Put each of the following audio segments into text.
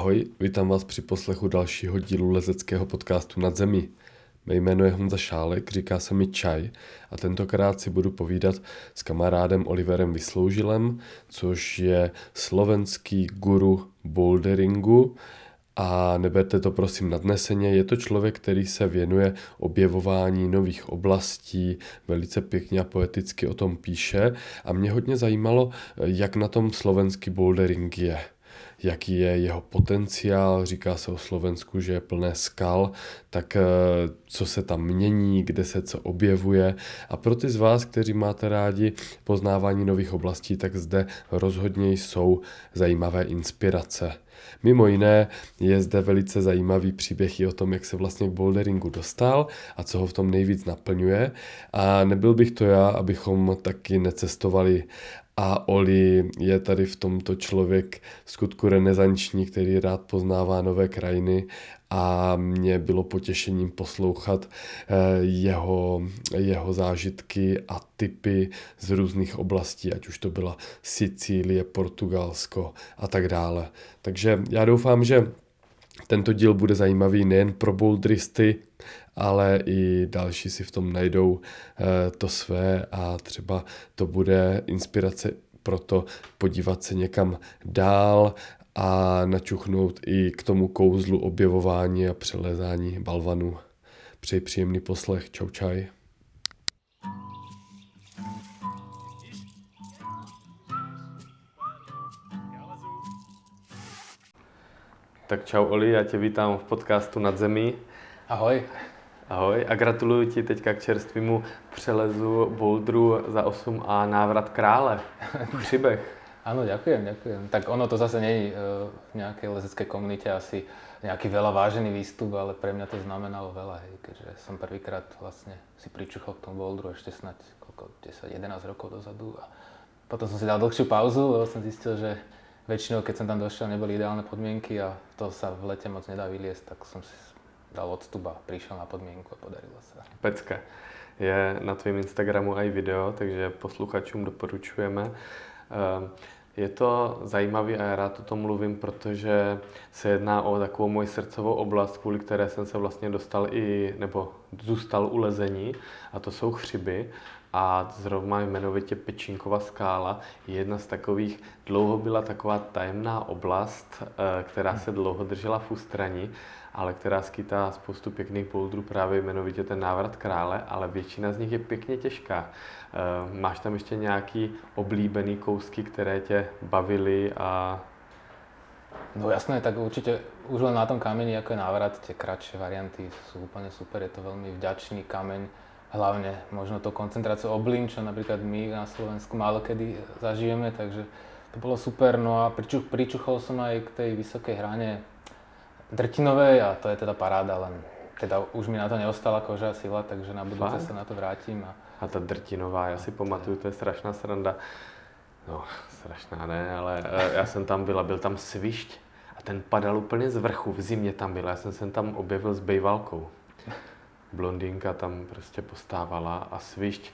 Ahoj, vítám vás při poslechu dalšího dílu lezeckého podcastu Nad zemí. Mé jméno je Honza Šálek, říká se mi Čaj a tentokrát si budu povídat s kamarádem Oliverem Vysloužilem, což je slovenský guru boulderingu. A neberte to prosím nadneseně, je to člověk, který se věnuje objevování nových oblastí, velice pěkně a poeticky o tom píše. A mě hodně zajímalo, jak na tom slovenský bouldering je jaký je jeho potenciál, říká se o Slovensku, že je plné skal, tak eh, co se tam mění, kde se co objevuje. A pro ty z vás, kteří máte rádi poznávání nových oblastí, tak zde rozhodně jsou zajímavé inspirace. Mimo jiné je zde velice zajímavý příběh i o tom, jak se vlastně k boulderingu dostal a co ho v tom nejvíc naplňuje. A nebyl bych to já, abychom taky necestovali a Oli je tady v tomto člověk skutku renesanční, který rád poznává nové krajiny a mě bylo potěšením poslouchat eh, jeho, jeho zážitky a typy z různých oblastí, ať už to byla Sicílie, Portugalsko a tak dále. Takže já doufám, že tento díl bude zajímavý nejen pro bouldristy, ale i další si v tom najdou eh, to své a třeba to bude inspirace pro to podívat se někam dál a načuchnout i k tomu kouzlu objevování a přelezání balvanů. Přeji příjemný poslech. Čau čaj. Tak čau Oli, já tě vítám v podcastu Nad zemí. Ahoj. Ahoj a gratuluju ti teďka k čerstvému přelezu bouldru za 8 a návrat krále. Přibeh. Áno, ďakujem, ďakujem. Tak ono to zase není uh, v nejakej lezeckej komunite asi nejaký veľa vážený výstup, ale pre mňa to znamenalo veľa, hej, keďže som prvýkrát vlastne si pričuchol k tomu bouldru ešte snať koľko, 10, 11 rokov dozadu a potom som si dal dlhšiu pauzu, lebo som zistil, že väčšinou, keď som tam došiel, neboli ideálne podmienky a to sa v lete moc nedá vyliesť, tak som si dal odstup a prišiel na podmienku a podarilo sa. Pecka. Je na tvém Instagramu aj video, takže posluchačům doporučujeme. Ehm, je to zajímavé a já rád o tom mluvím, protože se jedná o takovou moji srdcovou oblast, kvůli které jsem se vlastně dostal i, nebo zůstal u lezení, a to jsou chřiby. A zrovna jmenovitě Pečínková skála je jedna z takových, dlouho byla taková tajemná oblast, eh, která se dlouho držela v ústraní ale která skýtá spoustu pěkných bouldrů, právě jmenovitě ten návrat krále, ale většina z nich je pěkně těžká. Eh, máš tam ještě nějaký oblíbený kousky, které tě bavily a No jasné, tak určite už len na tom kameni, ako je návrat, tie kratšie varianty sú úplne super, je to veľmi vďačný kameň, hlavne možno to koncentráciu oblín, čo napríklad my na Slovensku málo kedy zažijeme, takže to bolo super. No a pričuch, pričuchol som aj k tej vysokej hrane drtinovej a to je teda paráda, len teda už mi na to neostala koža a sila, takže na budúce Fakt? sa na to vrátim. A... a ta drtinová, já si pamatuju, to je strašná sranda. No, strašná ne, ale uh, já jsem tam byl a byl tam svišť a ten padal úplně z vrchu, v zimě tam byl, já jsem se tam objevil s bejvalkou. Blondýnka tam prostě postávala a svišť,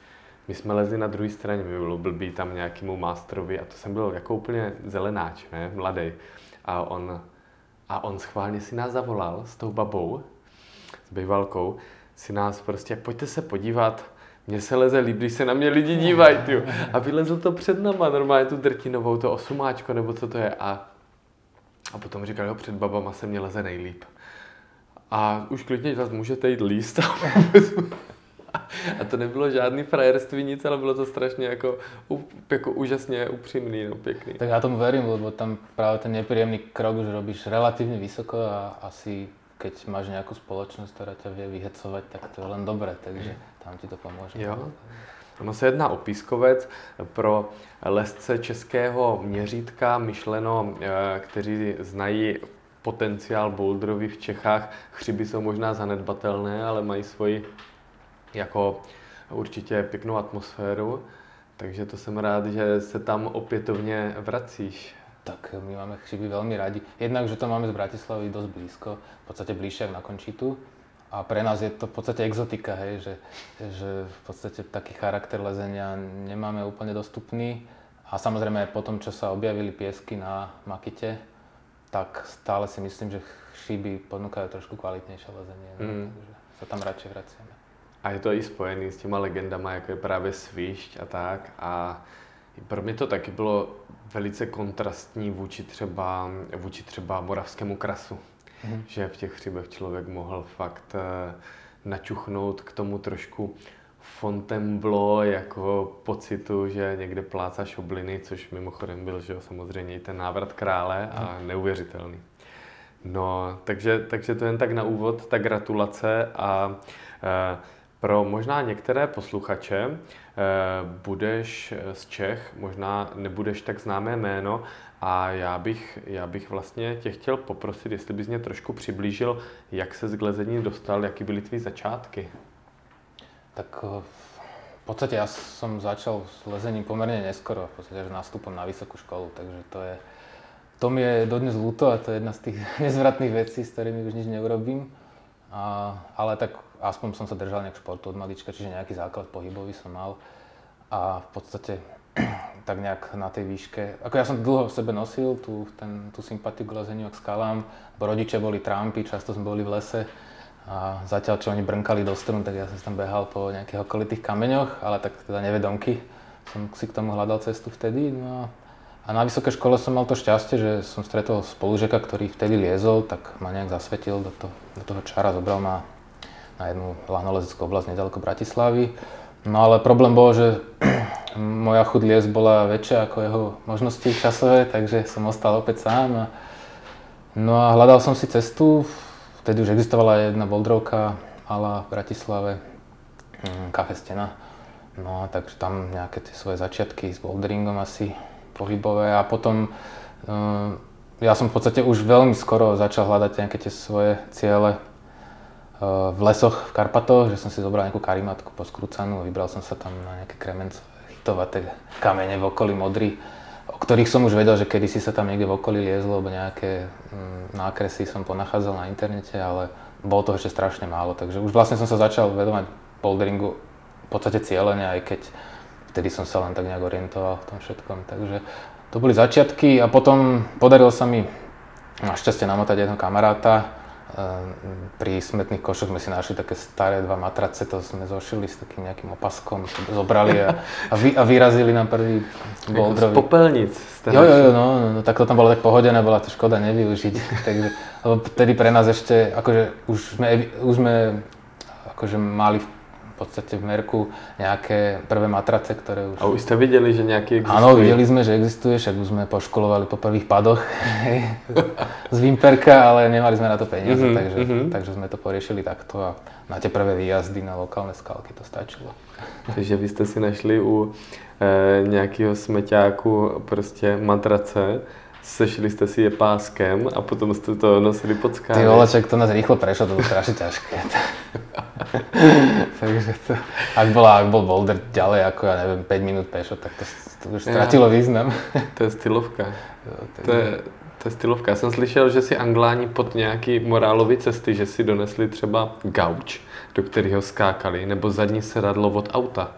my jsme lezli na druhé straně, by bylo blbý tam nějakému mástrovi a to jsem byl jako úplně zelenáč, ne, mladý. A on a on schválně si nás zavolal s tou babou, s bývalkou, si nás prostě, pojďte se podívat, mně se leze líp, když se na mě lidi dívají, tyjo. A vylezl to před náma, normálně tu drtinovou, to osumáčko, nebo co to je. A, a potom říkal, jo, před babama se mě leze nejlíp. A už klidně zase můžete jít líst. A to nebylo žádný frajerství, nic, ale bylo to strašně jako, jako úžasně upřímný, no pěkný. Tak já tomu verím, lebo tam právě ten nepříjemný krok už robíš relativně vysoko a asi keď máš nějakou společnost, která tě vie vyhecovat, tak to je len dobré, takže tam ti to pomůže. Jo. Ono se jedná o pískovec pro lesce českého měřítka, myšleno, eh, kteří znají potenciál boulderový v Čechách. Chřiby jsou možná zanedbatelné, ale mají svoji jako určitě pěknou atmosféru, takže to jsem rád, že se tam opětovně vracíš. Tak my máme chřiby veľmi radi. Jednak, že to máme z Bratislavy dosť blízko, v podstate bližšie na Končitu. A pre nás je to v podstate exotika, hej, že, že v podstate taký charakter lezenia nemáme úplne dostupný. A samozrejme po tom, čo sa objavili piesky na Makite, tak stále si myslím, že šíby ponúkajú trošku kvalitnejšie lezenie, no, Mm. takže sa tam radšej vraciame. A je to i spojený s těma legendama, jako je právě Svišť a tak. A pro mě to taky bylo velice kontrastní vůči třeba, vůči třeba moravskému krasu. Mhm. Že v těch hřibech člověk mohl fakt eh, načuchnout k tomu trošku Fontainebleau jako pocitu, že někde plácá šobliny, což mimochodem byl že jo, samozřejmě i ten návrat krále a neuvěřitelný. No, takže, takže to jen tak na úvod, ta gratulace a e, pro možná některé posluchače e, budeš z Čech, možná nebudeš tak známé jméno a já bych, já bych vlastně tě chtěl poprosit, jestli bys mě trošku přiblížil, jak se z glezení dostal, jaký byly tvý začátky. Tak eh, v podstate ja som začal s lezením pomerne neskoro, v podstate až nástupom na vysokú školu, takže to je, to mi je dodnes ľúto a to je jedna z tých nezvratných vecí, s ktorými už nič neurobím. A, ale tak aspoň som sa držal nejak športu od malička, čiže nejaký základ pohybový som mal. A v podstate tak nejak na tej výške, ako ja som dlho v sebe nosil tú, ten, tú sympatiu k lezeniu a k skalám, bo rodičia boli trampy, často sme boli v lese, a zatiaľ, čo oni brnkali do strun, tak ja som tam behal po nejakých okolitých kameňoch, ale tak teda nevedomky som si k tomu hľadal cestu vtedy. No a na vysokej škole som mal to šťastie, že som stretol spolužeka, ktorý vtedy liezol, tak ma nejak zasvetil do, to, do toho čara, zobral ma na jednu lahnolezeckú oblasť nedaleko Bratislavy. No ale problém bol, že moja chuť liesť bola väčšia ako jeho možnosti časové, takže som ostal opäť sám. A, no a hľadal som si cestu, vtedy už existovala jedna boldrovka ala v Bratislave, mm, Kafe Stena. No a takže tam nejaké tie svoje začiatky s boulderingom asi pohybové a potom uh, ja som v podstate už veľmi skoro začal hľadať nejaké tie svoje ciele v lesoch v Karpatoch, že som si zobral nejakú karimatku poskrúcanú vybral som sa tam na nejaké kremencové chytovaté kamene v okolí Modry, o ktorých som už vedel, že kedysi sa tam niekde v okolí liezlo, lebo nejaké mm, nákresy som ponachádzal na internete, ale bolo toho ešte strašne málo, takže už vlastne som sa začal vedovať boulderingu v podstate cieľene, aj keď vtedy som sa len tak nejak orientoval v tom všetkom. Takže to boli začiatky a potom podarilo sa mi našťastie namotať jedného kamaráta. Ehm, Pri smetných košoch sme si našli také staré dva matrace, to sme zošili s takým nejakým opaskom, zobrali a, a, vy, a vyrazili nám prvý Jako z popelnic. Jo, jo, jo, no, no, no, tak to tam bolo tak pohodené, bola to škoda nevyužiť. Takže, lebo vtedy pre nás ešte, akože už sme, už sme akože mali v podstate v merku nejaké prvé matrace, ktoré už... A už jste viděli, že nějaký existují? Áno, videli sme, že existuje, však už sme poškolovali po prvých padoch z Vimperka, ale nemali sme na to peniaze, Mhm, takže, mhm. takže sme to poriešili takto a na tie prvé výjazdy na lokálne skalky to stačilo. Takže vy jste si našli u e, nějakého smeťáku prostě matrace, sešli jste si je páskem a potom jste to nosili pod Ty skály. vole, čak to nás rýchlo prešlo, to bolo strašne ťažké. Takže to, ak, bola, ak bol boulder ďalej ako, ja neviem, 5 minút pešo, tak to, to už stratilo význam. To je stylovka. To je, to je stylovka. Já jsem slyšel, že si angláni pod nějaký morálový cesty, že si donesli třeba gauč, do kterého skákali, nebo zadní sedadlo od auta.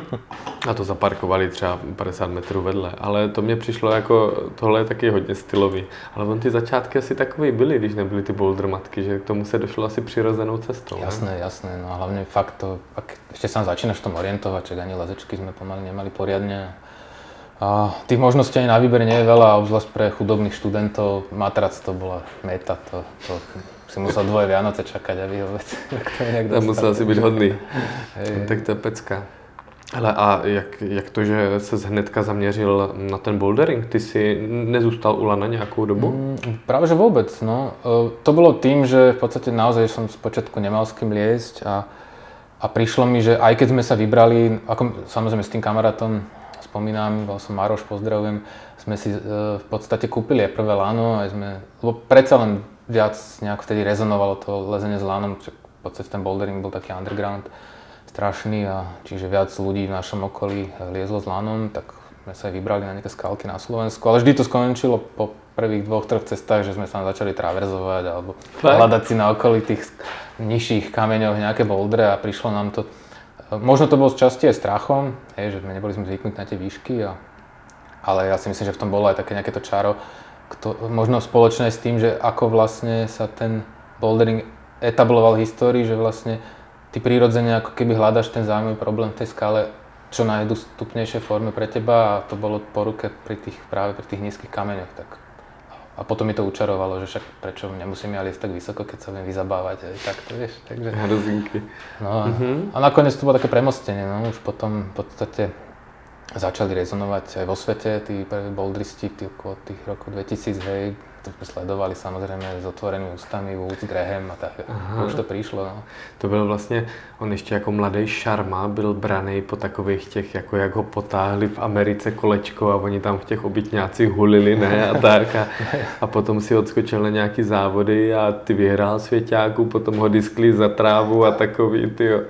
A to zaparkovali třeba 50 metrů vedle. Ale to mě přišlo jako, tohle je taky hodně stylový. Ale on ty začátky asi takový byly, když nebyly ty boulder matky, že k tomu se došlo asi přirozenou cestou. ne? Jasné, jasné, no a hlavne fakt to, ak ešte sa začínaš v tom orientovať, čak ani lezečky sme pomaly nemali poriadne. A tých možností ani na výber nie je veľa, obzvlášť pre chudobných študentov. Matrac to bola meta, to, to si musel dvoje Vianoce čakať a vyhovieť. Tam musel asi být hodný. Hej. Tak to je pecka. Ale a jak, jak to, že se hnedka zaměřil na ten bouldering? Ty si nezůstal u lana nějakou dobu? Mm, Práve že vôbec, no. E, To bolo tým, že v podstate naozaj som z počiatku nemal s kým liesť a, a prišlo mi, že aj keď sme sa vybrali, ako samozrejme s tým kamarátom spomínam, bol som Maroš, pozdravujem, sme si e, v podstate kúpili aj prvé lano, aj sme, lebo predsa len viac nejak vtedy rezonovalo to lezenie s lanom, v podstate ten bouldering bol taký underground strašný a čiže viac ľudí v našom okolí liezlo s lanom, tak sme sa aj vybrali na nejaké skalky na Slovensku, ale vždy to skončilo po prvých dvoch, troch cestách, že sme sa tam začali traverzovať alebo Fakt? hľadať si na okolitých sk- nižších kameňoch nejaké bouldre a prišlo nám to, možno to bolo z časti aj strachom, hej, že sme neboli sme zvyknutí na tie výšky, a, ale ja si myslím, že v tom bolo aj také nejaké to čaro, kto, možno spoločné s tým, že ako vlastne sa ten bouldering etabloval v histórii, že vlastne ty prirodzene ako keby hľadaš ten zaujímavý problém v tej skále čo najdostupnejšej forme pre teba a to bolo po ruke pri tých, práve pri tých nízkych kameňoch. Tak. A potom mi to učarovalo, že však prečo nemusím ja ísť tak vysoko, keď sa viem vyzabávať. Aj, tak to vieš. Takže... Hrozinky. No a, uh-huh. a nakoniec to bolo také premostenie. No, už potom v podstate začali rezonovať aj vo svete tí prví bouldristi tí okolo tých rokov 2000, hej, to sme sledovali samozrejme s otvorenými ústami, Woods, Graham a tak. Aha. Už to přišlo. No. To byl vlastně, on ještě jako mladý šarma byl braný po takových těch, jako jak ho potáhli v Americe kolečko a oni tam v těch obytňácích hulili, ne, a tak. A, a potom si odskočil na nějaký závody a ty vyhrál svěťáku, potom ho diskli za trávu a takový, ty jo.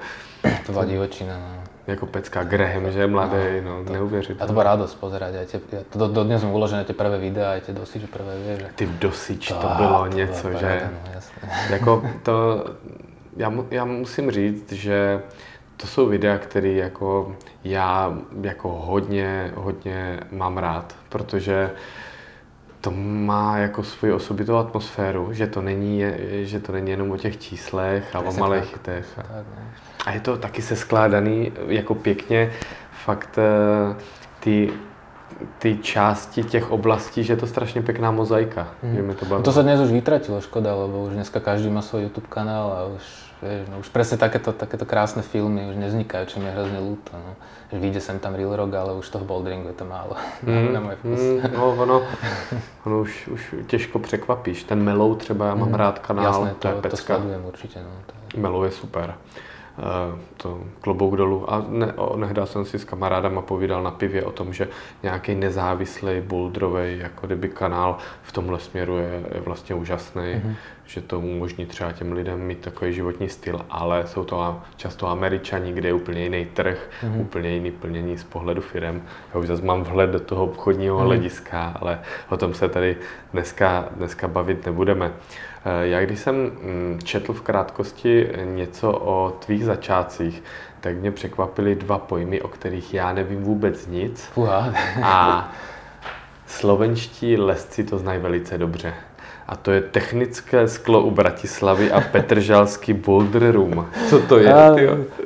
To byla divočina, no jako pecka Graham, že mladý, no, no to, neuvěřitelné. A to byla radost pozerať, aj tie, to, do, dnes mám uložené tie prvé videa, aj tie dosič prvé, vieš. Že... Ty dosič, to, to bylo to něco, že? No, jako to, já, já musím říct, že to jsou videa, které jako já jako hodně, hodně mám rád, protože to má jako svoji osobitou atmosféru, že to není, že to není jenom o těch číslech a o malých chytech. Tak, no. A je to taky se skládaný jako pěkně, fakt eh, ty ty části těch oblastí, že je to strašně pěkná mozaika. Mi to, baví. to sa dnes už vytratilo, škoda, lebo už dneska každý má svoj YouTube kanál a už, vieš, no už presne takéto, takéto krásne filmy už neznikajú, čo mi je hrozne ľúto. No. Že vyjde sem tam Real Rock, ale už toho boulderingu je to málo. Mm. na môj vkus. Mm, no, ono, ono už, už těžko překvapíš. Ten Melou třeba, já mám mm. rád kanál, Jasné, to, to je pecka. to sledujem určitě. No, to je... Melou je super. Eh, to klobouk dolů. A ne, nehdá jsem si s kamarádama povídal na pivě o tom, že nějaký nezávislý bouldrový jako kdyby kanál v tomhle směru je, je vlastně úžasný, mm-hmm. Že to umožní třeba těm lidem mít takový životní styl, ale jsou to často američani, kde je úplně jiný trh, mm-hmm. úplně jiný plnění z pohledu firem. Já už zase mám vhled do toho obchodního mm-hmm. hlediska, ale o tom se tady dneska, dneska bavit nebudeme. Eh, já když jsem mm, četl v krátkosti něco o tvých začátcích, tak mě překvapily dva pojmy, o kterých já nevím vůbec nic. Uha. A slovenští lesci to znají velice dobře. A to je technické sklo u Bratislavy a Petržalský Boulder Room. Co to je? A,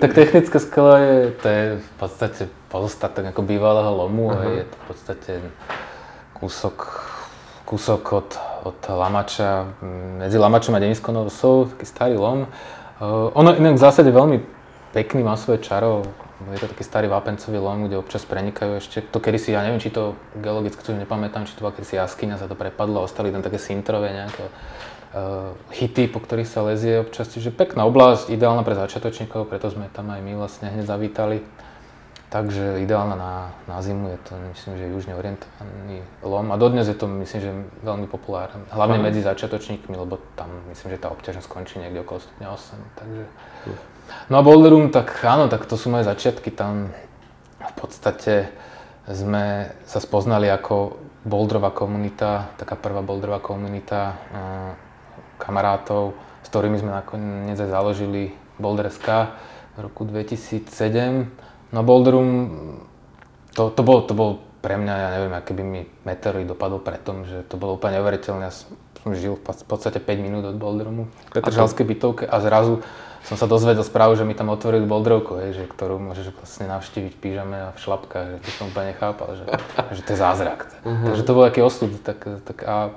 tak technické sklo je, to je v podstate pozostatek jako bývalého lomu. Uh-huh. Je to v podstate kúsok kúsok od, od Lamača, medzi Lamačom a Deniskou Nosou, taký starý lom. Uh, ono inak v zásade veľmi pekný, má svoje čaro, je to taký starý vápencový lom, kde občas prenikajú ešte, to kedy si, ja neviem, či to geologicky, to nepamätám, či to bola kedysi jaskyňa, sa to prepadlo, ostali tam také sintrové nejaké uh, hity, po ktorých sa lezie občas, čiže pekná oblasť, ideálna pre začiatočníkov, preto sme tam aj my vlastne hneď zavítali. Takže ideálna na, na zimu je to, myslím, že južne orientovaný lom. A dodnes je to, myslím, že veľmi populárne. Hlavne medzi začiatočníkmi, lebo tam myslím, že tá obťažnosť skončí niekde okolo stupňa 8. Takže... No a Boulderum, tak áno, tak to sú moje začiatky. Tam v podstate sme sa spoznali ako boulderová komunita, taká prvá boulderová komunita uh, kamarátov, s ktorými sme nakoniec aj založili Boulder.sk v roku 2007 No Boulderum, to, to, bol, to bol pre mňa, ja neviem, aký by mi meteorit dopadol pre tom, že to bolo úplne neuveriteľné. Ja som žil v podstate 5 minút od Boulderumu v Petržalskej bytovke a zrazu som sa dozvedel správu, že mi tam otvorili boulderovku, hej, že, ktorú môžeš vlastne navštíviť v pížame a v šlapkách, že to som úplne nechápal, že, že to je zázrak. Uh-huh. Takže to bol aký osud. Tak, tak a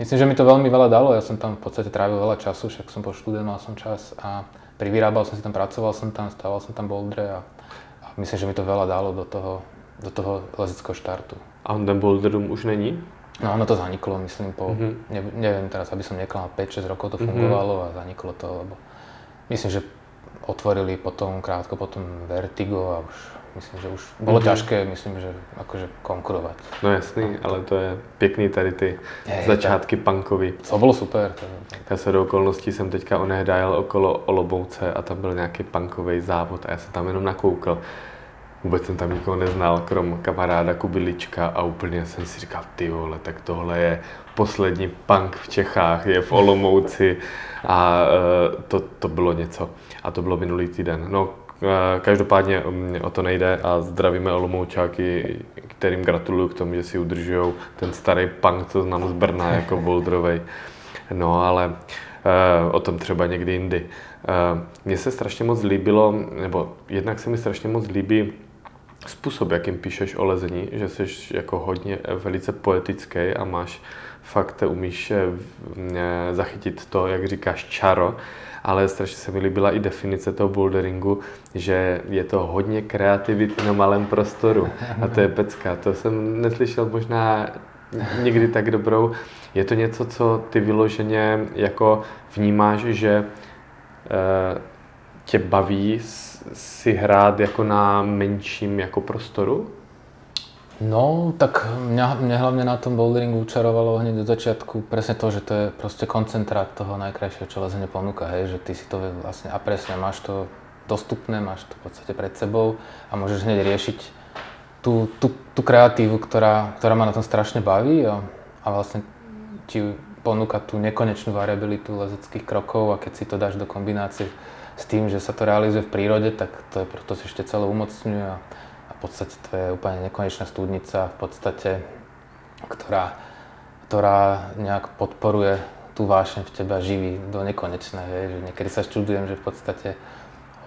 myslím, že mi to veľmi veľa dalo, ja som tam v podstate trávil veľa času, však som bol študent, mal som čas a privyrábal som si tam, pracoval som tam, stával som tam bouldre a myslím, že mi to veľa dalo do toho, do toho lezeckého štartu. A ten Boulder Room už není? No ono to zaniklo, myslím, po, mm-hmm. ne, neviem teraz, aby som neklam, 5-6 rokov to mhm. fungovalo mm-hmm. a zaniklo to, lebo myslím, že otvorili potom, krátko potom Vertigo a už myslím, že už bolo mm-hmm. ťažké, myslím, že akože konkurovať. No jasný, no, ale to je pěkný tady ty je, začátky tak, punkový. To bylo super. To, já se do okolností jsem teďka onehdy jel okolo Olobouce a tam byl nějaký punkový závod a já jsem tam jenom nakoukal. Vůbec jsem tam nikoho neznal, krom kamaráda Kubilička a úplně jsem si říkal, ty vole, tak tohle je poslední punk v Čechách, je v Olomouci a uh, to, to bylo něco. A to bylo minulý týden. No, Eh, každopádně mm, o to nejde a zdravíme Olomoučáky, kterým gratuluju k tomu, že si udržují ten starý punk, co znám z Brna jako boulderovej. No ale eh, o tom třeba někdy jindy. Mně se strašně moc líbilo, nebo jednak se mi strašně moc líbí způsob, jakým píšeš o lezení, že jsi jako hodně velice poetický a máš fakt umíš zachytit to, jak říkáš, čaro ale strašně se mi líbila i definice toho boulderingu, že je to hodně kreativity na malém prostoru a to je pecka. To jsem neslyšel možná nikdy tak dobrou. Je to něco, co ty vyloženě jako vnímáš, že tě baví si hrát jako na menším jako prostoru? No, tak mňa, mňa hlavne na tom boulderingu učarovalo hneď do začiatku presne to, že to je proste koncentrát toho najkrajšieho, čo lezenie ponúka, hej, že ty si to vlastne a presne máš to dostupné, máš to v podstate pred sebou a môžeš hneď riešiť tú, tú, tú kreatívu, ktorá, ktorá ma na tom strašne baví a, a vlastne ti ponúka tú nekonečnú variabilitu lezeckých krokov a keď si to dáš do kombinácie s tým, že sa to realizuje v prírode, tak to, je, to si ešte celé umocňuje a, v podstate to je úplne nekonečná studnica, v podstate, ktorá, ktorá nejak podporuje tú vášeň v teba živí do nekonečné. Hej. Že niekedy sa čudujem, že v podstate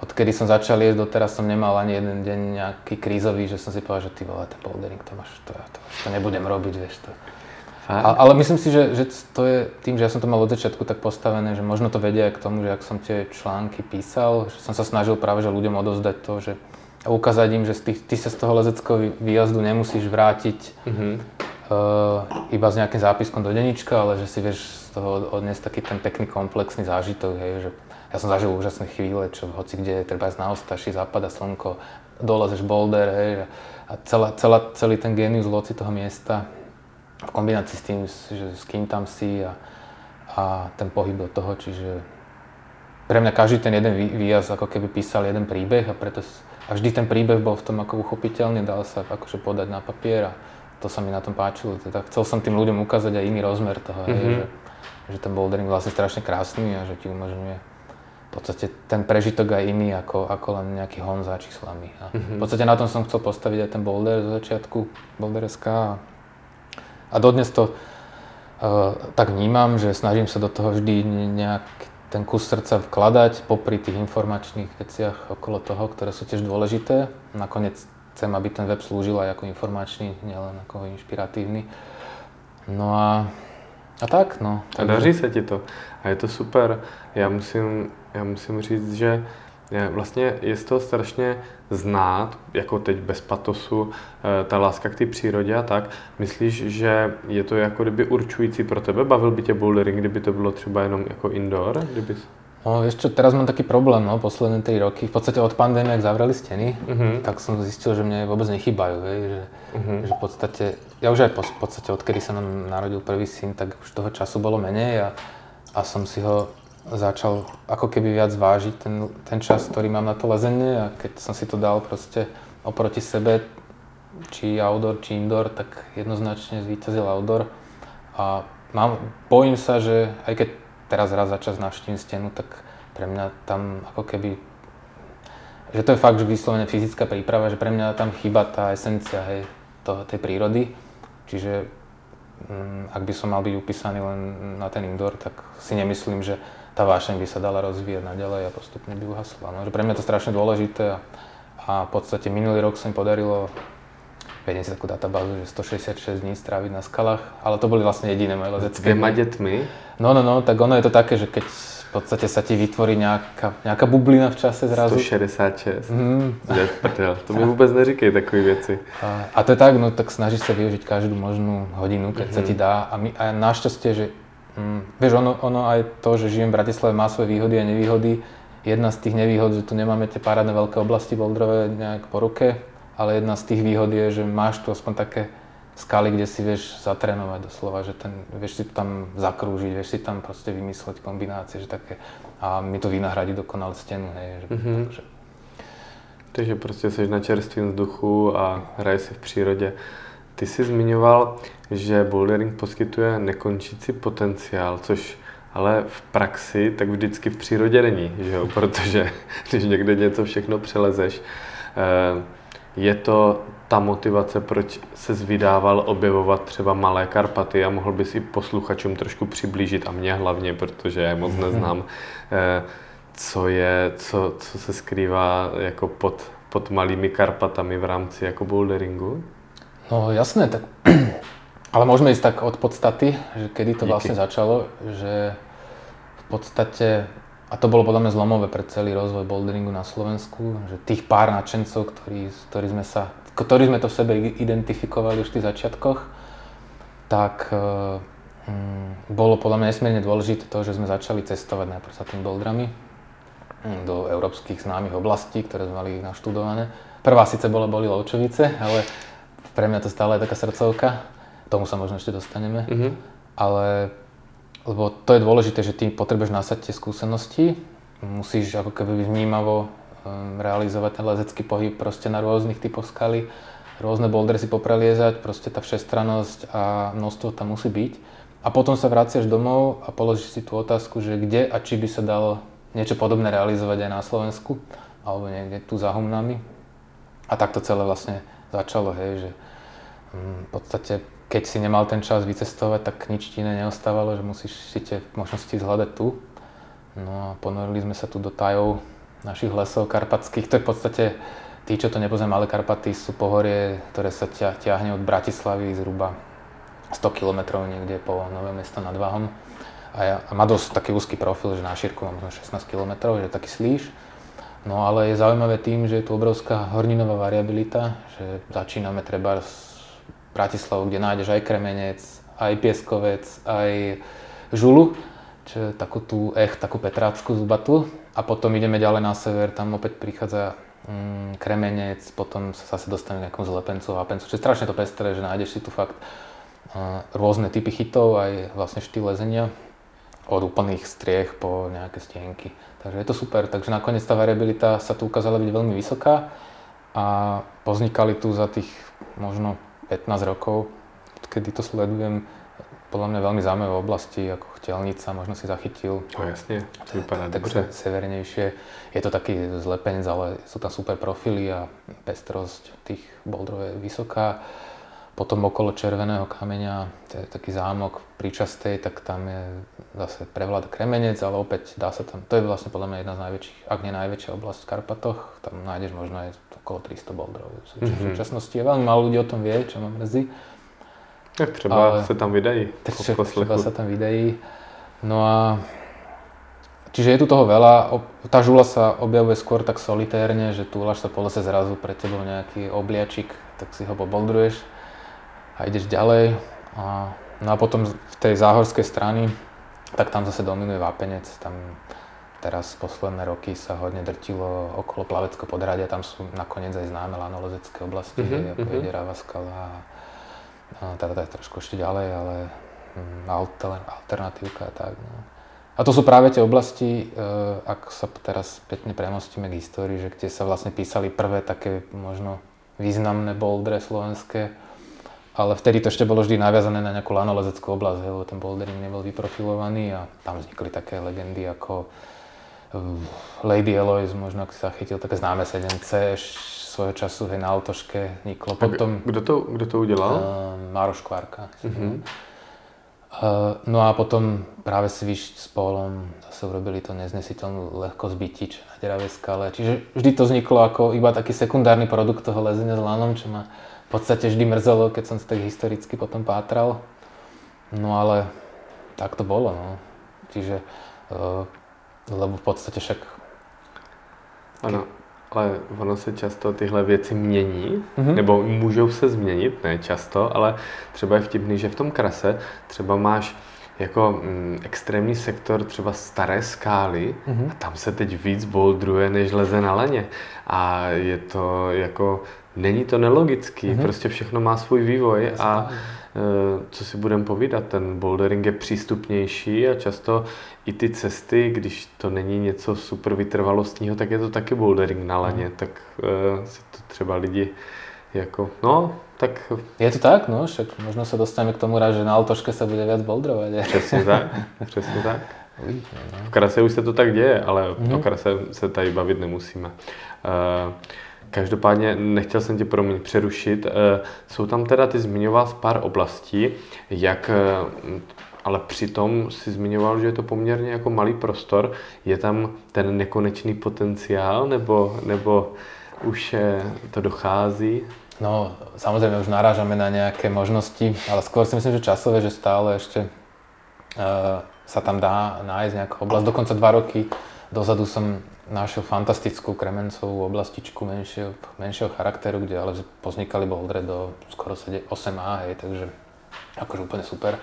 odkedy som začal jesť, doteraz som nemal ani jeden deň nejaký krízový, že som si povedal, že ty vole, ten bouldering, to, máš, to, to, to nebudem robiť, vieš to. A, ale myslím si, že, že to je tým, že ja som to mal od začiatku tak postavené, že možno to vedia aj k tomu, že ak som tie články písal, že som sa snažil práve že ľuďom odovzdať to, že a ukázať im, že ty, ty sa z toho lezeckého výjazdu nemusíš vrátiť mm-hmm. uh, iba s nejakým zápiskom do denníčka, ale že si vieš z toho odniesť taký ten pekný komplexný zážitok, hej, že ja som zažil úžasné chvíle, čo hoci kde je, treba na Ostaši, západa slnko, dolezeš boulder, hej, a celá, celá, celý ten genius loci toho miesta v kombinácii s tým, že s kým tam si a, a ten pohyb do toho, čiže pre mňa každý ten jeden výjazd ako keby písal jeden príbeh a preto a vždy ten príbeh bol v tom ako uchopiteľný, dal sa akože podať na papier a to sa mi na tom páčilo. Teda chcel som tým ľuďom ukázať aj iný rozmer toho, mm-hmm. hej, že, že ten bouldering vlastne strašne krásny a že ti umožňuje v podstate ten prežitok aj iný ako, ako len nejaký hon za číslami. A mm-hmm. V podstate na tom som chcel postaviť aj ten boulder zo začiatku, boulder.sk a, a dodnes to uh, tak vnímam, že snažím sa do toho vždy nejak ten kus srdca vkladať popri tých informačných veciach okolo toho, ktoré sú tiež dôležité. Nakoniec chcem, aby ten web slúžil aj ako informačný, nielen ako inšpiratívny. No a, a tak, no. A daří se ti to. A je to super. Já musím, já musím říct, že Vlastně je z toho strašně znát, jako teď bez patosu, eh, ta láska k té přírodě a tak. Myslíš, že je to jako kdyby určující pro tebe? Bavil by tě bouldering, kdyby to bylo třeba jenom jako indoor? Kdyby... No, vieš čo, teraz mám taký problém, no, posledné 3 roky. V podstate od pandémie, ak zavreli steny, uh-huh. tak som zistil, že mne vôbec nechybajú, hej, že, uh-huh. že v podstate, ja už aj po, v podstate, odkedy sa nám narodil prvý syn, tak už toho času bolo menej a, a som si ho začal ako keby viac vážiť ten, ten čas, ktorý mám na to lezenie a keď som si to dal proste oproti sebe, či outdoor, či indoor, tak jednoznačne zvíťazil outdoor. A mám, bojím sa, že aj keď teraz raz za čas navštívim stenu, tak pre mňa tam ako keby že to je fakt, že vyslovene fyzická príprava, že pre mňa tam chýba tá esencia hej, to, tej prírody. Čiže mm, ak by som mal byť upísaný len na ten indoor, tak si nemyslím, že tá vášeň by sa dala rozvíjať naďalej a postupne by uhasla. No, pre mňa to strašne dôležité a, a v podstate minulý rok sa mi podarilo vediem si takú databázu, že 166 dní stráviť na skalách, ale to boli vlastne jediné moje lezecké. Dvema deťmi? No, no, no, tak ono je to také, že keď v podstate sa ti vytvorí nejaká, nejaká bublina v čase zrazu. 166. Mm. to mi vôbec neříkej takové veci. A, a to je tak, no tak snažíš sa využiť každú možnú hodinu, keď mm-hmm. sa ti mhm. dá. A, my, a našťastie, že Mm, vieš, ono, ono aj to, že žijem v Bratislave má svoje výhody a nevýhody. Jedna z tých nevýhod, že tu nemáme tie parádne veľké oblasti boldrové nejak po ruke, ale jedna z tých výhod je, že máš tu aspoň také skaly, kde si vieš zatrénovať doslova, že ten, vieš si tam zakrúžiť, vieš si tam proste vymysleť kombinácie, že také, a mi to vynahradí dokonale stenu, hej, že, mm-hmm. takže. Takže prostě jsi na čerstvém vzduchu a hraje si v přírodě. Ty jsi zmiňoval, že bouldering poskytuje nekončící potenciál, což ale v praxi tak vždycky v přírodě není, že jo? protože když někde něco všechno přelezeš, eh, je to ta motivace, proč se zvydával objevovat třeba Malé Karpaty a mohl bys i posluchačům trošku přiblížit a mě hlavně, protože já moc neznám, eh, co je, co, co se skrývá jako pod, pod malými Karpatami v rámci jako boulderingu? No jasné, tak ale môžeme ísť tak od podstaty, že kedy to Díky. vlastne začalo, že v podstate, a to bolo podľa mňa zlomové pre celý rozvoj boulderingu na Slovensku, že tých pár nadšencov, ktorí, ktorí sme sa, ktorí sme to v sebe identifikovali už v tých začiatkoch, tak um, bolo podľa mňa nesmierne dôležité to, že sme začali cestovať najprv sa tým bouldrami hm, do európskych známych oblastí, ktoré sme mali naštudované. Prvá síce bola boli Lovčovice, ale pre mňa to stále je taká srdcovka tomu sa možno ešte dostaneme. Mm-hmm. Ale lebo to je dôležité, že ty potrebuješ nasať tie skúsenosti, musíš ako keby vnímavo um, realizovať ten lezecký pohyb proste na rôznych typoch skaly, rôzne bouldery si popreliezať, proste tá všestrannosť a množstvo tam musí byť. A potom sa vraciaš domov a položíš si tú otázku, že kde a či by sa dalo niečo podobné realizovať aj na Slovensku, alebo niekde tu za humnami. A tak to celé vlastne začalo, hej, že um, v podstate keď si nemal ten čas vycestovať, tak nič ti iné neostávalo, že musíš si tie možnosti zhľadať tu. No a ponorili sme sa tu do tajov našich lesov karpatských. To je v podstate, tí, čo to nepoznajú, Malé Karpaty sú pohorie, ktoré sa ťa, ťahne od Bratislavy zhruba 100 km niekde po Nové mesto nad Váhom. A, ja, a má dosť taký úzky profil, že na šírku má možno 16 km, že taký slíš. No ale je zaujímavé tým, že je tu obrovská horninová variabilita, že začíname treba Bratislavu, kde nájdeš aj kremenec, aj pieskovec, aj žulu, čo takú tú ech, takú petrácku zubatu. A potom ideme ďalej na sever, tam opäť prichádza mm, kremenec, potom sa zase dostaneme k nejakom zlepencu, vápencu. Čiže strašne to pestré, že nájdeš si tu fakt uh, rôzne typy chytov, aj vlastne štýl lezenia, od úplných striech po nejaké stienky. Takže je to super. Takže nakoniec tá variabilita sa tu ukázala byť veľmi vysoká a poznikali tu za tých možno 15 rokov, kedy to sledujem, podľa mňa veľmi zaujímavé oblasti, ako chtelnica, možno si zachytil. No jasne, to vypadá dobre. severnejšie. Je to taký zlepenec, ale sú tam super profily a pestrosť tých boldrov je vysoká. Potom okolo Červeného kameňa, to je taký zámok príčastej, tak tam je zase prevláda kremenec, ale opäť dá sa tam, to je vlastne podľa mňa jedna z najväčších, ak nie najväčšia oblasť v Karpatoch, tam nájdeš možno aj okolo 300 boulderov. V mm-hmm. súčasnosti je veľmi málo ľudí o tom vie, čo ma mrzí. Tak třeba ale, sa tam vydají. Tak třeba sa tam vydají. No a Čiže je tu toho veľa, tá žula sa objavuje skôr tak solitérne, že túlaš sa po lese zrazu pre tebou nejaký obliačik, tak si ho poboldruješ a ideš ďalej. A, no a potom v tej záhorskej strany, tak tam zase dominuje vápenec, tam Teraz posledné roky sa hodne drtilo okolo Plaveckého podhradia, tam sú nakoniec aj známe lanolezecké oblasti, mm-hmm, ako mm-hmm. je Derava skala a, teda to je trošku ešte ďalej, ale mm, alter, alternatívka a tak. No. A to sú práve tie oblasti, e, ak sa teraz spätne premostíme k histórii, že kde sa vlastne písali prvé také možno významné bouldre slovenské, ale vtedy to ešte bolo vždy naviazané na nejakú lanolezeckú oblasť, lebo ten bouldering nebol vyprofilovaný a tam vznikli také legendy ako Lady Eloise, možno ak si zachytil, také známe sedence svojho času hej, na autoške Niklo. Potom, kdo to, kdo to udělal? Uh, Mároš Kvárka. Uh-huh. Uh, no a potom práve Svišť s Polom zase urobili to neznesiteľnú ľahkosť bytič na deravej skale. Čiže vždy to vzniklo ako iba taký sekundárny produkt toho lezenia s lanom, čo ma v podstate vždy mrzelo, keď som si tak historicky potom pátral. No ale tak to bolo. No. Čiže uh, lebo v podstate však... Ano, ale ono se často tyhle věci mění, mm-hmm. nebo můžou se změnit, ne často, ale třeba je vtipný, že v tom krase třeba máš jako mm, extrémní sektor třeba staré skály mm-hmm. a tam se teď víc bouldruje, než leze na leně. A je to jako, není to nelogický, mm-hmm. prostě všechno má svůj vývoj a Eh, co si budeme povídat, ten bouldering je přístupnější a často i ty cesty, když to není něco super vytrvalostního, tak je to taky bouldering na laně, mm. tak uh, si to třeba lidi jako, no, Tak Je to tak, no, však možno sa dostaneme k tomu raz, že na Altoške sa bude viac boldrovať. přesně tak, přesně tak. No. V krase už se to tak děje, ale mm-hmm. o krase se tady bavit nemusíme. Eh, Každopádně nechtěl jsem tě promiň přerušit. Eh, Jsou tam teda, ty zmiňoval pár oblastí, jak, eh, ale přitom si zmiňoval, že je to poměrně jako malý prostor. Je tam ten nekonečný potenciál, nebo, nebo už eh, to dochází? No, samozrejme už narážame na nejaké možnosti, ale skôr si myslím, že časové, že stále ešte uh, sa tam dá nájsť nejaká oblasť. Dokonca dva roky dozadu som našiel fantastickú kremencovú oblastičku menšieho, menšieho charakteru, kde ale poznikali bouldre do skoro 7 8A, hej, takže akože úplne super.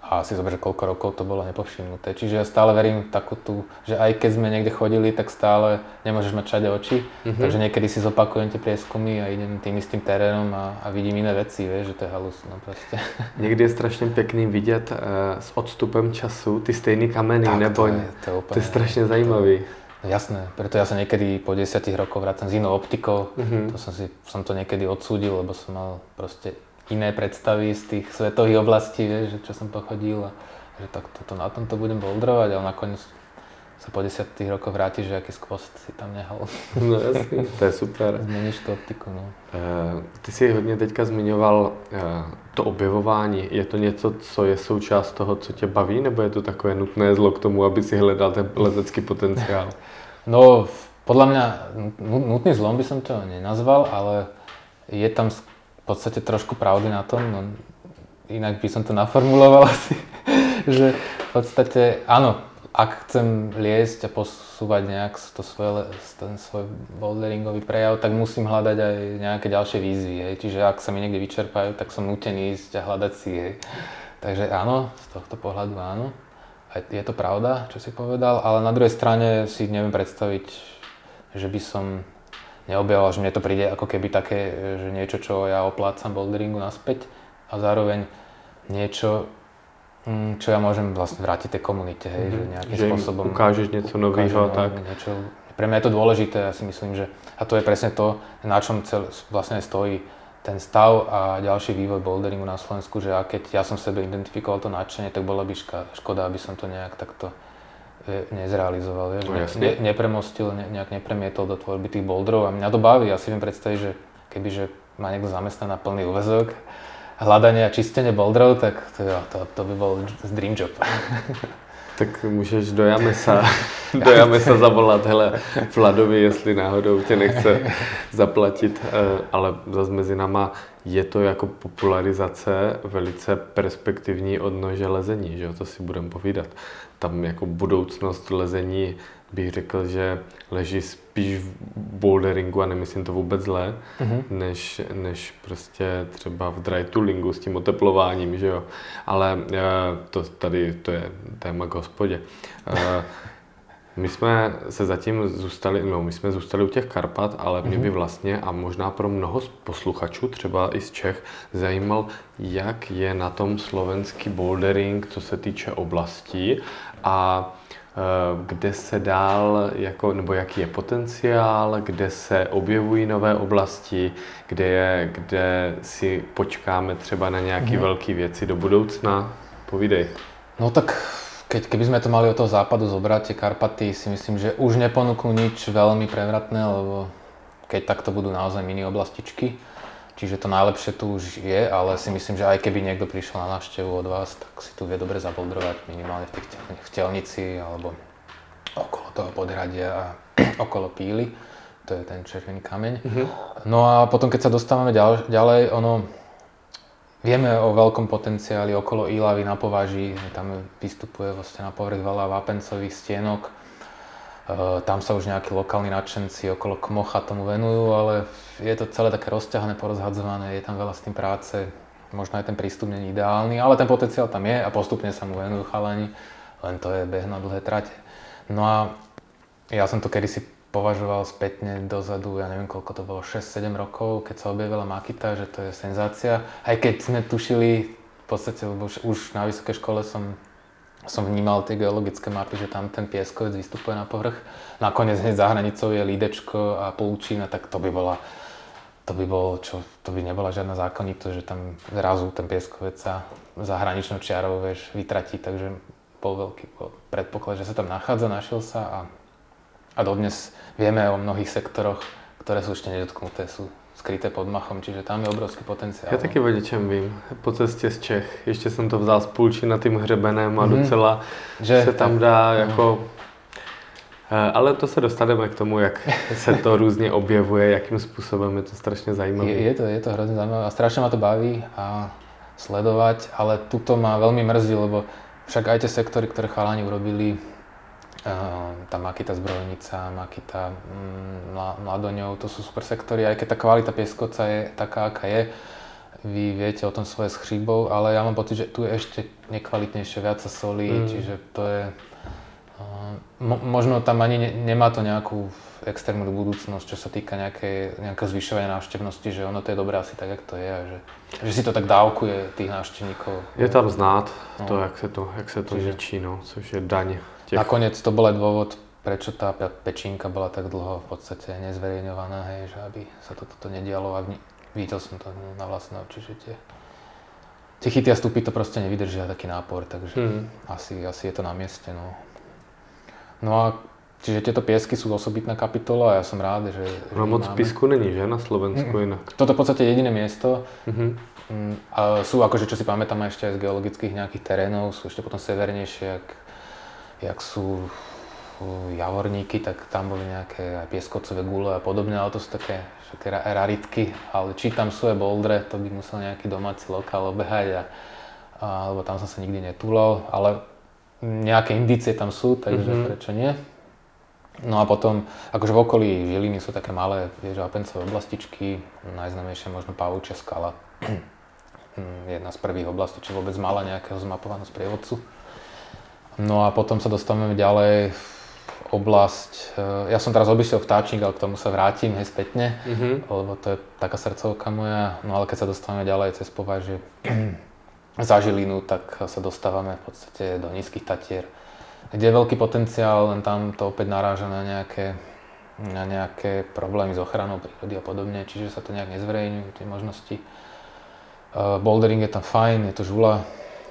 A si zober, že koľko rokov to bolo nepovšimnuté. Čiže ja stále verím v takú tú, že aj keď sme niekde chodili, tak stále nemôžeš mať všade oči. Mm-hmm. Takže niekedy si zopakujem tie prieskumy a idem tým istým terénom a, a vidím iné veci, vieš, že to je halus, no proste. Někdy je strašně pěkný vidět eh, s odstupem času ty stejné kameny, Tak, nebo to je, to je úplne... to je strašně zajímavý. No jasné, preto ja sa niekedy po 10 rokoch vrátim s inou optikou. Mhm. To som, si, som to niekedy odsúdil, lebo som mal proste iné predstavy z tých svetových oblastí, vieš, že čo som pochodil a že tak toto, na tomto budem bouldrovať, ale nakoniec sa po 10 rokoch vrátiš, že aký skvost si tam nehal. No jasný, to je super. Zmeníš tú optiku, no. Eh, Ty jsi hodně teďka zmiňoval eh, to objevování. Je to něco, co je součást toho, co tě baví, nebo je to takové nutné zlo k tomu, aby si hledal ten letecký potenciál? No, podľa mňa nu- nutný zlom by som to nenazval, ale je tam v podstate trošku pravdy na tom, no, inak by som to naformuloval asi, že v podstate áno, ak chcem liesť a posúvať nejak to svoje, ten svoj boulderingový prejav, tak musím hľadať aj nejaké ďalšie výzvy, hej. Čiže ak sa mi niekde vyčerpajú, tak som nutený ísť a hľadať si, hej. Takže áno, z tohto pohľadu áno. Aj je to pravda, čo si povedal, ale na druhej strane si neviem predstaviť, že by som neobjavoval, že mne to príde ako keby také, že niečo, čo ja oplácam boulderingu naspäť a zároveň niečo, čo ja môžem vlastne vrátiť tej komunite, hej, že nejakým Že spôsobom ukážeš něco nového, no, tak. Niečo, pre mňa je to dôležité, ja si myslím, že a to je presne to, na čom cel, vlastne stojí ten stav a ďalší vývoj boulderingu na Slovensku, že a keď ja som sebe identifikoval to nadšenie, tak bola by ška, škoda, aby som to nejak takto e, nezrealizoval, vieš, No ne, nepremostil, ne, nejak nepremietol do tvorby tých boulderov. A mňa to baví, ja si viem predstaviť, že kebyže ma niekto zamestná na plný úvezok, hľadanie a čistenie boulderov, tak to, jo, to, to by bol dream job. Tak můžeš do Jamesa, do Jamesa zavolat, hele, Vladovi, jestli náhodou tě nechce zaplatit, eh, ale zase mezi náma je to jako popularizace velice perspektivní odnože lezení, že jo, to si budeme povídat. Tam jako budoucnost lezení bych řekl, že leží spíš v boulderingu a nemyslím to vůbec zlé, Mhm. než, než prostě třeba v dry toolingu s tím oteplováním, že jo. Ale eh, to tady, to je téma k hospodě. Eh, My jsme se zatím zůstali, no my jsme zůstali u těch Karpat, ale mě by vlastně a možná pro mnoho posluchačů, třeba i z Čech, zajímal, jak je na tom slovenský bouldering, co se týče oblastí a kde se dál, jako, nebo jaký je potenciál, kde se objevují nové oblasti, kde, je, kde si počkáme třeba na nějaké Mhm. velké věci do budoucna. Povídej. No tak keď, keby sme to mali od toho západu zobrať, tie Karpaty si myslím, že už neponúknú nič veľmi prevratné, lebo keď tak to budú naozaj mini oblastičky. Čiže to najlepšie tu už je, ale si myslím, že aj keby niekto prišiel na návštevu od vás, tak si tu vie dobre zaboldrovať minimálne v, tých tel- v telnici alebo okolo toho podhradia a okolo píly. To je ten červený kameň. No a potom, keď sa dostávame ďal, ďalej, ono, Vieme o veľkom potenciáli okolo Ílavy na považí, tam vystupuje vlastne na povrch veľa vápencových stienok. E, tam sa už nejakí lokálni nadšenci okolo Kmocha tomu venujú, ale je to celé také rozťahané, porozhadzované, je tam veľa s tým práce. Možno aj ten prístup není ideálny, ale ten potenciál tam je a postupne sa mu venujú chalani, len to je beh na dlhé trate. No a ja som to kedysi považoval spätne dozadu, ja neviem koľko to bolo, 6-7 rokov, keď sa objavila Makita, že to je senzácia. Aj keď sme tušili, v podstate, lebo už na vysokej škole som, som vnímal tie geologické mapy, že tam ten pieskovec vystupuje na povrch. Nakoniec hneď za hranicou je Lídečko a Pulčín, a tak to by bola to by bolo, čo, to by nebola žiadna zákonitosť, že tam zrazu ten pieskovec sa za hraničnou čiarou, vieš, vytratí, takže bol veľký predpoklad, že sa tam nachádza, našiel sa a, a dodnes vieme o mnohých sektoroch, ktoré sú ešte nedotknuté, sú skryté pod machom, čiže tam je obrovský potenciál. Já taky o něčem vím. Po cestě z Čech. Ještě jsem to vzal z Půlčina tím hřebenem a Mhm. docela že se tam dá jako... Eh, Ale to se dostaneme k tomu, jak se to různě objevuje, jakým způsobem je to strašně zajímavé. Je, je, to, je to hrozne zaujímavé a strašne ma to baví a sledovať, ale tuto ma veľmi mrzí, lebo však aj tie sektory, ktoré chalani urobili, tá Makita zbrojnica, Makita mm, Mla- Mladoňov, to sú super sektory, aj keď tá kvalita pieskoca je taká, aká je, vy viete o tom svoje s chríbou, ale ja mám pocit, že tu je ešte nekvalitnejšie, viac sa solí, Mm. čiže to je... Uh, mo- možno tam ani ne, nemá to nejakú extrémnu budúcnosť, čo sa týka nejaké, nejakého zvyšovania návštevnosti, že ono to je dobré asi tak, jak to je a že, že si to tak dávkuje tých návštevníkov. Je tam znát to, No. jak se to, jak se to Čiže- ničí, no, což je daň těch. Nakoniec to bol aj dôvod, prečo tá pe- pečínka bola tak dlho v podstate nezverejňovaná, hej, že aby sa to, toto nedialo a videl som to na vlastné oči, že tie, tie chyty a stupy to proste nevydržia taký nápor, takže Hmm. asi, asi je to na mieste. No. no a čiže tieto piesky sú osobitná kapitola a ja som rád, že... No moc máme. písku není, že, na Slovensku Mm. jinak. Toto v podstate je jediné miesto. Mhm. Mm, A sú akože, čo si pamätám ešte aj z geologických nejakých terénov, sú ešte potom severnejšie, jak, jak sú javorníky, tak tam boli nejaké aj pieskocové gule a podobne, ale to sú také, také ra- raritky. Ale či tam sú aj bouldre, to by musel nejaký domáci lokál obehať, a, a, lebo tam som sa nikdy netúlal, ale nejaké indície tam sú, takže Mhm. mm-hmm. prečo nie. No a potom, akože v okolí Žiliny sú také malé, vieš, apencové oblastičky, najznámejšia možno Pavúčia skala. Jedna z prvých oblastí, čo vôbec mala nejakého zmapovaného sprievodcu. No a potom sa dostávame ďalej oblasť, eh, ja som teraz obišiel vtáčnik, ale k tomu sa vrátim hej spätne, Mhm. lebo to je taká srdcovka moja, no ale keď sa dostávame ďalej cez považe za Žilinu, tak sa dostávame v podstate do nízkych Tatier, kde je veľký potenciál, len tam to opäť naráža na nejaké, na nejaké problémy s ochranou prírody a podobne, čiže sa to nejak nezverejňujú, tie možnosti. Uh, bouldering je tam fajn, je to žula.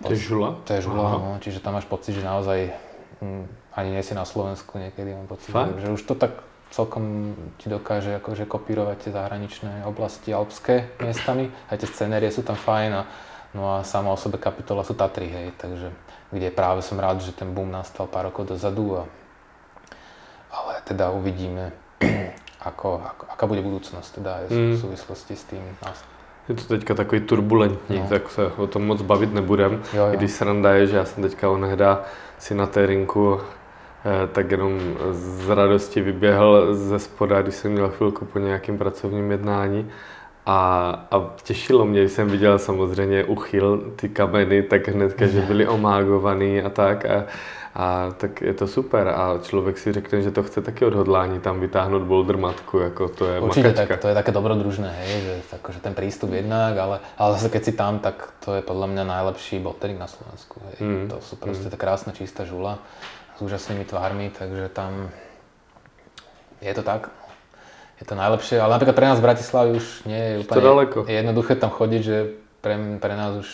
To je žula? To je žula, Aha. no, čiže tam máš pocit, že naozaj mm, ani nie si na Slovensku niekedy, mám pocit, Fakt? že, už to tak celkom ti dokáže akože kopírovať tie zahraničné oblasti alpské miestami, aj tie scenérie sú tam fajn a no a sama o sebe kapitola sú Tatry, hej, takže kde práve som rád, že ten boom nastal pár rokov dozadu a ale teda uvidíme, ako, ako, aká bude budúcnosť teda aj v Mm. súvislosti s tým. Je to teďka takový turbulentní, No. tak se o tom moc bavit nebudem. Jo, jo. I když sranda je, že já jsem teďka onehda si na té rinku eh, tak jenom z radosti vyběhl ze spoda, když jsem měl chvilku po nějakém pracovním jednání. A, a těšilo mě, když jsem viděl samozřejmě uchyl, ty kameny, tak hnedka, že byly omágovaný a tak. A, a tak je to super a člověk si řekne, že to chce taky odhodlání tam vytáhnout boulder matku, jako to je Určite makačka. tak, to je také dobrodružné, hej, že akože ten prístup jednak, ale, ale zase keď si tam, tak to je podľa mňa najlepší bouldering na Slovensku. Hej. Mm, To sú proste tá krásna čistá žula s úžasnými tvármi, takže tam je to tak. Je to najlepšie, ale napríklad pre nás v Bratislavi už nie je úplne daleko. jednoduché tam chodiť, že pre, pre nás už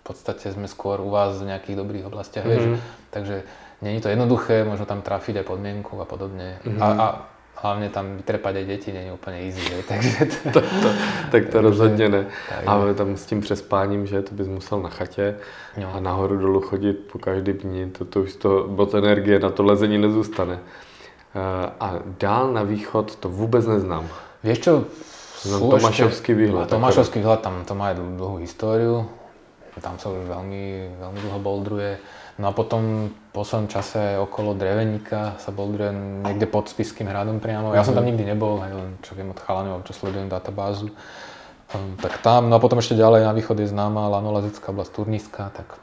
v podstate sme skôr u vás v nejakých dobrých oblastiach, mm-hmm. vieš, Mhm. Takže není to jednoduché, možno tam trafiť aj podmienku a podobne. Mhm. A, a hlavne tam vytrepať aj deti je úplne easy, hej, takže to, to, to, tak to rozhodně ne. takže- Ale tam s tím přespáním, že to bys musel na chatě No. a nahoru dolů chodit po každý dní, to, to už to bod energie na to lezení nezůstane. Eh, A dál na východ to vůbec neznám. Vieš čo, Znam sú Tomášovský výhľad, A Tomášovský výhľad, tam to má aj dl- dlhú históriu. Tam sa už veľmi, veľmi dlho bouldruje. No a potom v poslednom čase okolo Dreveníka sa bouldruje niekde pod Spiským hradom priamo. Ja som tam nikdy nebol, aj len čo viem od chalanov, čo sledujem databázu. Um, tak tam, no a potom ešte ďalej na východ je známa Lanolazická oblasť Turniska, tak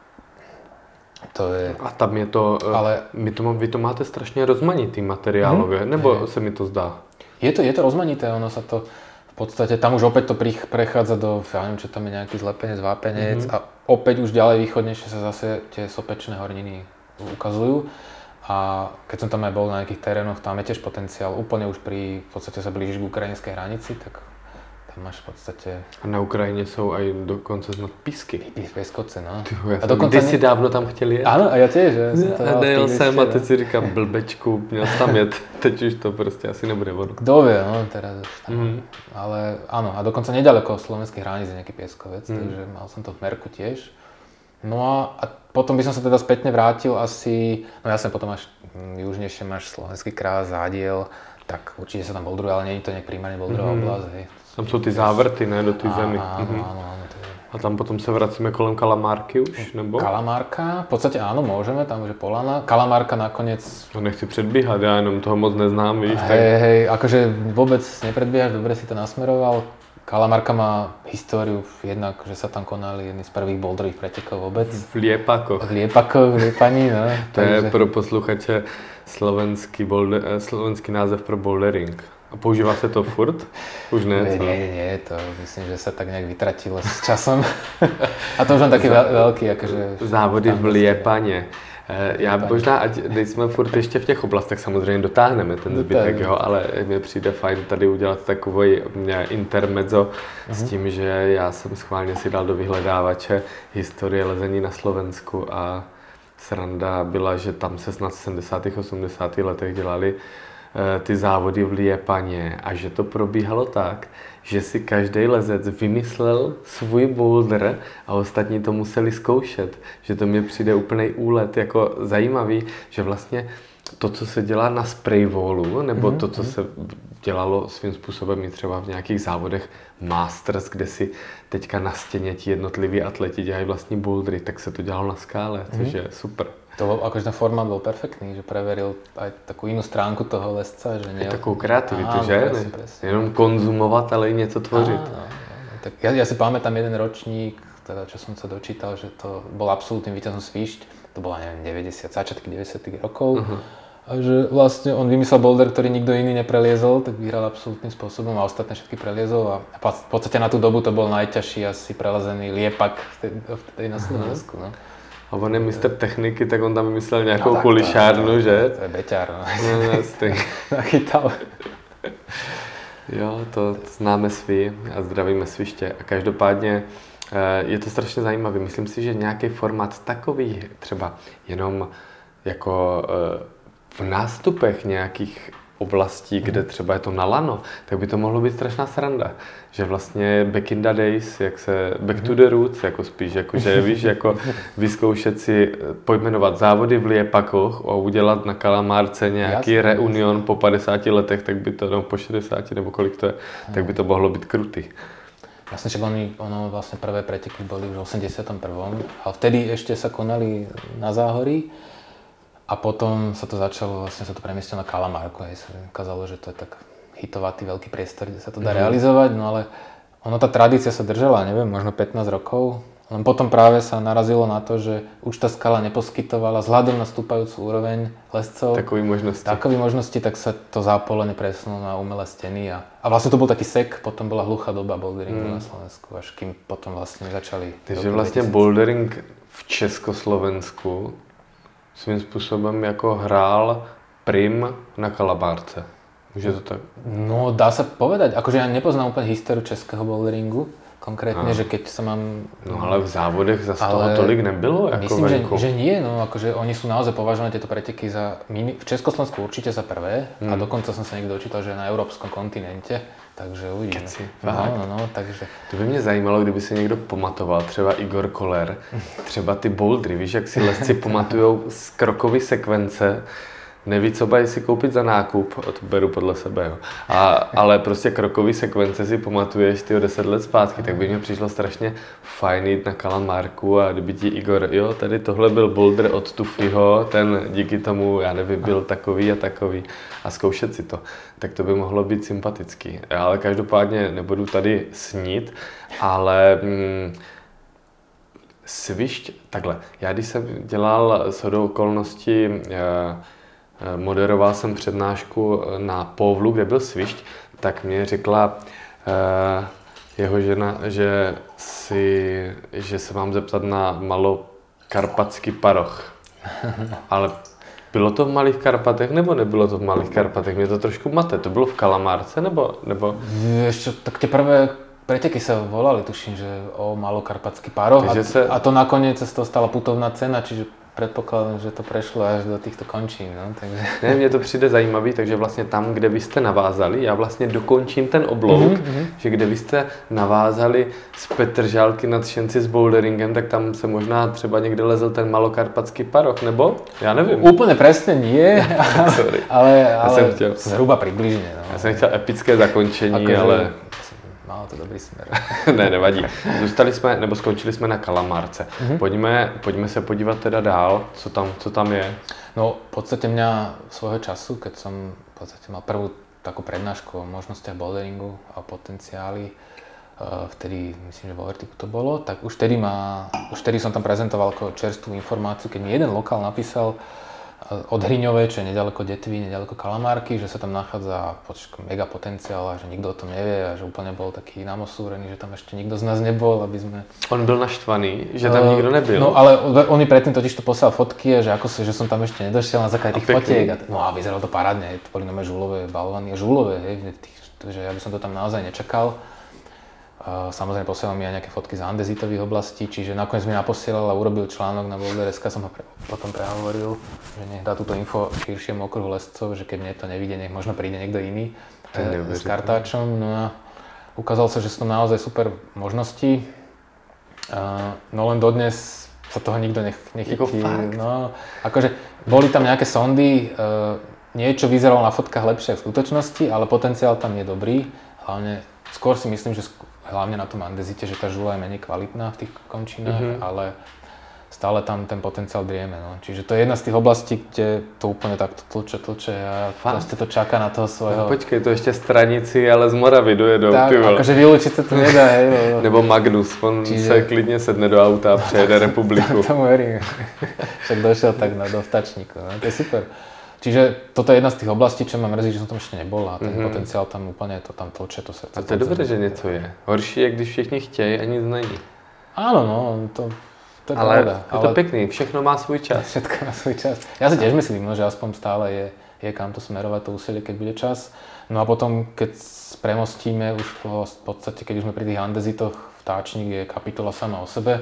to je... A tam je to, eh, Ale- my to, vy to máte strašně rozmanitý materiálově, nebo Je. se mi to zdá? Je to, je to rozmanité, ono sa to podstate, tam už opäť to prechádza do, ja neviem, čo tam je nejaký zlepenec, vápenec Mhm. a opäť už ďalej východnejšie sa zase tie sopečné horniny ukazujú. A keď som tam aj bol na nejakých terénoch, tam je tiež potenciál, úplne už pri, v podstate sa blížiš k ukrajinskej hranici, tak máš v podstate A na Ukrajině jsou i dokonce snad písky. pí- pieskoce, no. Tyjo, já A jsem dokonce kdysi ne- dávno tam chtěl jet. Áno, a ja tiež, že som to A nejel jsem a teď no. si říkám, blbečku, měl tam jet. Teď už to prostě asi nebude ono. Kto vie, no, teraz už tam. Mhm. Ale áno, a dokonca nedaleko od slovenských hraníc je nejaký pieskovec, Mhm. takže mal som to v Merku tiež. No a, a potom by som sa teda spätne vrátil asi, no jasne potom až mm, južnejšie máš Slovenský krás, Zádiel, tak určite sa tam boldruje, ale nie je to nejak primárne boldrová Mhm. oblasť, hej. Tam jsou ty závrty, ne, do té zemi. Áno, Mhm. áno, áno, to je A tam potom se vracíme kolem Kalamárky už, nebo? Kalamárka, v podstate áno, môžeme, tam už je Polana. Kalamárka nakoniec No nechci předbíhat, já jenom toho moc neznám, víš, tak Hej, hej, akože vôbec nepredbiehaš, dobre si to nasmeroval. Kalamarka má históriu jednak, že sa tam konali jedny z prvých boulderových pretekov vôbec. v Liepakoch. V Liepakoch, v Liepaní, no. To je takže- pro posluchače slovenský, boulder, eh, slovenský název pro bouldering. A používá se to furt? Už ne, Nie, co? nie, nie, to myslím, že sa tak nejak vytratilo s časom. A to už len taký veľ, veľký, akože... Závody v tam Liepaně. Eh, Já možná, ať nejsme furt ještě v těch oblastech, samozřejmě dotáhneme ten zbytek, Dotáhneme. jo, ale mně přijde fajn tady udělat takový intermezzo s Mhm. tím, že já jsem schválně si dal do vyhledávače historie lezení na Slovensku a sranda byla, že tam se snad v 70. 80. letech dělali eh, ty závody v Liepaně a že to probíhalo tak, že si každý lezec vymyslel svůj boulder a ostatní to museli zkoušet. Že to mě přijde úplný úlet jako zajímavý, že vlastně to, co se dělá na spraywallu, nebo to, co se dělalo svým způsobem i třeba v nějakých závodech Masters, kde si teďka na stěně ti jednotliví atleti dělají vlastní bouldery, tak se to dělalo na skále, což je super. To bol, akože ten formát bol perfektný, že preveril aj takú inú stránku toho lesca, že nie... Je takovou kreativitu, že? presne, Ne- presne. Jenom konzumovat, ale i. Áno, áno. Tak ja, ja si pamätám jeden ročník, teda čo som sa dočítal, že to bol absolútnym víťazom Svišť, to bola neviem, 90, začiatky 90 rokov. Mhm. A že vlastne on vymyslel boulder, ktorý nikto iný nepreliezol, tak vyhral absolútnym spôsobom a ostatné všetky preliezol a v podstate na tú dobu to bol najťažší asi prelezený liepak vtedy, vtedy na Slovensku. No. A on je mistr techniky, tak on tam vymyslel nějakou No, tak to- kulišárnu, že? To je beťar, no. No, jasný. Nachytal. Jo, to, to známe svý a zdravíme sviště. A každopádně eh, je to strašně zajímavé. Myslím si, že nějaký formát takový, třeba jenom jako eh, v nástupech nějakých oblastí, kde třeba je to na lano, tak by to mohlo být strašná sranda. Že vlastně back in the days, jak se, back to the roots, jako spíš, jako že víš, jako vyzkoušet si eh, pojmenovat závody v Liepakoch a udělat na Kalamárce nějaký Jasně. reunion po 50 letech, tak by to, no po 60 nebo kolik to je, tak by to mohlo být krutý. Vlastne však oni, ono vlastne prvé preteky boli v 81. Ale vtedy ešte sa konali na Záhorí a potom sa to začalo, vlastne sa to premiestilo na Kalamárku. Aj sa ukázalo, že to je tak hitovatý veľký priestor, kde sa to dá realizovať, no ale ono tá tradícia sa držala, neviem, možno 15 rokov. Len potom práve sa narazilo na to, že už tá skala neposkytovala vzhľadom na stúpajúcu úroveň lescov Takový možnosti. takové možnosti, tak sa to zápolenie presunulo na umelé steny a, a vlastne to bol taký sek, potom bola hluchá doba boulderingu na Slovensku, až kým potom vlastne začali... Takže 2000. bouldering v Československu svým způsobem jako hrál prim na Kalabárce. Může to tak? No dá sa povedať, akože ja nepoznám úplne históriu českého boulderingu, konkrétne, Áno. že keď sa mám... No ale v závodech zase Ale toho tolik nebylo jako Myslím, že, venku. že nie, no akože oni sú naozaj považované tieto preteky za, v Československu určite za prvé a Hmm. dokonca som sa niekde dočítal, že na európskom kontinente, takže uvidíme. Keci, no, fakt? no, no, takže... To by mě zajímalo, kdyby si někdo pamatoval, třeba Igor Koller, třeba ty bouldry, víš, jak si lesci pamatujou z krokový sekvence, neví, co mají si koupit za nákup, to beru podle sebe, jo. A, ale prostě krokový sekvence si pamatuješ ty o deset let zpátky, tak by mi přišlo strašně fajn jít na Kalamárku a kdyby ti Igor, jo, tady tohle byl boulder od Tufiho, ten díky tomu, já nevím, byl takový a takový a zkoušet si to, tak to by mohlo být sympatický. Ale každopádně nebudu tady snít, ale mm, Svišť, takhle, já když jsem dělal shodou okolností, eh, moderoval jsem přednášku na Povlu, kde byl Svišť, tak mě řekla eh, jeho žena, že, si, že se mám zeptat na malokarpatský paroch. Ale bylo to v Malých Karpatech nebo nebylo to v Malých Karpatech? Mě to trošku mate. To bylo v Kalamárce nebo, nebo čo, tak tie prvé preteky sa volali, tuším, že o Malokarpatský pároch a, sa- a to nakoniec sa z toho stala putovná cena, čiže predpokladám, že to prešlo až do týchto končín, no, takže... Ne, mně to přijde zajímavý, takže vlastně tam, kde vy jste navázali, já vlastně dokončím ten oblouk, mm-hmm. že kde vy jste navázali z Petržálky nad Šenci s boulderingem, tak tam se možná třeba někde lezl ten malokarpatský paroch, nebo? Já nevím. Úplne presne nie, ale, ale, chtěl. zhruba približne. No. Já jsem chtěl epické zakončení, Akože ale Malo to dobrý smer. ne, nevadí. Zůstali jsme, nebo skončili jsme na Kalamárce. Mm-hmm. Pojďme, pojďme se podívat teda dál, co tam, co tam je. No, v podstate mňa svojho času, keď som v podstate mal prvú takú prednášku o možnostiach boulderingu a potenciáli, eh, vtedy, myslím, že vo Vertiku to bolo, tak už vtedy, ma, už vtedy som tam prezentoval ako čerstvú informáciu, keď mi jeden lokál napísal od Hriňové, čo je nedaleko Detvy, nedaleko Kalamárky, že sa tam nachádza mega potenciál a že nikto o tom nevie a že úplne bol taký namosúrený, že tam ešte nikto z nás nebol, aby sme On byl naštvaný, že tam Eh, nikdo nebyl. No ale on mi predtým totiž to poslal fotky, že ako že som tam ešte nedošiel na základe tých fotiek. A, no a vyzeralo to parádne, to boli nové žulové balvany, žulové, hej, tých, že ja by som to tam naozaj nečakal. Samozrejme posielal mi aj nejaké fotky z andezitových oblastí, čiže nakoniec mi naposielal a urobil článok na Boulder.sk, som ho pre, potom prehovoril, že nech dá túto info širšiemu okruhu lescov, že keď mne to nevidie, nech možno príde niekto iný eh, s kartáčom. No a ukázalo sa, že sú to naozaj super možnosti. Uh, no len dodnes sa toho nikto nech, nechytí. No, akože boli tam nejaké sondy, uh, niečo vyzeralo na fotkách lepšie v skutočnosti, ale potenciál tam je dobrý. Hlavne, skôr si myslím, že hlavne na tom andezite, že tá žula je menej kvalitná v tých končinách, Mhm. mm-hmm. ale stále tam ten potenciál drieme. No. Čiže to je jedna z tých oblastí, kde to úplne takto tlče, tlče a proste to čaká na toho svojho... No, počkej, to ještě stranici, ale z Moravy dojedou, tak, ty akože vylúčiť sa to nedá, hej. lebo- Nebo Magnus, on Čiže- se klidně sedne do auta a přejede republiku. Tomu verím. Však došiel tak na do vtačníku, no, to je super. Čiže toto je jedna z tých oblastí, čo ma mrzí, že som tam ešte nebol a ten mm-hmm. potenciál tam úplne to tam tlče, to srdce. A to je dobré, že něco je. Horší je, když všichni chtějí a nic není. Áno, no, to, to je Ale pravda. je to pekný, všechno má svůj čas. Všetko má svoj čas. Ja si tiež myslím, no, že aspoň stále je, je kam to smerovať, to úsilie, keď bude čas. No a potom, keď premostíme už po, v podstate, keď už sme pri tých andezitoch, vtáčnik je kapitola sama o sebe.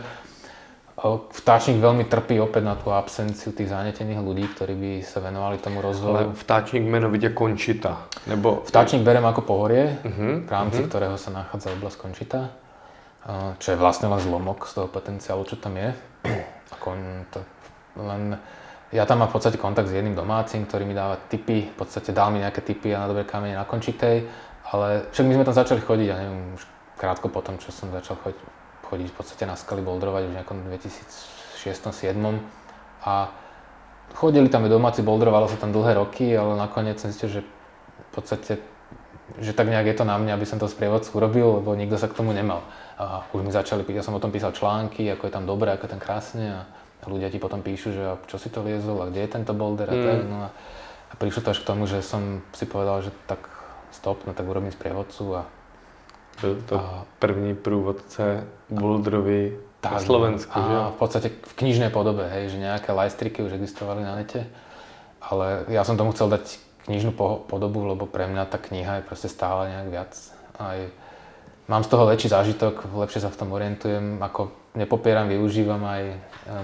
Vtáčnik veľmi trpí opäť na tú absenciu tých zanetených ľudí, ktorí by sa venovali tomu Ale rozvoju. vtáčník jmenovitě Končita. Nebo Vtáčnik berem ako pohorie, Mhm, v rámci ktorého sa nachádza oblasť Končita, a čo je vlastne len zlomok z toho potenciálu, čo tam je. Ako on to len, ja tam mám v podstate kontakt s jedným domácim, ktorý mi dáva tipy, v podstate dal mi nejaké tipy a na dobre kamene na Končitej, ale však my sme tam začali chodiť, ja neviem, už krátko potom, čo som začal chodiť, chodiť v podstate na skaly boulderovať už v nejakom 2006-2007 a chodili tam aj domáci, boulderovalo sa tam dlhé roky, ale nakoniec som zistil, že v podstate že tak nejak je to na mňa, aby som to sprievodcu urobil, lebo nikto sa k tomu nemal. A už mi začali, ja som o tom písal články, ako je tam dobré, ako je tam krásne a ľudia ti potom píšu, že čo si to liezol a kde je tento boulder a Mm. tak. No a, a prišlo to až k tomu, že som si povedal, že tak stop, no tak urobím sprievodcu a byl to A- první průvodce Boulderovi na Slovensku, a že v podstate v knižnej podobe, hej, že nejaké lajstriky už existovali na nete, ale ja som tomu chcel dať knižnú po- podobu, lebo pre mňa tá kniha je proste stále nejak viac. Aj mám z toho väčší zážitok, lepšie sa v tom orientujem, ako nepopieram, využívam aj e,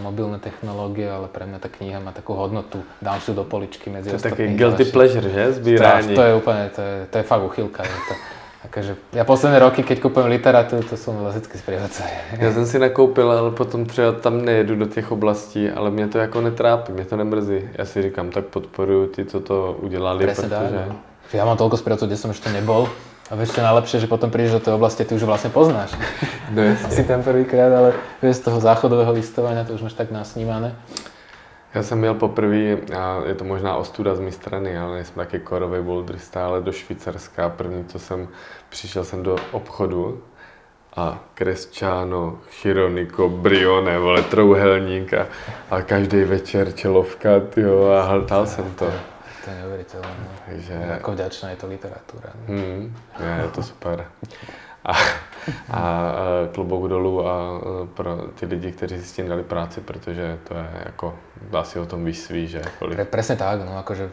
mobilné technológie, ale pre mňa tá kniha má takú hodnotu, dám si ju do poličky medzi To je ostatnými guilty pleasure, že? Zbírání. To je úplne, to je, to je fakt uchylka. Je to, akože, ja posledné roky, keď kúpujem literatúru, to som lezecký sprievodca. Já jsem si nakoupil, ale potom třeba tam nejedu do těch oblastí, ale mě to jako netrápí, mě to nemrzí. Já si říkám, tak podporuju ty, co to udělali, Presne tak. protože... no. Že Ja mám toľko sprievodcov, kde som ešte nebol. A vieš, čo najlepšie, že potom prídeš do tej oblasti ty už vlastne poznáš. No. Asi ten prvýkrát, ale vieš, z toho záchodového listovania to už máš tak nasnímané. Já jsem měl poprvé, a je to možná ostuda z mé strany, ale nejsem taky korový boulderista, ale do Švýcarska. První, co jsem, přišel jsem do obchodu a Cresciano, Chironiko, Brione, vole, trouhelník a, a každý večer čelovka, tyjo, a hltal jsem to. To je neuveriteľné. No. Takže, Ako vďačná je to literatúra. No. hmm, je, je to super. A, a, klobouk dolů a e, pro ty lidi, kteří si s tím dali práci, protože to je jako, asi o tom víš svý, že kolik Pre, presne tak, no akože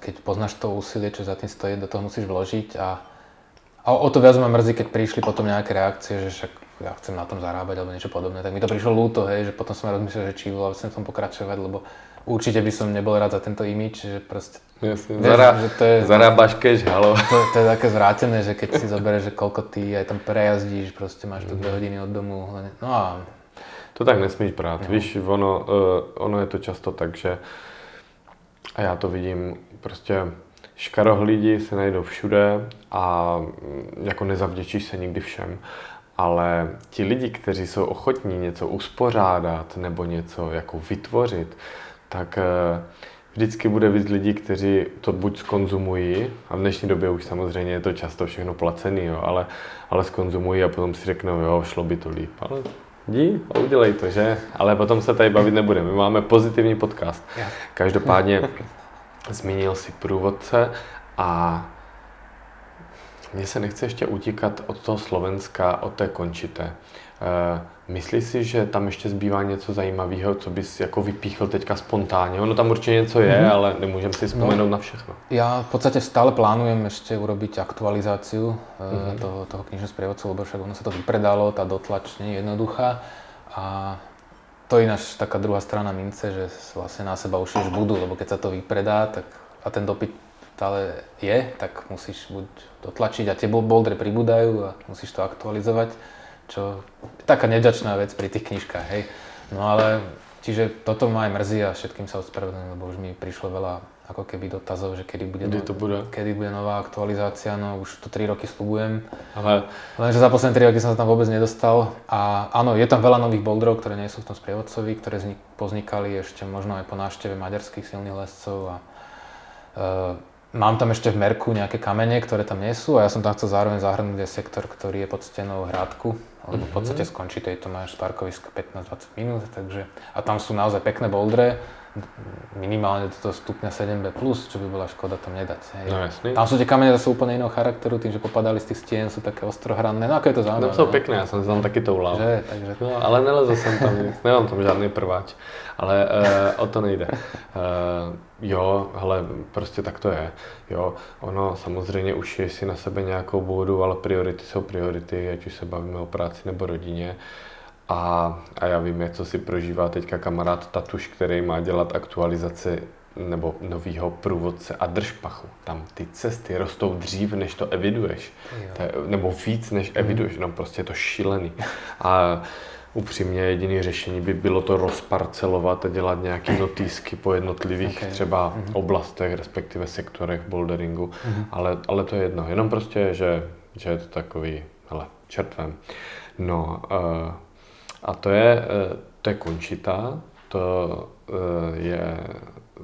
keď poznáš to úsilie, čo za tým stojí, do toho musíš vložiť a, A o to viac ma mrzí, keď prišli potom nejaké reakcie, že však ja chcem na tom zarábať alebo niečo podobné. Tak mi to prišlo ľúto, hej, že potom som rozmýšľal, že či chcem v tom pokračovať, lebo určite by som nebol rád za tento imič, že proste... Jasne, Vieš, Zará, že to je, zarábaš cash, halo. to, to, je také zvrátené, že keď si zoberieš, že koľko ty aj tam prejazdíš, proste máš tu dve hodiny od domu, no a To tak nesmíš brát. No. Víš, ono, uh, ono je to často tak, že a já to vidím, prostě škarohlídi se najdou všude a mm, jako nezavděčíš se nikdy všem. Ale ti lidi, kteří jsou ochotní něco uspořádat nebo něco jako vytvořit, tak eh, vždycky bude víc lidí, kteří to buď skonzumují, a v dnešní době už samozřejmě je to často všechno placený, jo, ale, ale skonzumují a potom si řeknou, jo, šlo by to líp. Ale jdi a udělej to, že? Ale potom se tady bavit nebudeme. My máme pozitivní podcast. Každopádně zmínil si průvodce a mně se nechce ještě utíkat od toho Slovenska, od té končité. E, myslíš si, že tam ještě zbývá něco zajímavého, co bys jako vypíchl teďka spontánně? Ono tam určitě něco je, Mhm. ale nemůžem si vzpomenout na všechno. Ja v podstate stále plánujem ešte urobiť aktualizáciu Mhm. uh toho, toho knižného sprievodcu, lebo však ono sa to vypredalo, tá dotlač nie je jednoduchá. A to je ináč taká druhá strana mince, že vlastne na seba už budú, lebo keď sa to vypredá tak, a ten dopyt stále je, tak musíš buď dotlačiť a tie bol- boldre pribúdajú a musíš to aktualizovať, čo taká nevďačná vec pri tých knižkách, hej. No ale, čiže toto ma aj mrzí a všetkým sa ospravedlňujem, lebo už mi prišlo veľa ako keby dotazov, že kedy bude, no- to bude? kedy bude nová aktualizácia, no už to 3 roky slubujem. Ale Lenže za posledné 3 roky som sa tam vôbec nedostal a áno, je tam veľa nových boulderov, ktoré nie sú v tom sprievodcovi, ktoré vznik, poznikali ešte možno aj po návšteve maďarských silných lescov a e, mám tam ešte v Merku nejaké kamene, ktoré tam nie sú a ja som tam chcel zároveň zahrnúť aj sektor, ktorý je pod stenou hrádku, lebo v podstate skončí to máš z parkoviska 15-20 minút, takže a tam sú naozaj pekné bouldre, minimálne do toho stupňa 7B+, čo by bola škoda tam nedať. Hej. no jasný. Tam sú tie kamene zase úplne iného charakteru, tým, že popadali z tých stien, sú také ostrohranné. No ako je to zaujímavé. Tam jsou no? pěkné, já jsem se tam taky toulal. Že, takže No, ale nelezl jsem tam nic, nemám tam žádný prváč, ale uh, o to nejde. Uh, jo, ale prostě tak to je. Jo, ono samozřejmě ušiješ si na sebe nějakou boudu, ale priority jsou priority, ať už se bavíme o práci nebo rodině. A, a já vím, co si prožívá teďka kamarád Tatuš, který má dělat aktualizaci nebo novýho průvodce a držpachu. Tam ty cesty rostou dřív, než to eviduješ. To je, nebo víc, než eviduješ. No prostě je to šílený. A upřímně jediné řešení by bylo to rozparcelovat a dělat nějaké notýsky po jednotlivých Ok. třeba oblastech, respektive sektorech boulderingu. Mhm. Ale, ale to je jedno. Jenom prostě, že, že je to takový, hele, čertvem. No, uh, a to je, eh, to je Končita, to eh, je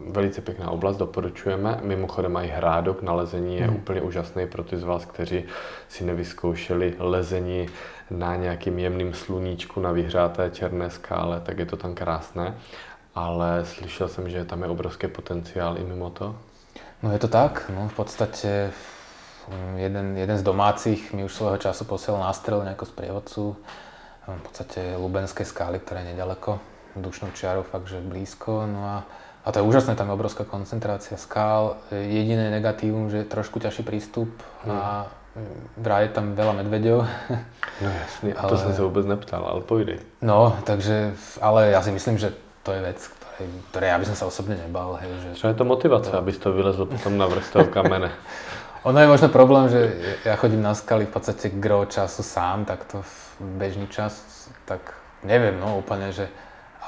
velice pěkná oblast, doporučujeme. Mimochodem i hrádok na lezení je Mhm. úplně úžasný pro ty z vás, kteří si nevyzkoušeli lezení na nějakým jemným sluníčku na vyhřáté černé skále, tak je to tam krásné. Ale slyšel jsem, že tam je obrovský potenciál i mimo to. No je to tak, no v podstate mm, jeden, jeden z domácich mi už svojho času posielal nástrel nejako z prievodcu, v podstate Lubenskej skály, ktorá je nedaleko, dušnou čiarou fakt, že blízko, no a, a to je úžasné, tam je obrovská koncentrácia skál, jediné negatívum, že je trošku ťažší prístup a mm, vraj je tam veľa medveďov, No jasně, a to Ale- jsem se vůbec neptal, ale povídej. no takže, ale ja si myslím, že to je vec, ktorej, ktorej ja by som sa osobne nebal, hej, že Třeba je to motivace, abys to vylezl potom na vrch toho kamene. Ono je možno problém, že ja chodím na skaly v podstate gro času sám, takto v bežný čas, tak neviem, no úplne, že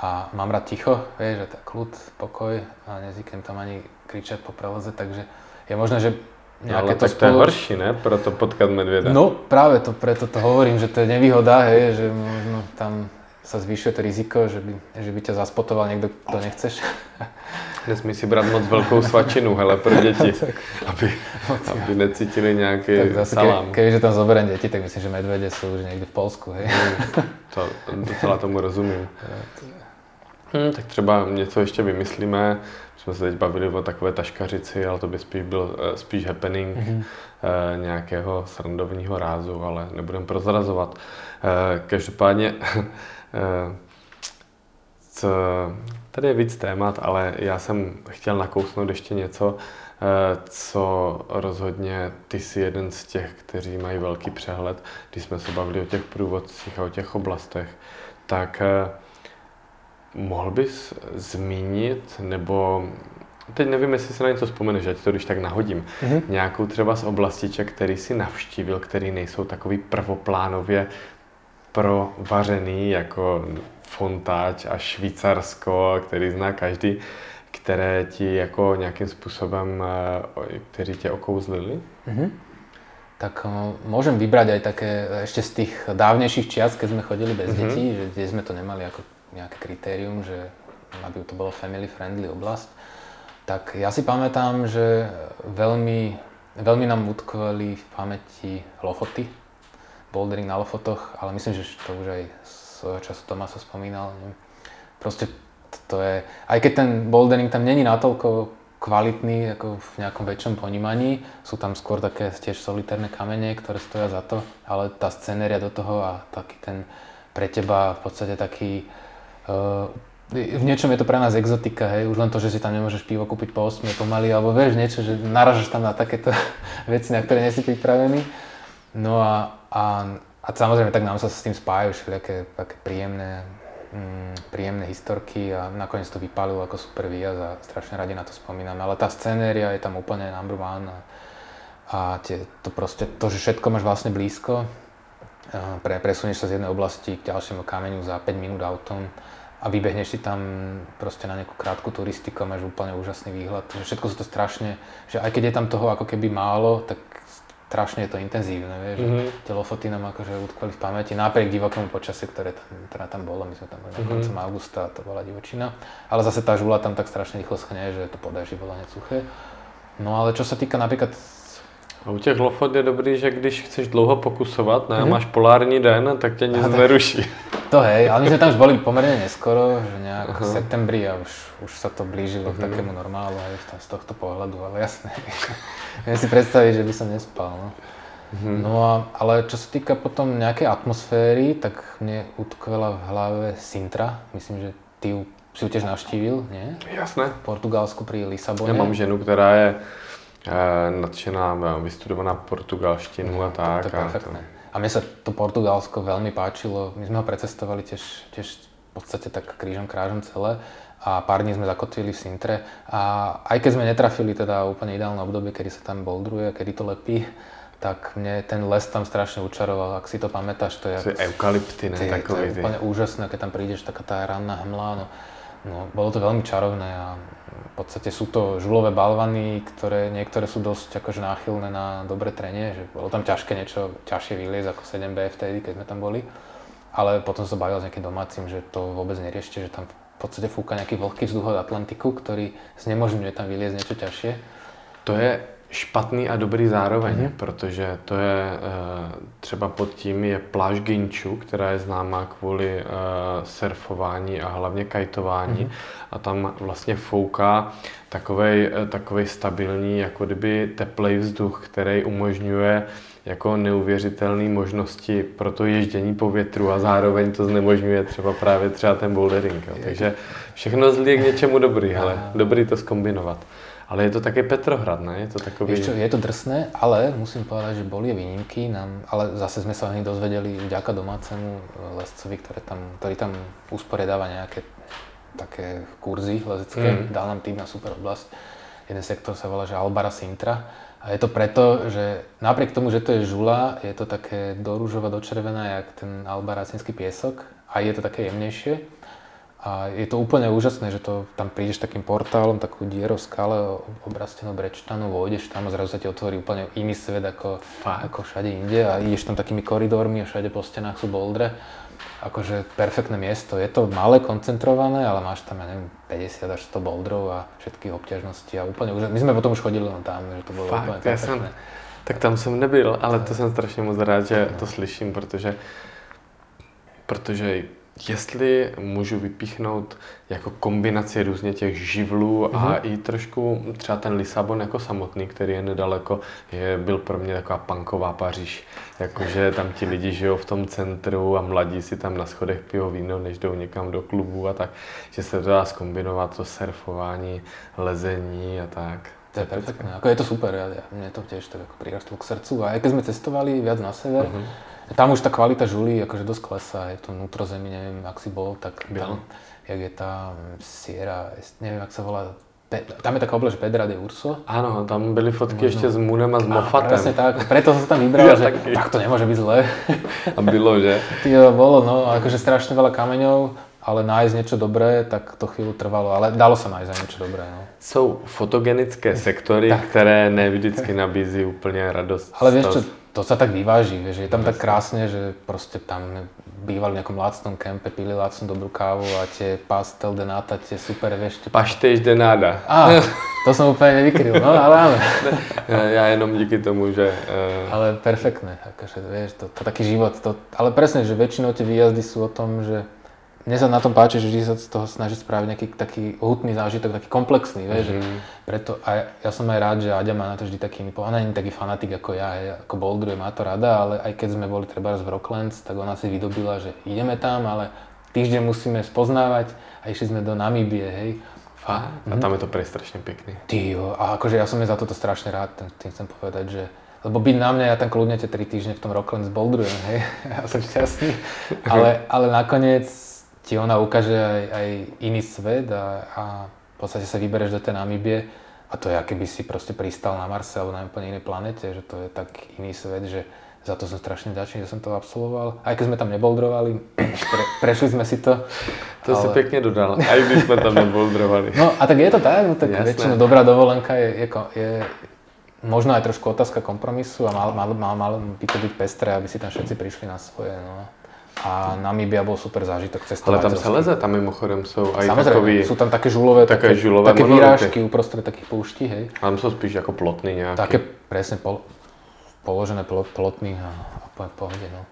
a mám rád ticho, vieš, že tak kľud, pokoj a nezvyknem tam ani kričať po preleze, takže je možné, že No, nejaké ale to tak to je spolu- horší, ne? Proto potkat medvěda. No práve to, preto to hovorím, že to je nevýhoda, hej, že možno tam sa zvyšuje to riziko, že by, že by ťa zaspotoval niekto, kto nechceš. Nesmí si brát moc velkou svačinu, hele, pro děti, aby, aby necítili nějaký tak zase, salám. ke, keďže tam zoberiem deti, tak myslím, že medvede sú už niekde v Polsku, hej. To docela tomu rozumím. Hm, tak třeba něco ještě vymyslíme. My jsme se teď bavili o takové taškařici, ale to by spíš byl eh, spíš happening Mhm. eh, nějakého srandovního rázu, ale nebudem prozrazovat. Eh, každopádně, eh, tady je víc témat, ale já jsem chtěl nakousnout ještě něco, eh, co rozhodně ty jsi jeden z těch, kteří mají velký přehled, když jsme se bavili o těch průvodcích a o těch oblastech, tak eh, mohl bys zmínit, nebo teď nevím, jestli se na něco vzpomeneš, ať to když tak nahodím, mm-hmm. nějakou třeba z oblastiček, který si navštívil, který nejsou takový prvoplánově provařený, jako Fontáč a Švýcarsko, který zná každý, které ti jako nějakým způsobem, eh, kteří tě okouzlili? Mm-hmm. Tak uh, môžem vybrať aj také ešte z tých dávnejších čias, keď sme chodili bez mm-hmm. detí, že kde sme to nemali ako nejaké kritérium, že aby to bolo family friendly oblasť. Tak ja si pamätám, že veľmi, veľmi nám utkveli v pamäti Lofoty, bouldering na Lofotoch, ale myslím, že to už aj svojho času Tomáso spomínal. Proste to je, aj keď ten bouldering tam není natoľko kvalitný ako v nejakom väčšom ponímaní, sú tam skôr také tiež solitérne kamene, ktoré stoja za to, ale tá scenéria do toho a taký ten pre teba v podstate taký uh, v niečom je to pre nás exotika, hej, už len to, že si tam nemôžeš pivo kúpiť po 8 pomaly, alebo vieš niečo, že naražaš tam na takéto veci, na ktoré nie si pripravený. No a, a, a samozrejme, tak nám sa s tým spájajú všelijaké také príjemné, mm, príjemné historky a nakoniec to vypálilo ako super výjazd a strašne radi na to spomíname. Ale tá scenéria je tam úplne number one a, a tie, to proste, to, že všetko máš vlastne blízko, pre, presunieš sa z jednej oblasti k ďalšiemu kameňu za 5 minút autom, a vybehneš si tam proste na nejakú krátku turistiku a máš úplne úžasný výhľad. Všetko sú to strašne, že aj keď je tam toho ako keby málo, tak strašne je to intenzívne, vieš, mm-hmm. že tie lofoty nám akože utkvali v pamäti, napriek divokému počasiu, ktoré tam, teda tam bolo, my sme tam boli mm-hmm. koncom augusta, to bola divočina, ale zase tá žula tam tak strašne rýchlo schne, že to podaží bolo hneď suché. No ale čo sa týka napríklad a u těch lofot je dobrý, že když chceš dlouho pokusovat, ne, mm-hmm. máš polární den, tak tě nic neruší. To hej, ale my sme tam už boli pomerne neskoro, že nejak uh-huh. v septembri a už, už sa to blížilo uh-huh. k takému normálu aj z tohto pohľadu, ale jasné. Viem si predstaviť, že by som nespal. No. Uh-huh. no a, ale čo sa týka potom nejakej atmosféry, tak mne utkvela v hlave Sintra. Myslím, že ty ju si ju tiež navštívil, nie? Jasné. V Portugalsku pri Lisabone. Ja mám ženu, ktorá je nadšená, vystudovaná portugalštinu no, a tak. To, to perfektné. A to, a mne sa to Portugalsko veľmi páčilo. My sme ho precestovali tiež, tiež v podstate tak krížom krážom celé a pár dní sme zakotvili v Sintre a aj keď sme netrafili teda úplne ideálne obdobie, kedy sa tam boldruje, kedy to lepí, tak mne ten les tam strašne učaroval, ak si to pamätáš, to je... To je eukalypty, ne? To je úplne úžasné, keď tam prídeš, taká tá ranná hmla, no, no, bolo to veľmi čarovné a v podstate sú to žulové balvany, ktoré niektoré sú dosť akože náchylné na dobré trenie, že bolo tam ťažké niečo ťažšie vyliezť ako 7B vtedy, keď sme tam boli. Ale potom som bavil s nejakým domácim, že to vôbec neriešte, že tam v podstate fúka nejaký vlhký vzduch od Atlantiku, ktorý znemožňuje tam vyliezť niečo ťažšie. To je špatný a dobrý zároveň, mm-hmm. protože to je e, třeba pod tím je pláž Ginču, která je známá kvůli e, surfování a hlavně kajtování mm-hmm. a tam vlastně fouká takovej, e, takovej stabilní, jako kdyby teplej vzduch, který umožňuje jako neuvěřitelné možnosti pro to ježdění po větru a zároveň to znemožňuje třeba právě třeba ten bouldering. Jo. Takže všechno zlí je k něčemu dobrý, ale dobrý to skombinovat. Ale je to také Petrohrad, ne? Je to takový... Ešte, je to drsné, ale musím povedať, že boli výnimky, nám, ale zase sme sa o nich dozvedeli vďaka domácemu eh, lescovi, ktoré tam, ktorý tam usporiadáva nejaké také kurzy lezecké, mm. dal nám tým na super oblasť. Jeden sektor sa volá, že Albara Sintra. A je to preto, že napriek tomu, že to je žula, je to také do rúžova, do červená, jak ten albaracinský piesok a je to také jemnejšie a je to úplne úžasné, že to tam prídeš takým portálom, takú dierou v skale, obrastenou brečtanou, vojdeš tam a zrazu sa ti otvorí úplne iný svet ako, ako všade inde a ideš tam takými koridormi a všade po stenách sú boldre. Akože perfektné miesto. Je to malé, koncentrované, ale máš tam, ja neviem, 50 až 100 boldrov a všetky obťažnosti a úplne úžasné. My sme potom už chodili len tam, že to bolo Fakt, úplne perfektné. Ja som, tak tam som nebyl, ale to jsem strašně moc rád, že to slyším, protože, protože jestli můžu vypíchnout jako kombinaci různě těch živlů mm-hmm. a Mhm. i trošku třeba ten Lisabon jako samotný, který je nedaleko, je, byl pro mě taková punková Paříž. Jakože tam ti lidi žijou v tom centru a mladí si tam na schodech pijou víno, než jdou někam do klubu a tak, že se to dá skombinovat to surfování, lezení a tak. To je perfektné. Ako je to super, ja, mne to tiež tak ako prirastlo k srdcu. A aj keď sme cestovali viac na sever, Mhm. Tam už tá kvalita žulí akože dosť klesá. Je to vnútrozemí, neviem, ak si bol, tak tam, jak je tá mm, Sierra, neviem, ak sa volá, tam je taká oblasť Pedra de Urso. Ano, tam byly fotky ještě s Moonem a s Moffatem. Presne tak, preto som sa tam vybral, Ja že taky. tak to nemôže byť zlé. A bylo, že? Tyjo, bolo, no, akože strašne veľa kameňov, ale nájsť niečo dobré, tak to chvíľu trvalo, ale dalo sa nájsť aj niečo dobré, no. Jsou fotogenické sektory, které ne vždycky nabízí úplně radost. Ale vieš čo, to sa tak vyváži, vieš, je tam tak krásne, že proste tam bývali v nejakom lacnom kempe, pili lacnú dobrú kávu a tie pastel de nata, tie super, vieš, tie... Paštež de nada. Á, to som úplne nevykryl, no ale áno. Já jenom díky tomu, že eh, Ale perfektné, akože, vieš, to, to taký život, to, ale presne, že väčšinou tie výjazdy sú o tom, že mne sa na tom páči, že vždy sa z toho snaží spraviť nejaký taký hutný zážitok, taký komplexný, vieš, Mhm. že preto a ja, som aj rád, že Aďa má na to vždy taký, ona nie je taký fanatik ako ja, hej, ako bouldruje, má to rada, ale aj keď sme boli treba v Rocklands, tak ona si vydobila, že ideme tam, ale týždeň musíme spoznávať a išli sme do Namíbie, hej. a, a tam je to prej strašně pěkný. Ty jo, a akože ja som je za toto strašne rád, tým, chcem povedať, že lebo byť na mňa, ja tam kľudne tie 3 týždne v tom Rocklands bouldrujem, hej, ja som šťastný, ale, ale nakoniec ti ona ukáže aj, aj iný svet a, a v podstate sa vybereš do tej Namíbie a to je, aké by si proste pristal na Marse alebo na úplne inej planete, že to je tak iný svet, že za to som strašne vďačný, že som to absolvoval. Aj keď sme tam nebouldrovali, pre, prešli sme si to. To si pěkně dodal, a i když jsme tam neboldrovali. No a tak je to tak, no, tak Jasné. väčšinou dobrá dovolenka je, je, je možno aj trošku otázka kompromisu a mal, mal, mal, mal by to byť pestré, aby si tam všetci prišli na svoje. No. A Namíbia bol super zážitok Ale cestovať. tam se leze, tam mimochodem jsou aj Samozrejme, takový, sú tam také žulové, také také, žulové také výrážky uprostred takých pouští, hej. tam jsou spíš jako plotny nějaký. Také presne pol, položené plo- plotny a, a po, pohode, no.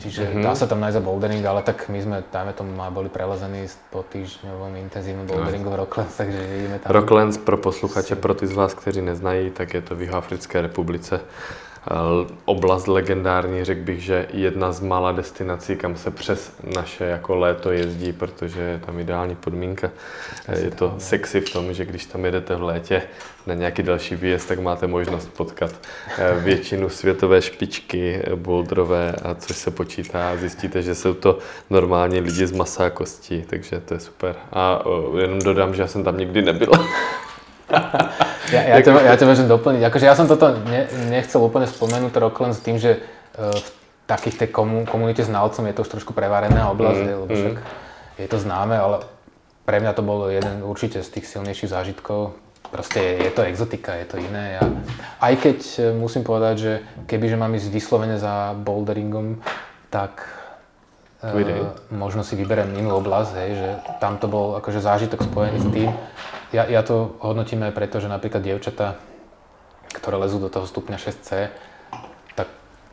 Čiže Mhm. mm-hmm. dá sa tam nájsť za bouldering, ale tak my sme, dajme tomu, boli prelezení po týždňovom intenzívnom boulderingu v Rocklands, takže ideme tam. Rocklands pro posluchače, pro ty z vás, kteří neznají, tak je to v Jihoafrické republice. L- Oblast legendární, řekl bych, že jedna z mála destinací, kam se přes naše jako léto jezdí, protože je tam ideální podmínka. Je to sexy v tom, že když tam jedete v létě na nějaký další výjezd, tak máte možnost potkat eh, většinu světové špičky eh, boulderové, a což se počítá a zjistíte, že jsou to normální lidi z masa a kostí, takže to je super. A jenom dodám, že já jsem tam nikdy nebyl. Ja, ja, ťa, ja môžem doplniť. Akože ja som toto ne, nechcel úplne spomenúť Rocklands tým, že uh, v takých tej komu, komunite znalcom je to už trošku prevarená oblasť, Mm, mm, lebo však je to známe, ale pre mňa to bol jeden určite z tých silnejších zážitkov. Proste je, je to exotika, je to iné. A aj keď eh, musím povedať, že kebyže mám ísť vyslovene za boulderingom, tak Ujdej. možno si vyberiem inú oblasť, hej, že tam to bol akože zážitok spojený s tým. Ja, ja to hodnotím aj preto, že napríklad dievčatá, ktoré lezú do toho stupňa 6C, tak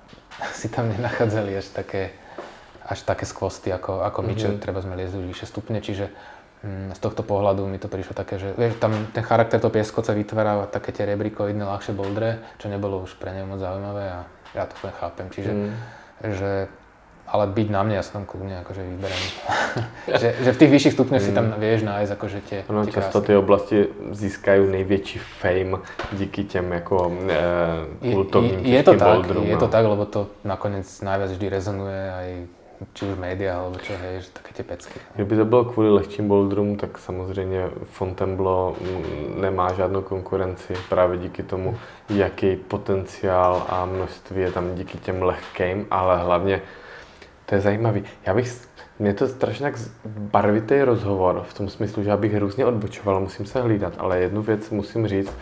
si tam nenachádzali až také, až také skvosty ako, ako my, čo treba sme liezli vyššie stupne, čiže mm, z tohto pohľadu mi to prišlo také, že vieš, tam ten charakter toho pieskoca vytvára také tie rebrikoidné ľahšie bouldre, čo nebolo už pre neho moc zaujímavé a ja to chápem, čiže že ale byť na mne, ja som tam kľudne akože vyberem. že, že v tých vyšších stupňoch si tam vieš nájsť akože tie, Ono tie často ty oblasti získají největší fame díky těm jako e, Je, kultovním je, je to těžkým tak, je no. to tak, lebo to nakoniec najviac vždy rezonuje aj či už média, alebo čo, hej, že také tie pecky. Kdyby to bylo kvůli lehčím boulderům, tak samozřejmě Fontainebleau mm, nemá žádnou konkurenci právě díky tomu, jaký potenciál a množství je tam díky těm lehkým, ale hlavně to je zajímavý. Já bych, mě to strašně tak barvitý rozhovor v tom smyslu, že já bych různě odbočoval, musím se hlídat, ale jednu věc musím říct,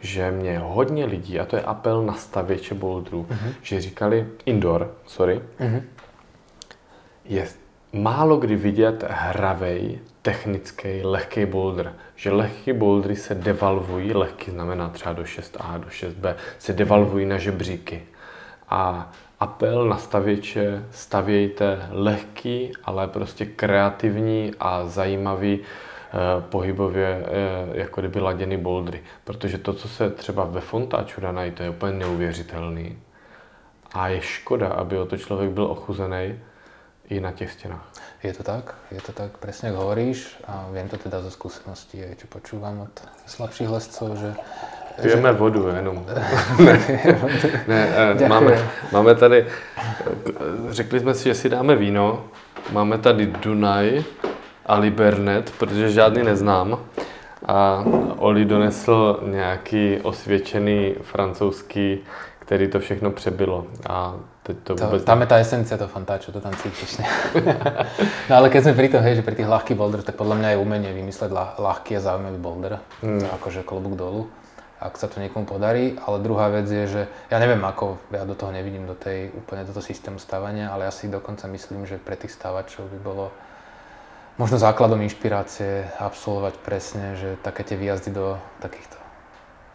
že mě hodně lidí, a to je apel na stavěče boulderů, mm-hmm. že říkali indoor, sorry, Mhm. je málo kdy vidět hravej, technický, lehký boulder. Že lehký bouldery se devalvují, lehký znamená třeba do 6A, do 6B, se devalvují na žebříky. A, apel na stavěče, stavějte lehký, ale prostě kreativní a zajímavý eh, pohybově eh, jako kdyby laděný bouldry. Protože to, co se třeba ve Fontáču dá najít, to je úplně neuvěřitelný. A je škoda, aby o to člověk byl ochuzený i na těch stěnách. Je to tak, je to tak, presne hovoríš a viem to teda zo skúseností, aj čo počúvam od slabších lescov, že Pijeme vodu jenom. ne, ne, eh, máme, máme tady, řekli jsme si, že si dáme víno, máme tady Dunaj a Libernet, protože žádný neznám. A Oli donesl nějaký osvědčený francouzský, který to všechno přebylo. A teď to To, vůbec... tam je tá esencia toho fantáču, to tam cítiš. Ne? no ale keď sme pri tom, hej, že pri tých ľahkých boulder, tak podľa mňa je umenie vymysleť ľah, ľahký a zaujímavý boulder. Hmm. Akože klobúk dolu, ak sa to niekomu podarí. Ale druhá vec je, že ja neviem ako, ja do toho nevidím, do tej úplne do systému stavania, ale ja si dokonca myslím, že pre tých stavačov by bolo možno základom inšpirácie absolvovať presne, že také tie výjazdy do takýchto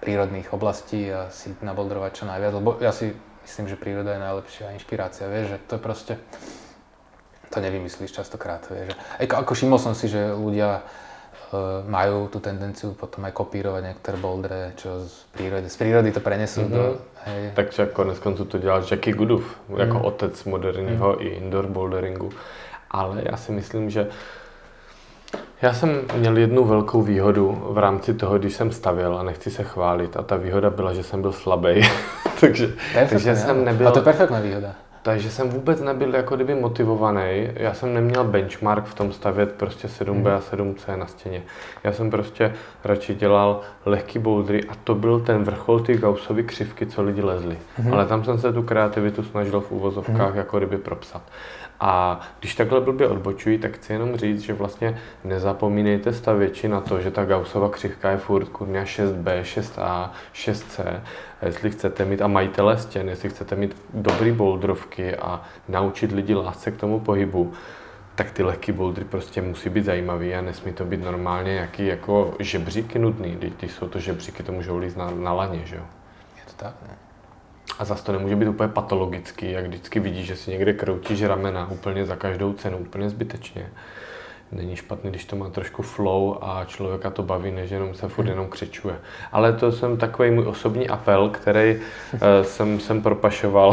prírodných oblastí a si naboldrovať čo najviac, lebo ja si myslím, že príroda je najlepšia inšpirácia, vieš, že to je proste, to nevymyslíš častokrát, vieš. Aj, ako všimol som si, že ľudia majú tú tendenciu potom aj kopírovať niektoré bouldre, čo z prírody, z prírody to prenesú do, hej, Tak třeba konec konců to dělal Jackie Goodów, jako otec moderního i indoor boulderingu. Ale já si myslím, že já jsem měl jednu velkou výhodu v rámci toho, když jsem stavěl a nechci se chválit. A ta výhoda byla, že jsem byl slabý. takže, takže jsem nebyl... A to je perfektná výhoda. Takže jsem vůbec nebyl jako kdyby motivovaný. Já jsem neměl benchmark v tom stavět prostě 7B a 7C na stěně. Já jsem prostě radši dělal lehký bouldry a to byl ten vrchol ty Gaussovy křivky, co lidi lezli. Ale tam jsem se tu kreativitu snažil v úvozovkách jako kdyby propsat. A když takhle blbě odbočují, tak chci jenom říct, že vlastně nezapomínejte stavěči na to, že ta Gaussova křivka je furt kurňa 6B, 6A, 6C. A jestli chcete mít, a majitele stěn, jestli chcete mít dobrý bouldrovky a naučit lidi lásce k tomu pohybu, tak ty lehký bouldry prostě musí být zajímavý a nesmí to být normálně nějaký jako žebříky nudný. Když, jsou to žebříky, to můžou líst na, na laně, že jo? Je to tak, no. A zase to nemůže být úplně patologický, jak vždycky vidíš, že si někde kroutíš ramena úplně za každou cenu, úplně zbytečně. Není špatný, když to má trošku flow a člověka to baví, než jenom se furt jenom křičuje. Ale to jsem takový můj osobní apel, který eh, jsem, jsem propašoval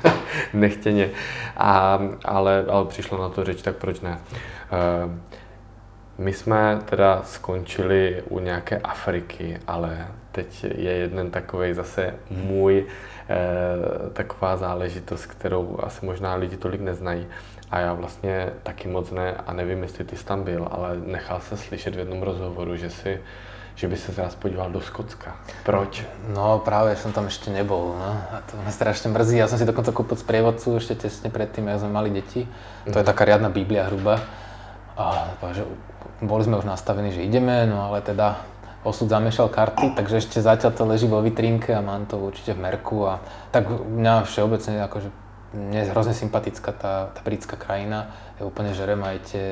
nechtěně, a, ale, ale přišlo na to řeč, tak proč ne. Eh, my jsme teda skončili u nějaké Afriky, ale teď je jeden takový zase můj taková záležitost, kterou asi možná lidi tolik neznají. A já vlastně taky moc ne a nevím, jestli ty jsi tam byl, ale nechal se slyšet v jednom rozhovoru, že si že by se zás podíval do Skotska. Proč? No práve som tam ešte nebol, no. A to ma strašne mrzí. Ja som si dokonca kúpil sprievodcu ešte tesne predtým, ako sme mali deti. To je taká riadna biblia hruba. A že boli sme už nastavení, že ideme, no ale teda osud zamiešal karty, takže ešte zatiaľ to leží vo vitrínke a mám to určite v merku. A tak mňa všeobecne akože mne je hrozne sympatická tá, tá britská krajina. Ja úplne žerem aj tie,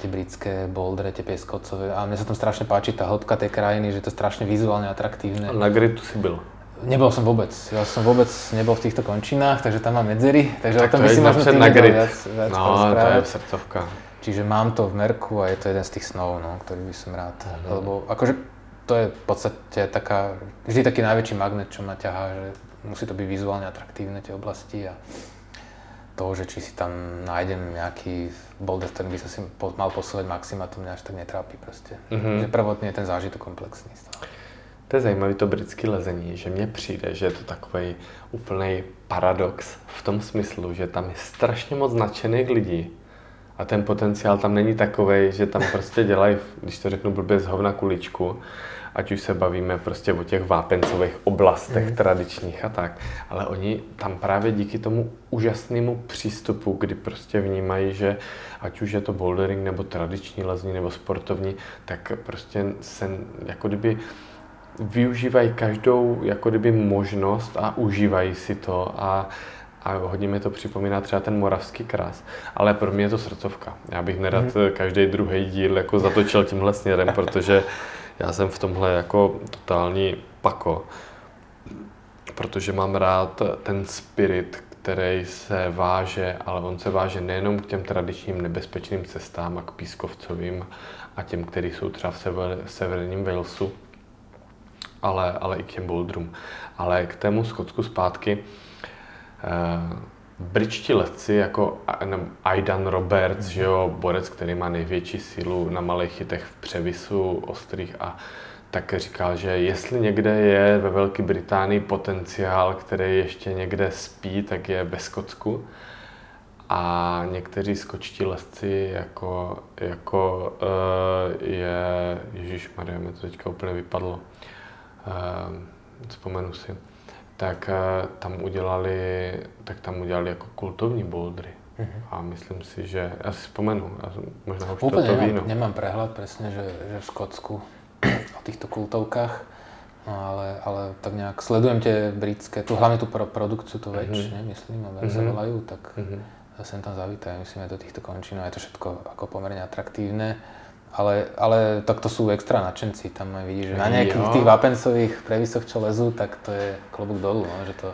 tie britské bouldere, tie pieskocové. A mne sa tam strašne páči tá hĺbka tej krajiny, že to je strašne vizuálne atraktívne. Na gritu si byl. Nebol som vôbec. Ja som vôbec nebol v týchto končinách, takže tam mám medzery. Takže o Tak tom to by je si možno ty na grid. viac, viac No, to je srdcovka. Čiže mám to v merku a je to jeden z tých snov, no, ktorý by som rád. Mhm. Lebo akože to je v podstate taká, vždy taký najväčší magnet, čo ma ťahá, že musí to byť vizuálne atraktívne tie oblasti a to, že či si tam nájdem nejaký boulder, ktorým by som si po, mal posúvať maxima, to mňa až tak netrápi proste. Mhm. Že prvotne je ten zážitok komplexný. To je zajímavé to britské lezení, že mně přijde, že je to takový úplný paradox v tom smyslu, že tam je strašně moc nadšených lidí a ten potenciál tam není takový, že tam prostě dělají, když to řeknu blbě, z hovna kuličku, ať už se bavíme prostě o těch vápencových oblastech mm. tradičních a tak, ale oni tam právě díky tomu úžasnému přístupu, kdy prostě vnímají, že ať už je to bouldering nebo tradiční lezní nebo sportovní, tak prostě se jako kdyby využívají každou jako kdyby možnost a užívají si to a, a hodně mi to připomíná třeba ten moravský krás. Ale pro mě je to srdcovka. Já bych nerad mm. každý druhý díl jako zatočil tímhle směrem, protože já jsem v tomhle jako totální pako. Protože mám rád ten spirit, který se váže, ale on se váže nejenom k těm tradičním nebezpečným cestám a k pískovcovým a těm, který jsou třeba v sever, severním Walesu, ale, ale i k těm boulderům. Ale k tému Skotsku zpátky, eh, Britští letci jako Aidan Roberts, že jo, borec, který má největší sílu na malých chytech v převisu ostrých a tak říkal, že jestli někde je ve Velké Británii potenciál, který ještě někde spí, tak je ve Skotsku. A někteří skočtí lesci, jako, jako uh, je, Ježíš Maria, mi to teďka úplně vypadlo, uh, vzpomenu si, tak uh, tam udělali, tak tam udělali jako kultovní bouldry. Mm-hmm. A myslím si, že, já si vzpomenu, já možná už Úplne to, to nemám, víno. nemám prehľad presne, že, že v Skotsku o týchto kultovkách, no ale, ale tak nejak sledujem tie britské, tu hlavne tú pro, produkciu, tu väč, mm-hmm. myslím, a mm-hmm. sa Mhm. volajú, tak Mhm. ja sem tam zavítajú, myslím aj do týchto končín, a je to všetko ako pomerne atraktívne. Ale, ale tak to sú extra nadšenci, tam aj vidíš, že na nejakých Jo. tých vápencových previsoch, čo lezú, tak to je klobúk dolu, no, že to,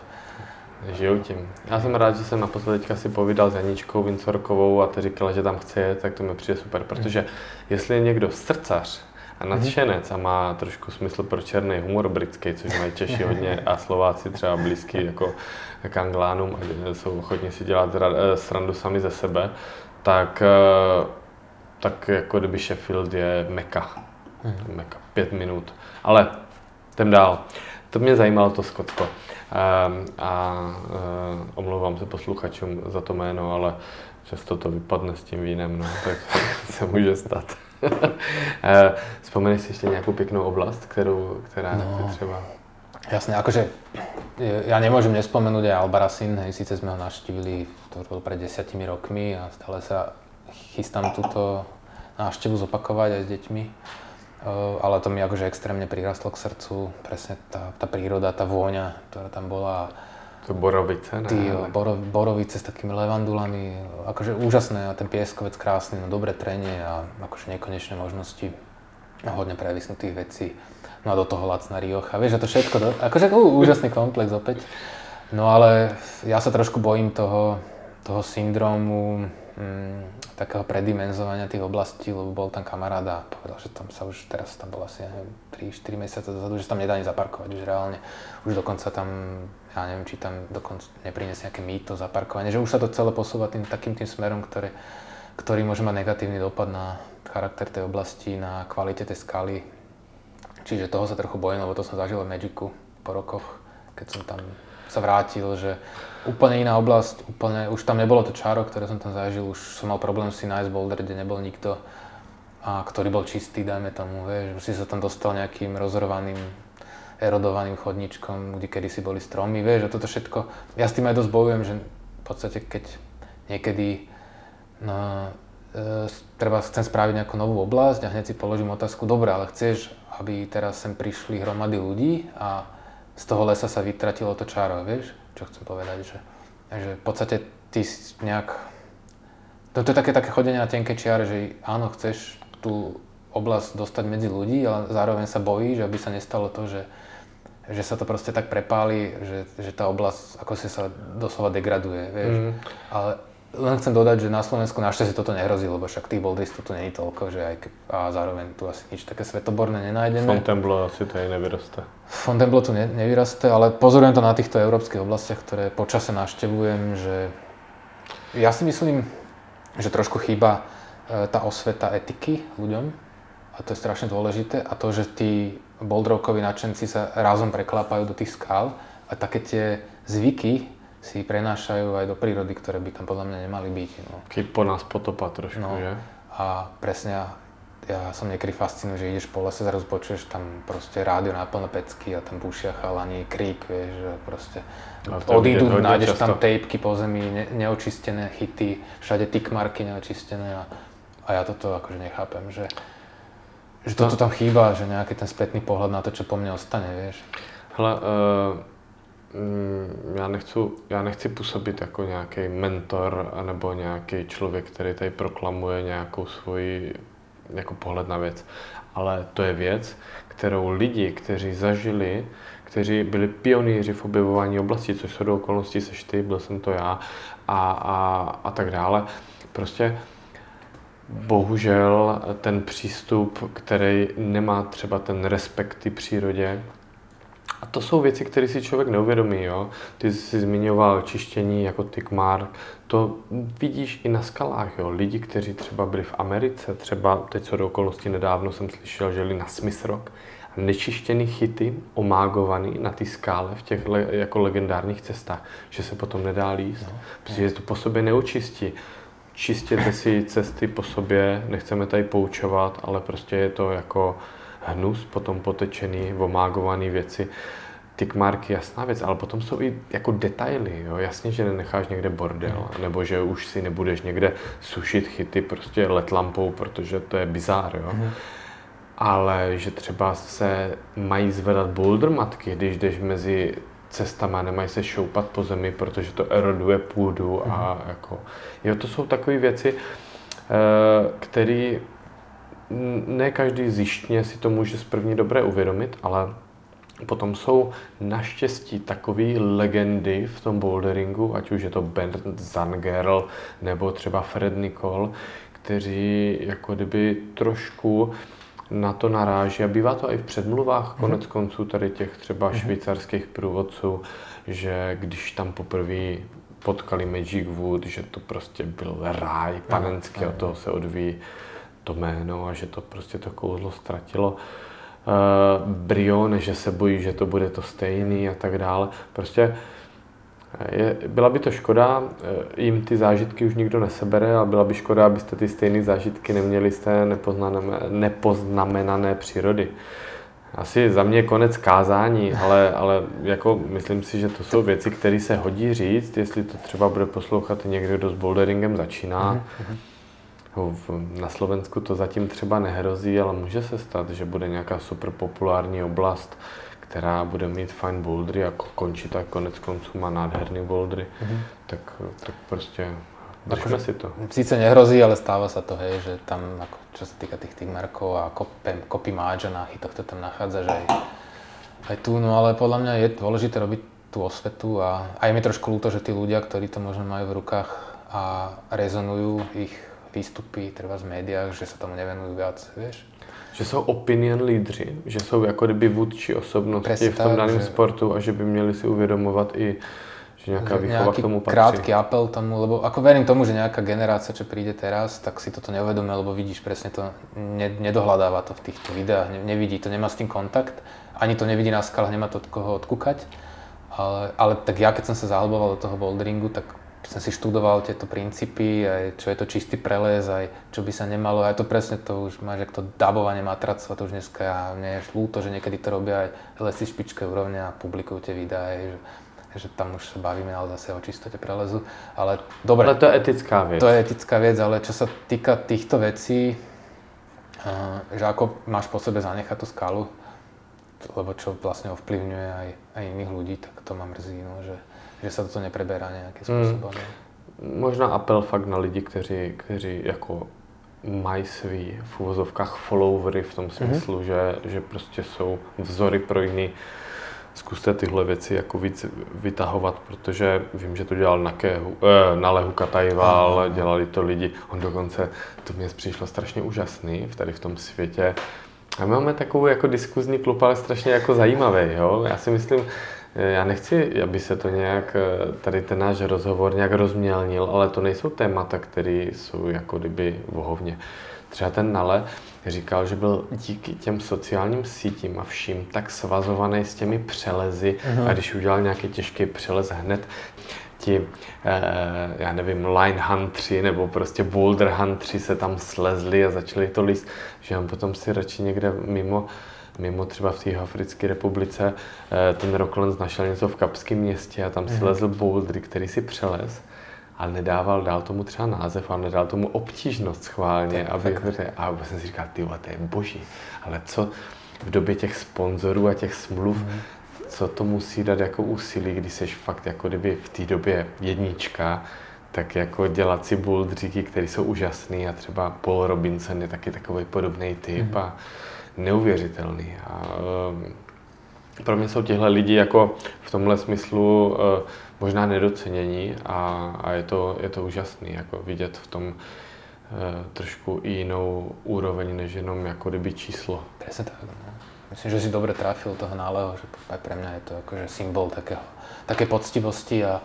Žiju tím. Já jsem rád, že jsem naposled teďka si povídal s Janíčkou Vincorkovou a ta říkala, že tam chce jet, tak to mi přijde super, protože jestli je někdo srdcař a nadšenec a má trošku smysl pro černý humor britský, což mají Češi hodně a Slováci třeba blízký jako k Anglánům a jsou ochotní si dělat eh, srandu sami ze sebe, tak, eh, tak jako kdyby Sheffield je meka. Meka, pět minut. Ale jdem dál. To mě zajímalo to Skotsko. Um, a uh, omlouvám se posluchačům za to jméno, ale často to vypadne s tím vínem, no, tak se může stát. Eh, Vzpomeneš si ještě nějakou pěknou oblast, kterou, která No. no. třeba... Jasne, akože e, ja nemôžem nespomenúť aj Albarasin, hej, síce sme ho navštívili, to bolo pred desiatimi rokmi a stále sa chystám túto návštevu zopakovať aj s deťmi. E, Ale to mi akože extrémne prirastlo k srdcu, presne tá, tá príroda, tá vôňa, ktorá tam bola. To Borovice, ne? Ale- boro, borovice s takými levandulami, akože úžasné a ten pieskovec krásny, no dobré trenie a akože nekonečné možnosti hodne previsnutých vecí. No a do toho lacná riocha, vieš, a to všetko, do, akože ú, úžasný komplex opäť. No ale ja sa trošku bojím toho, toho syndrómu mm, takého predimenzovania tých oblastí, lebo bol tam kamarát a povedal, že tam sa už, teraz tam bol asi, ja neviem, 3-4 mesiace dozadu, že sa tam nedá ani zaparkovať už reálne. Už dokonca tam, ja neviem, či tam dokonca nepriniesie nejaké mýto zaparkovanie, že už sa to celé posúva tým, takým tým smerom, ktoré, ktorý môže mať negatívny dopad na charakter tej oblasti, na kvalite tej skaly. Čiže toho sa trochu bojím, lebo to som zažil v Magicu po rokoch, keď som tam sa vrátil, že úplne iná oblasť, úplne, už tam nebolo to čaro, ktoré som tam zažil, už som mal problém si nájsť boulder, kde nebol nikto, a ktorý bol čistý, dajme tomu, vieš, už si sa tam dostal nejakým rozorovaným, erodovaným chodníčkom, kde kedysi boli stromy, vieš, a toto všetko, ja s tým aj dosť bojujem, že v podstate keď niekedy no, e, treba, chcem spraviť nejakú novú oblasť a hneď si položím otázku, dobre, ale chceš, aby teraz sem prišli hromady ľudí a z toho lesa sa vytratilo to čaro, vieš, čo chcem povedať, že, že v podstate ty nejak, to, to je také, také chodenie na tenkej čiare, že áno, chceš tú oblasť dostať medzi ľudí, ale zároveň sa bojíš, aby sa nestalo to, že, že sa to proste tak prepáli, že, že tá oblasť ako si sa doslova degraduje, vieš. Mhm. Ale len chcem dodať, že na Slovensku našťastie toto nehrozí, lebo však tých boulderistov tu není toľko, že aj a zároveň tu asi nič také svetoborné nenájdeme. Fontainebleau asi tady nevyroste. Fontainebleau tu ne, nevyrasté, ale pozorujem to na týchto európskych oblastiach, ktoré počase navštevujem, že ja si myslím, že trošku chýba e, tá osveta etiky ľuďom a to je strašne dôležité a to, že tí boldrovkoví nadšenci sa razom preklápajú do tých skál a také tie zvyky si prenášajú aj do prírody, ktoré by tam podľa mňa nemali byť. No. Taký po nás potopa trošku, No. že? A presne ja, som niekedy fascinuje, že ideš po lese, zrazu počuješ tam proste rádio na plné pecky a tam búšia chalani, krík, vieš, že proste odídu, nájdeš tam často. tejpky po zemi, ne, neočistené chyty, všade tickmarky neočistené a, a ja toto akože nechápem, že, že toto tam chýba, že nejaký ten spätný pohľad na to, čo po mne ostane, vieš. Hele, uh, já, nechci, já nechci působit jako nějaký mentor anebo nějaký člověk, který tady proklamuje nějakou svoji jako pohled na věc. Ale to je věc, kterou lidi, kteří zažili, kteří byli pionýři v objevování oblasti, což jsou do okolností seš ty, byl jsem to já a, a, a tak dále. Prostě bohužel ten přístup, který nemá třeba ten respekt ty přírodě, a to jsou věci, které si člověk neuvědomí. Jo? Ty jsi zmiňoval čištění jako tykmar. To vidíš i na skalách. Jo? Lidi, kteří třeba byli v Americe, třeba teď co do okolností nedávno jsem slyšel, že jeli na Smith Rock, nečištěný chyty, omágovaný na té skále v těch le, jako legendárních cestách, že se potom nedá líst, no. protože to po sobě neučistí. Čistěte si cesty po sobě, nechceme tady poučovat, ale prostě je to jako hnus, potom potečený, omágovaný věci. Tykmarky, jasná věc, ale potom jsou i jako detaily, jo? jasně, že nenecháš někde bordel, mm. nebo že už si nebudeš někde sušit chyty prostě let lampou, protože to je bizár, jo. Mm ale že třeba se mají zvedat boulder matky, když jdeš mezi cestama, nemají se šoupat po zemi, protože to eroduje půdu a mm. jako, jo, to jsou takové věci, eh, které ne každý zjištně si to může z první dobré uvědomit, ale potom jsou naštěstí takové legendy v tom boulderingu, ať už je to Bernd Zangerl nebo třeba Fred Nicole, kteří jako kdyby trošku na to naráží. A bývá to i v předmluvách mhm. konec konců tady těch třeba mm švýcarských průvodců, že když tam poprvé potkali Magic Wood, že to prostě byl ráj panenský, a toho se odvíjí to jméno a že to prostě to kouzlo ztratilo. Uh, Brion, že se bojí, že to bude to stejný a tak dále. Prostě je, byla by to škoda, eh, jim ty zážitky už nikdo nesebere a byla by škoda, abyste ty stejné zážitky neměli z té nepoznamenané přírody. Asi za mě konec kázání, ale, ale jako myslím si, že to jsou věci, které se hodí říct, jestli to třeba bude poslouchat někdo, kdo s boulderingem začíná. Mm-hmm. Na Slovensku to zatím třeba nehrozí, ale může se stát, že bude nějaká super populární oblast, která bude mít fajn bouldry a končí tak konec konců má nádherný bouldry, mm-hmm. tak, tak prostě držme si to. Sice nehrozí, ale stáva sa to, hej, že tam, ako, čo sa týka tých markov a kopem, kopy máča na chytoch, to tam nachádza, že aj, aj tu, no ale podľa mňa je dôležité robiť tú osvetu a aj mi trošku ľúto, že tí ľudia, ktorí to možno majú v rukách a rezonujú ich výstupy, treba v médiách, že sa tomu nevenujú viac, vieš. Že jsou opinion lídři, že jsou jako kdyby vůdčí osobnosti Presne v tom daném že... sportu a že by měli si uvědomovat i, že nejaká výchova k tomu patrí. krátky apel tomu, lebo ako verím tomu, že nejaká generácia, čo príde teraz, tak si toto neuvedomí, lebo vidíš presne to, ne, nedohľadáva to v týchto videách, ne, nevidí to, nemá s tým kontakt, ani to nevidí na skalách, nemá to od koho odkúkať. Ale, ale tak ja keď som sa zahlboval do toho boulderingu, tak som si študoval tieto princípy, aj čo je to čistý prelez, aj čo by sa nemalo, aj to presne to už máš, jak to dabovanie matracov, to už dneska ja, mne je ľúto, že niekedy to robia aj lesy špičke úrovne a publikujú tie videá, aj, že, že tam už sa bavíme ale zase o čistote prelezu, ale dobre. Ale to je etická vec. To je etická vec, ale čo sa týka týchto vecí, uh, že ako máš po sebe zanechať tú skalu, lebo čo vlastne ovplyvňuje aj, aj iných ľudí, tak to ma mrzí, no, že že se to nepreberá nějakým způsobem. Hmm. Možná apel fakt na lidi, kteří, kteří jako mají svý v uvozovkách followery v tom mhm. smyslu, mm-hmm. že, že prostě jsou vzory pro jiný. Zkuste tyhle věci jako víc vytahovat, protože vím, že to dělal na, Kehu, eh, na Lehu Katajval, mm. dělali to lidi. On dokonce, to mě přišlo strašně úžasný v tady v tom světě. A my máme takovou jako diskuzní klub, ale strašně jako zajímavý. Jo? Já si myslím, já nechci, aby se to nějak, eh, tady ten náš rozhovor nějak rozmělnil, ale to nejsou témata, které jsou jako kdyby vohovně. Třeba ten Nale říkal, že byl díky těm sociálním sítím a vším tak svazovaný s těmi přelezy uh-huh. a když udělal nějaký těžký přelez hned, ti, eh, já nevím, line huntři nebo prostě boulder huntři se tam slezli a začali to líst, že on potom si radši někde mimo mimo třeba v té Africké republice, eh, ten Rocklands našel něco v Kapském městě a tam si mhm. lezl bouldry, který si přelez, ale nedával dál tomu třeba název a nedal tomu obtížnost schválně, tak, aby, tak. a vůbec jsem si říkal, ty to je boží, ale co v době těch sponzorů a těch smluv, mm. co to musí dát jako úsilí, když jsi fakt jako kdyby v té době jednička, tak jako dělat si bouldříky, které jsou úžasný a třeba Paul Robinson je taky takový podobný typ mm-hmm. a neuvěřitelný. A, um, pro mě jsou těhle lidi jako v tomhle smyslu uh, možná nedocenění a, a je, to, je to úžasný jako vidět v tom uh, trošku jinou úroveň než jenom jako kdyby číslo. Presne tak. No. Myslím, že si dobre trafil toho náleho, že aj pre mňa je to akože symbol takého, také poctivosti a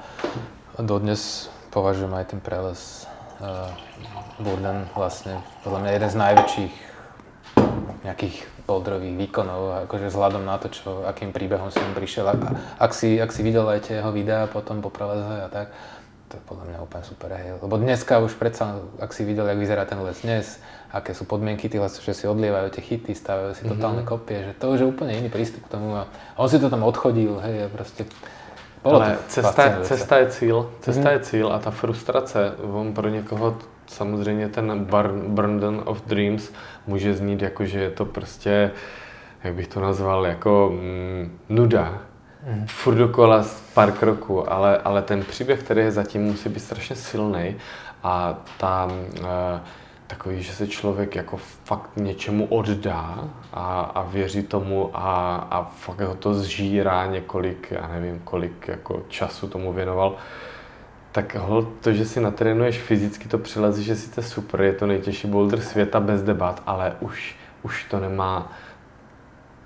dodnes považujem aj ten preles uh, Burden vlastne podľa mňa jeden z najväčších nejakých boldrových výkonov, akože vzhľadom na to, čo, akým príbehom som prišiel. A, ak, si, ak si videl aj tie jeho videá potom po preleze a tak, to je podľa mňa úplne super. Hej. Lebo dneska už predsa, ak si videl, jak vyzerá ten les dnes, aké sú podmienky tých lesov, že si odlievajú tie chyty, stavajú si mm-hmm. totálne kopie, že to už je úplne iný prístup k tomu. A on si to tam odchodil, hej, a proste Bolo Ale cesta, cesta je cíl, cesta mm-hmm. je cíl a ta frustrace, on pro někoho samozřejmě ten burden of dreams může znít jako, že je to prostě, jak bych to nazval, jako mm, nuda. Mm. Furt dokola pár kroků, ale, ale ten příběh, který je zatím, musí být strašně silný a ta, e, takový, že se člověk jako fakt něčemu oddá a, a věří tomu a, a fakt ho to zžírá několik, já nevím, kolik jako času tomu věnoval, tak hol, to, že si natrénuješ fyzicky to přilezí, že sice super, je to nejtěžší boulder světa bez debat, ale už, už to nemá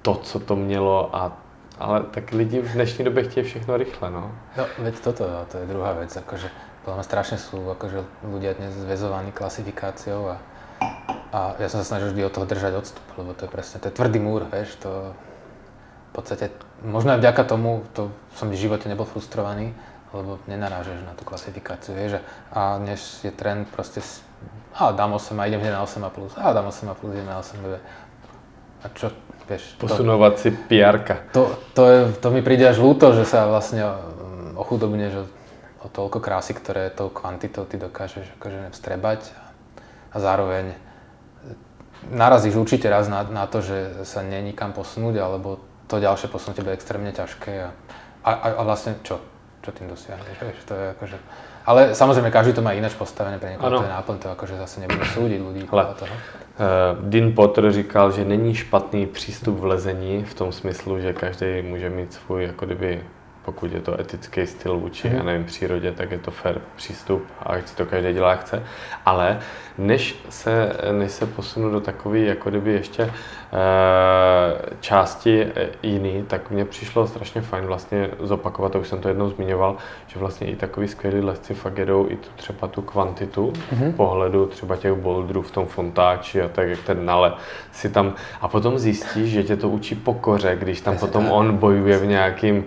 to, co to mělo a ale tak lidi v dnešní době chtějí všechno rychle, no. No, veď toto, to je druhá vec, akože podľa mňa strašne sú akože ľudia dnes zväzovaní klasifikáciou a, a ja som sa snažil vždy od toho držať odstup, lebo to je presne, to je tvrdý múr, vieš, to v podstate, možno aj vďaka tomu, to som v živote nebol frustrovaný, lebo nenarážeš na tú klasifikáciu, vieš, a dnes je trend proste, a dám 8 a idem hneď na 8 a plus, a dám 8 a plus, idem na 8 b. A čo, vieš, Posunovať si PR-ka. To, to, je, to mi príde až ľúto, že sa vlastne mm, ochudobne, že o toľko krásy, ktoré tou kvantitou ty dokážeš akože vstrebať a zároveň narazíš určite raz na, na to, že sa není kam posunúť, alebo to ďalšie posunutie bude extrémne ťažké a, a, a vlastne čo? Čo tým dosiahneš, vieš, to je akože... Ale samozrejme, každý to má ináč postavené, pre niekoho to je náplň, to akože zase nebudeme súdiť ľudí podľa toho. Uh, Dean Potter říkal, že není špatný přístup v lezení v tom smyslu, že každý může mít svůj jako kdyby pokud je to etický styl vůči, mm. já nevím, přírodě, tak je to fair přístup a ať si to každý dělá chce. Ale než se, než se posunu do takové jako kdyby ještě e, části eh, jiný, tak mně přišlo strašně fajn vlastně zopakovat, to už jsem to jednou zmiňoval, že vlastně i takový skvělý lesci fakt jedou i tu, třeba tu kvantitu mm. pohledu třeba těch boulderů v tom fontáči a tak, jak ten nale si tam a potom zjistíš, že tě to učí pokoře, když tam potom on bojuje v nějakým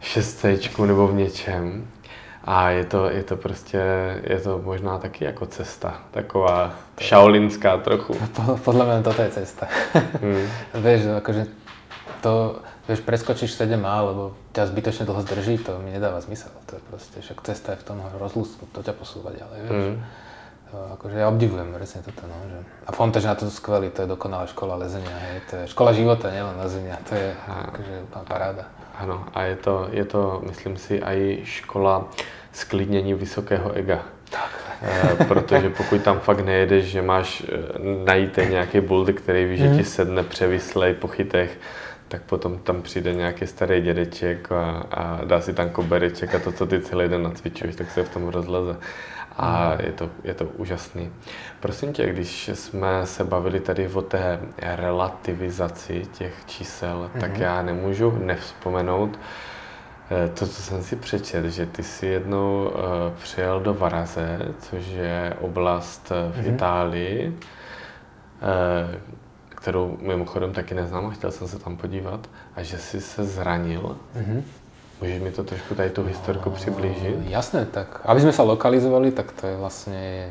6 nebo v něčem. A je to, je to prostě, je to možná taky jako cesta, taková šaolinská trochu. Podľa mňa toto je cesta. Hmm. vieš, akože to, vieš, preskočíš 7A, lebo ťa zbytočne dlho zdrží, to mi nedáva zmysel. To je proste, však cesta je v tom rozlústku, to ťa posúva ďalej, vieš. Hmm. To, akože ja obdivujem presne toto, no, že... A Fontež na to skvelý, to je dokonalá škola lezenia, hej, to je škola života, nielen lezenia, to je akože paráda. Ano, a je to, je to, myslím si, i škola sklidnění vysokého ega. E, protože pokud tam fakt nejedeš, že máš eh, najít nějaký boulder, který ví, že ti mhm. sedne převislej po chytech, tak potom tam přijde nějaký starý dědeček a, a dá si tam kobereček a to, co ty celý den nacvičuješ, tak se v tom rozleze a je to, je to úžasný. Prosím tě, když jsme se bavili tady o té relativizaci těch čísel, mm-hmm. tak mhm. já nemůžu nevzpomenout eh, to, co jsem si přečetl, že ty si jednou uh, přijel do Varaze, což je oblast v mm-hmm. Itálii, uh, kterou mimochodem taky neznám a chtěl jsem se tam podívat, a že jsi se zranil. Mm-hmm. Můžeš mi to trošku tady tu historiku přiblížit? Jasné, tak aby sme sa lokalizovali, tak to je vlastne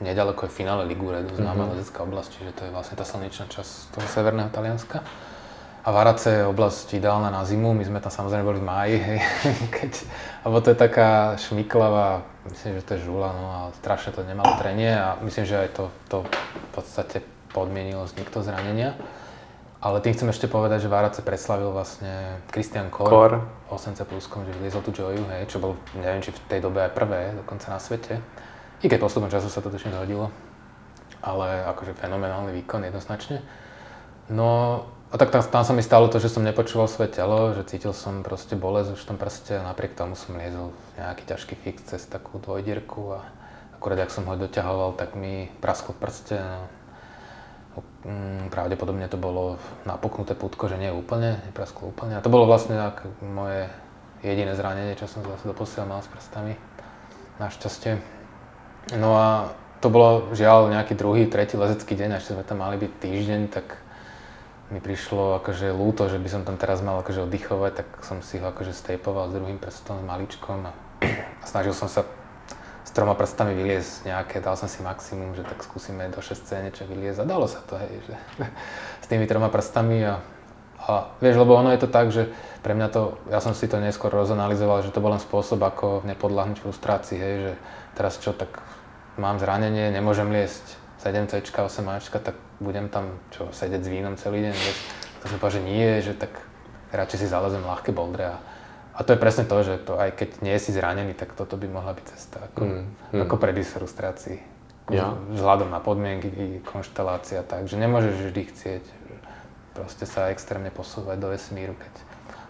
nedaleko je finále Ligure, známa mm-hmm. oblasť, čiže to je vlastne tá slnečná časť toho severného Talianska. A Varace je oblasť ideálna na zimu, my sme tam samozrejme boli v máji, hej, keď, lebo to je taká šmiklavá, myslím, že to je žula, no a strašne to nemalo trenie a myslím, že aj to, to v podstate podmienilo vznik toho zranenia. Ale tým chcem ešte povedať, že Várace preslavil vlastne Christian Kor, Kor. 8C pluskom, že vyliezol tú Joyu, hej, čo bol, neviem, či v tej dobe aj prvé, dokonca na svete. I keď postupom času sa to tuším zhodilo. Ale akože fenomenálny výkon jednoznačne. No a tak tam, tam sa mi stalo to, že som nepočúval svoje telo, že cítil som proste bolesť už v tom prste a napriek tomu som liezol nejaký ťažký fix cez takú dvojdierku a akurát ak som ho doťahoval, tak mi prasklo v prste. No. Mm, pravdepodobne to bolo napuknuté putko, že nie úplne, neprasklo úplne. A to bolo vlastne tak moje jediné zranenie, čo som zase doposiaľ mal s prstami. Našťastie. No a to bolo žiaľ nejaký druhý, tretí lezecký deň, ešte sme tam mali byť týždeň, tak mi prišlo akože ľúto, že by som tam teraz mal akože oddychovať, tak som si ho akože stejpoval s druhým prstom, maličkom a, a snažil som sa s troma prstami vyliezť nejaké, dal som si maximum, že tak skúsime do 6 niečo vyliezť a dalo sa to, hej, že s tými troma prstami a, a vieš, lebo ono je to tak, že pre mňa to, ja som si to neskôr rozanalizoval, že to bol len spôsob, ako nepodľahnúť frustrácii, hej, že teraz čo, tak mám zranenie, nemôžem liesť 7C, 8 tak budem tam čo, sedieť s vínom celý deň, vieš. To som povedal, že nie, že tak radšej si zalezem ľahké bouldre a, a to je presne to, že to aj keď nie si zranený, tak toto by mohla byť cesta, ako, mm, mm. ako predísť frustrácii. Ja. Vzhľadom na podmienky, konštelácia, tak, že nemôžeš vždy chcieť proste sa extrémne posúvať do vesmíru, keď...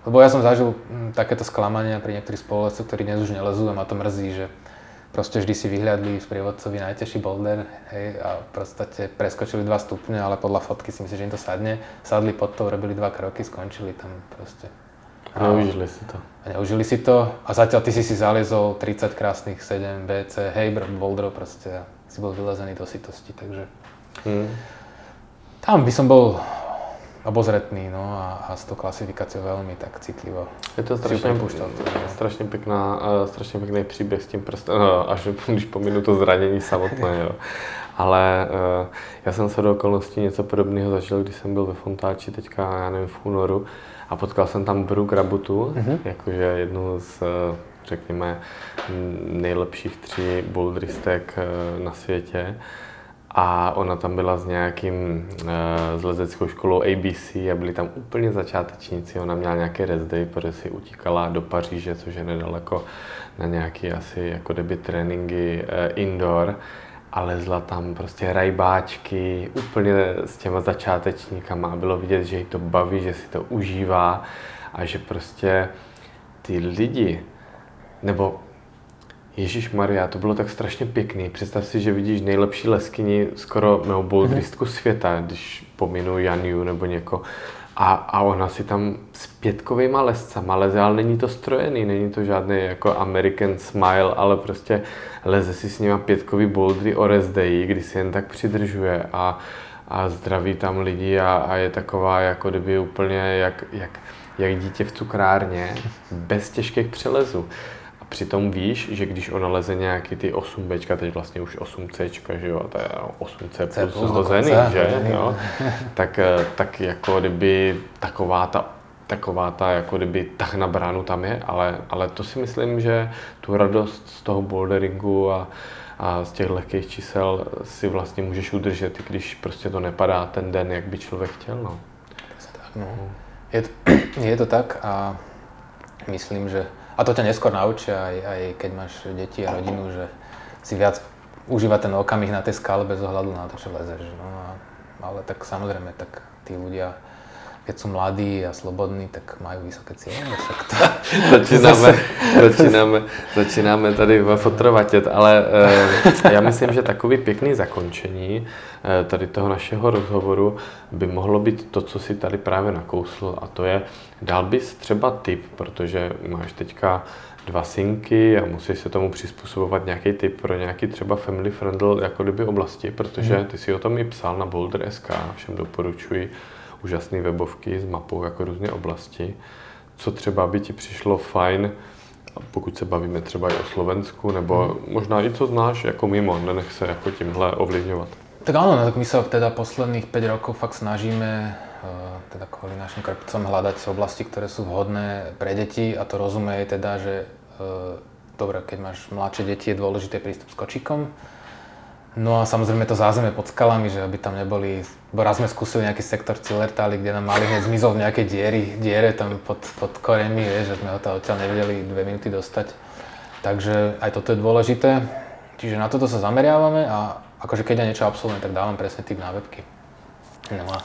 Lebo ja som zažil m, takéto sklamania pri niektorých spolovedcoch, ktorí dnes už nelezú a ma to mrzí, že proste vždy si vyhľadli v sprievodcovi najtežší boulder hej, a podstate preskočili 2 stupne, ale podľa fotky si myslím, že im to sadne. Sadli pod to, robili dva kroky, skončili tam proste. Neužili si to. A neužili si to a zatiaľ ty si si zaliezol 30 krásnych 7 BC, hej, boulderov proste si bol vylezený do sitosti, takže hmm. tam by som bol obozretný no, a, a s tou klasifikáciou veľmi tak citlivo. Je to strašně, strašně, pěkná, strašně pěkný příběh s tím prstem, no, až když pominu to zranění samotné. Jo. Ale uh, já jsem se do okolností něco podobného zažil, když jsem byl ve Fontáči teďka, já nevím, v únoru a potkal jsem tam Brooke Rabutu, mm-hmm. jakože jednu z, řekněme, nejlepších tří boulderistek na světě a ona tam byla s nějakým, uh, s lezeckou školou ABC a byli tam úplně začátečníci. Ona měla nějaké rest day, protože si utíkala do Paříže, což je nedaleko na nějaký asi jako deby tréninky indoor a lezla tam prostě rajbáčky úplně s těma začátečníkama a bylo vidět, že jí to baví, že si to užívá a že prostě ty lidi, nebo Ježíš Maria, to bylo tak strašně pěkný. Představ si, že vidíš nejlepší leskyni skoro nebo bouldristku mm-hmm. světa, když pominu Janiu nebo něko. A, a ona si tam s pětkovýma lescama leze, ale není to strojený, není to žádný jako American smile, ale prostě leze si s nima pětkový bouldry o day, kdy si jen tak přidržuje a, a zdraví tam lidi a, a je taková jako kdyby úplně jak, jak, jak dítě v cukrárně, bez těžkých přelezů. Přitom víš, že když ona leze nějaký ty 8B, teď vlastně už 8C, že jo, to je 8C plus hozený, že jo, tak, eh, tak jako kdyby taková ta taková ta, jako kdyby tah na bránu tam je, ale, ale to si myslím, že tu radost z toho boulderingu a, a z těch lehkých čísel si vlastně můžeš udržet, i když prostě to nepadá ten den, jak by člověk chtěl. No. Tak, no. Je, to, je to tak a myslím, že a to ťa neskôr naučia, aj, aj keď máš deti a rodinu, že si viac užíva ten okamih na tej skale bez ohľadu na to, čo lezeš. No a, ale tak samozrejme, tak tí ľudia, keď sú mladí a slobodní, tak majú vysoké cieľe. To... začínáme, začínáme, začínáme tady fotrovatět, ale e, já myslím, že takový pěkný zakončení e, tady toho našeho rozhovoru by mohlo být to, co si tady právě nakousl a to je, dal bys třeba tip, protože máš teďka dva synky a musíš se tomu přizpůsobovat nějaký typ pro nějaký třeba family friendly jako kdyby oblasti, protože mhm. ty si o tom i psal na Boulder.sk, všem doporučuji úžasné webovky s mapou jako různé oblasti. Co třeba by ti přišlo fajn, pokud se bavíme třeba i o Slovensku, nebo hmm. možná i co znáš jako mimo, nenech se jako tímhle ovlivňovat. Tak áno, no, tak my sa teda posledných 5 rokov fakt snažíme uh, teda kvôli našim krpcom hľadať oblasti, ktoré sú vhodné pre deti a to rozumie teda, že uh, dobre, keď máš mladšie deti, je dôležité prístup s kočikom, No a samozrejme to zázemie pod skalami, že aby tam neboli, bo raz sme skúsili nejaký sektor Cilertály, kde nám mali hneď zmizol nejaké diery, diere tam pod, pod koreňmi, že sme ho to odtiaľ nevedeli dve minúty dostať. Takže aj toto je dôležité. Čiže na toto sa zameriavame a akože keď ja niečo absolvujem, tak dávam presne tým na webky. No a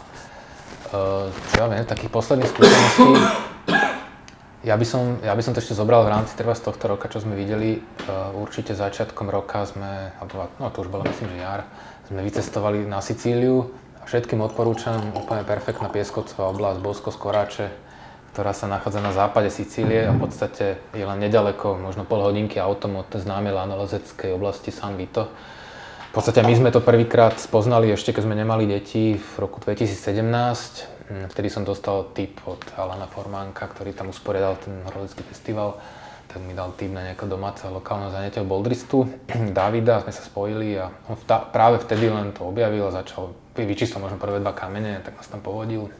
uh, čo ja viem, takých posledných skúseností, ja by, som, ja by som to ešte zobral v rámci treba z tohto roka, čo sme videli. Uh, určite začiatkom roka sme, no to už bolo myslím, že jar, sme vycestovali na Sicíliu. Všetkým odporúčam, úplne perfektná pieskovcová oblasť, Bosko Skoráče, ktorá sa nachádza na západe Sicílie a v podstate je len nedaleko, možno pol hodinky autom od známej lanolozeckej oblasti San Vito. V podstate my sme to prvýkrát spoznali ešte, keď sme nemali deti v roku 2017 Mm, vtedy som dostal tip od Alana Formánka, ktorý tam usporiadal ten horolecký festival, tak mi dal tip na nejaké domáce lokálne zanetie bouldristu, Davida, sme sa spojili a on vta, práve vtedy len to objavil a začal, vyčístil možno prvé dva kamene, tak nás tam povodil.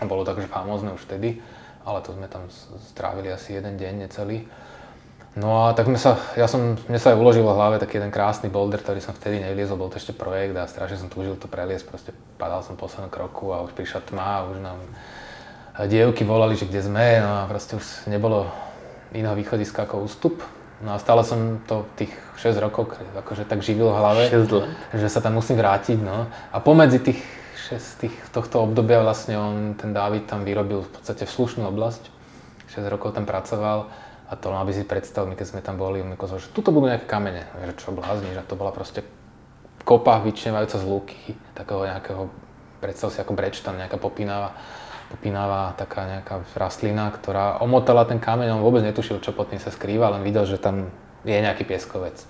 Bolo takže famózne už vtedy, ale to sme tam strávili asi jeden deň necelý. No a tak sme sa, ja som, mne sa aj uložil v hlave taký jeden krásny boulder, ktorý som vtedy nevyliezol, bol to ešte projekt a strašne som túžil to preliesť, proste padal som po poslednom kroku a už prišla tma a už nám dievky volali, že kde sme, no a proste už nebolo iného východiska ako ústup. No a stále som to tých 6 rokov akože tak živil v hlave, 6 let. že sa tam musím vrátiť, no. A pomedzi tých 6 tých, tohto obdobia vlastne on, ten Dávid tam vyrobil v podstate v slušnú oblasť. 6 rokov tam pracoval a to aby si predstavil, my keď sme tam boli, on že tuto budú nejaké kamene. Že čo blázniš? A to bola proste kopa vyčnevajúca z lúky, takého nejakého, predstav si ako brečtan, nejaká popínavá, popínavá taká nejaká rastlina, ktorá omotala ten kameň, on vôbec netušil, čo pod tým sa skrýva, len videl, že tam je nejaký pieskovec.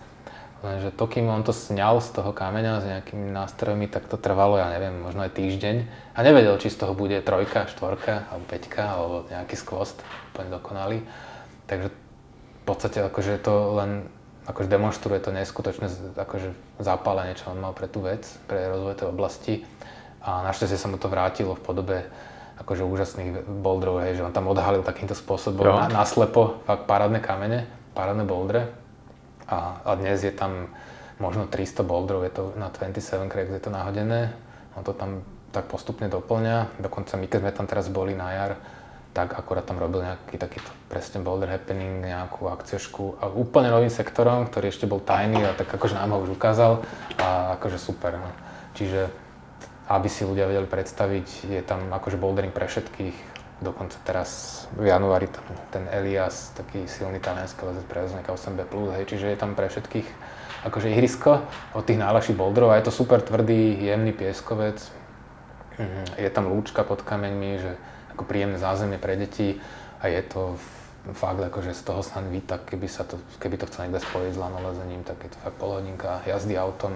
Lenže to, kým on to sňal z toho kameňa s nejakými nástrojmi, tak to trvalo, ja neviem, možno aj týždeň. A nevedel, či z toho bude trojka, štvorka, alebo peťka, alebo nejaký skvost, úplne dokonalý. Takže v podstate akože to len akože demonstruje to neskutočné akože zapálenie, čo on mal pre tú vec, pre rozvoj tej oblasti. A našťastie sa mu to vrátilo v podobe akože úžasných boulderov, hej, že on tam odhalil takýmto spôsobom na, naslepo fakt parádne kamene, parádne bouldre. A, a dnes je tam možno 300 boulderov, je to na 27 Cracks je to nahodené. On to tam tak postupne doplňa. Dokonca my, keď sme tam teraz boli na jar, tak akorát tam robil nejaký takýto presne boulder happening, nejakú akciošku a úplne novým sektorom, ktorý ešte bol tajný a tak akože nám ho už ukázal a akože super. No. Čiže aby si ľudia vedeli predstaviť, je tam akože bouldering pre všetkých. Dokonca teraz v januári tam ten Elias, taký silný talianský lezec nejaká 8B+, hej, čiže je tam pre všetkých akože ihrisko od tých najľahších boulderov a je to super tvrdý, jemný pieskovec. Mhm, je tam lúčka pod kameňmi, že ako príjemné zázemie pre deti a je to fakt akože z toho sa víta, keby, sa to, keby to chcel niekde spojiť s lanolezením, tak je to fakt polhodinka jazdy autom.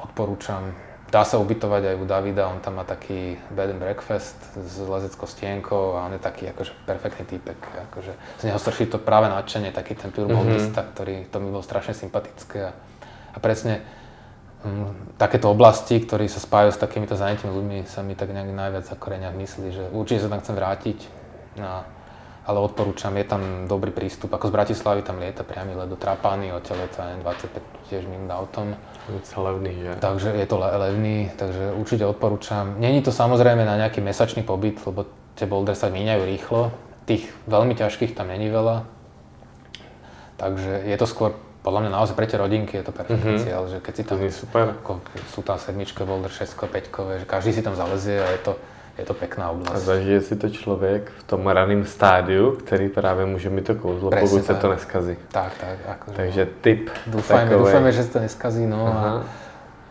Odporúčam. Dá sa ubytovať aj u Davida, on tam má taký bed and breakfast s lezeckou stienkou a on je taký akože perfektný týpek. Akože z neho strší to práve nadšenie, taký ten pure mm-hmm. ktorý to mi bol strašne sympatické. A, a presne takéto oblasti, ktorí sa spájajú s takýmito zanetými ľuďmi, sa mi tak nejak najviac zakoreňa v mysli, že určite sa tam chcem vrátiť, no, ale odporúčam, je tam dobrý prístup. Ako z Bratislavy tam lieta priamy let do Trapány, odtiaľ je to 25 tiež minút autom. Je levný, že? Takže je to le- levný, takže určite odporúčam. Není to samozrejme na nejaký mesačný pobyt, lebo tie boulder sa míňajú rýchlo. Tých veľmi ťažkých tam není veľa. Takže je to skôr podľa mňa naozaj pre tie rodinky je to perfektný mm-hmm. cieľ, že keď si tam, je super. Ako, sú tam sedmičkové boulder, šestko, peťkové, že každý si tam zalezie a je to, je to pekná oblasť. A zažije si to člověk v tom raném stádiu, který právě může mít to kouzlo, Presne pokud se to neskazí. Tak, tak. Akože, Takže tip dúfajme, takovej. dúfajme, že sa to neskazí. No a,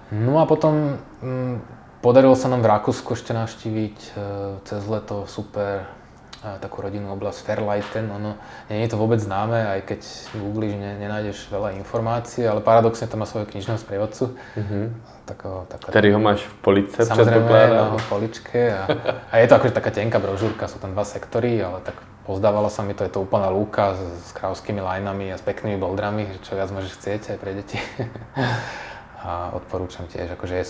no a potom m, mm, podarilo sa nám v Rakúsku ešte navštíviť e, cez leto super takú rodinnú oblasť Fairlighten. Ono, nie je to vôbec známe, aj keď googlíš, ne, nenájdeš veľa informácií, ale paradoxne to má svojho knižného sprievodcu. Mm-hmm. Ktorý ho máš v poličke, Samozrejme, má ho v poličke a, a je to akože taká tenká brožúrka, sú tam dva sektory, ale tak pozdávalo sa mi to, je to úplná lúka s, s krauskými lineami a s peknými boldrami, čo viac môžeš chcieť aj pre deti. a odporúčam tiež, akože je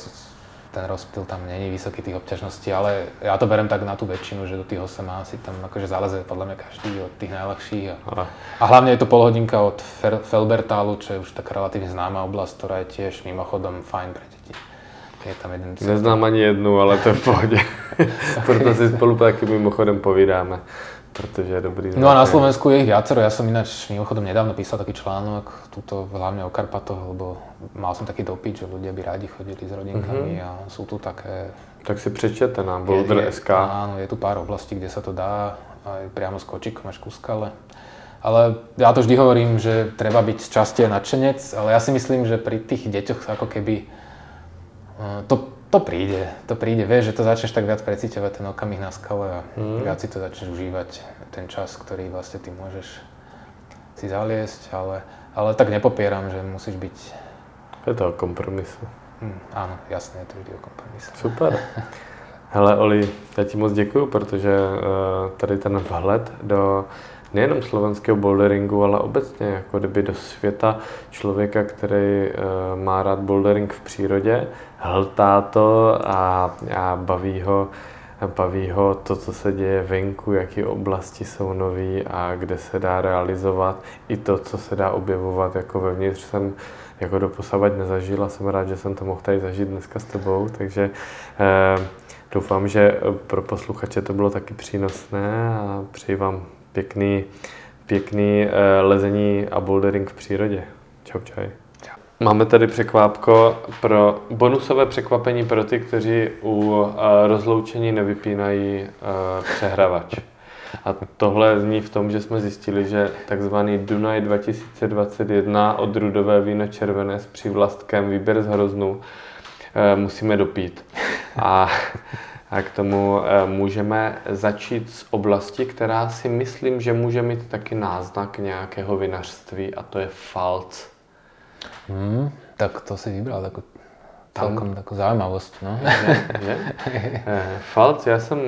ten rozptyl tam není vysoký tých obťažností, ale ja to berem tak na tú väčšinu, že do tých 8 asi tam akože zaleze podľa mňa každý od tých najľahších. A, a hlavne je to polhodinka od Fer, Felbertálu, čo je už taká relatívne známa oblasť, ktorá je tiež mimochodom fajn pre deti. Je tam jeden Neznám ani jednu, ale to je v pohode. Proto si spolu taky mimochodem povídáme pretože je dobrý. No a na Slovensku je ich viacero. Ja som ináč mimochodom nedávno písal taký článok, tuto hlavne o Karpatoch, lebo mal som taký dopyt, že ľudia by rádi chodili s rodinkami mm-hmm. a sú tu také... Tak si prečete na Boulder.sk. Áno, je tu pár oblastí, kde sa to dá, aj priamo s kočikom až ku skale. Ale ja to vždy hovorím, že treba byť z časti nadšenec, ale ja si myslím, že pri tých deťoch ako keby eh, to to príde, to príde, vieš, že to začneš tak viac precíťovať ten okamih na skale a mm. viac si to začneš užívať, ten čas, ktorý vlastne ty môžeš si zaliesť, ale, ale tak nepopieram, že musíš byť... Je to o kompromisu. Mm, áno, jasne, je to vždy o kompromisu. Super. Hele, Oli, já ti moc děkuju, protože uh, tady ten vhled do nejenom slovenského boulderingu, ale obecně jako kdyby do světa člověka, který uh, má rád bouldering v přírodě, hltá to a, a baví ho baví ho to, co se děje venku, jaké oblasti jsou nové a kde se dá realizovat. I to, co se dá objevovat jako vevnitř, jsem jako doposavať nezažil a jsem rád, že jsem to mohl tady zažít dneska s tebou. Takže eh, doufám, že pro posluchače to bylo taky přínosné a přeji vám pěkný, pěkný eh, lezení a bouldering v přírodě. Čau, čaj. Máme tady překvápko pro bonusové překvapení pro ty, kteří u uh, rozloučení nevypínají uh, přehravač. A tohle zní v tom, že jsme zjistili, že takzvaný Dunaj 2021 od Rudové víno červené s přívlastkem výběr z hroznu uh, musíme dopít. A, a k tomu můžeme začít z oblasti, která si myslím, že může mít taky náznak nějakého vinařství a to je Falc. Hmm, tak to si vybral takú celkom takú zaujímavosť. No. Že? Falc já jsem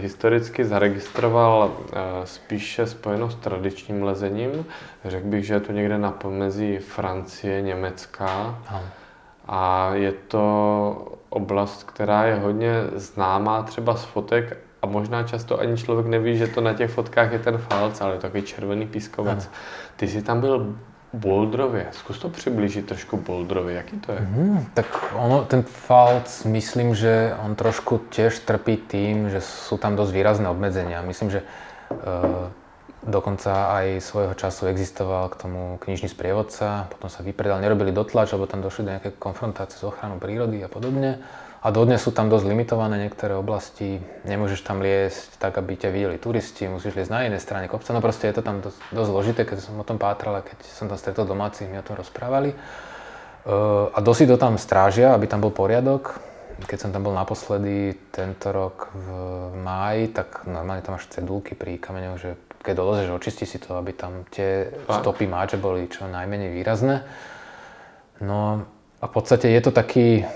historicky zaregistroval eh, spíše spojeno s tradičním lezením. Řekl bych, že je to někde na pomezí Francie, Německa. A je to oblast, která je hodně známá třeba z fotek a možná často ani člověk neví, že to na těch fotkách je ten falc, ale je to takový červený pískovec. Ty jsi tam byl Boldrově. Zkus to přiblížit trošku Boldrově. Jaký to je? Mm, tak ono, ten Falc, myslím, že on trošku tiež trpí tým, že sú tam dosť výrazné obmedzenia. Myslím, že e, dokonca aj svojho času existoval k tomu knižný sprievodca, potom sa vypredal, nerobili dotlač, lebo tam došli do nejaké konfrontácie s ochranou prírody a podobne. A dodnes sú tam dosť limitované niektoré oblasti, nemôžeš tam liesť tak, aby ťa videli turisti, musíš liesť na jednej strane kopca. No proste je to tam dosť, dosť zložité, keď som o tom pátral a keď som tam stretol domácich, mi o tom rozprávali. A dosť to tam strážia, aby tam bol poriadok. Keď som tam bol naposledy tento rok v máji, tak normálne tam máš cedulky pri kameňoch, že keď dolezeš, očisti si to, aby tam tie stopy máče boli čo najmenej výrazné. No a v podstate je to taký,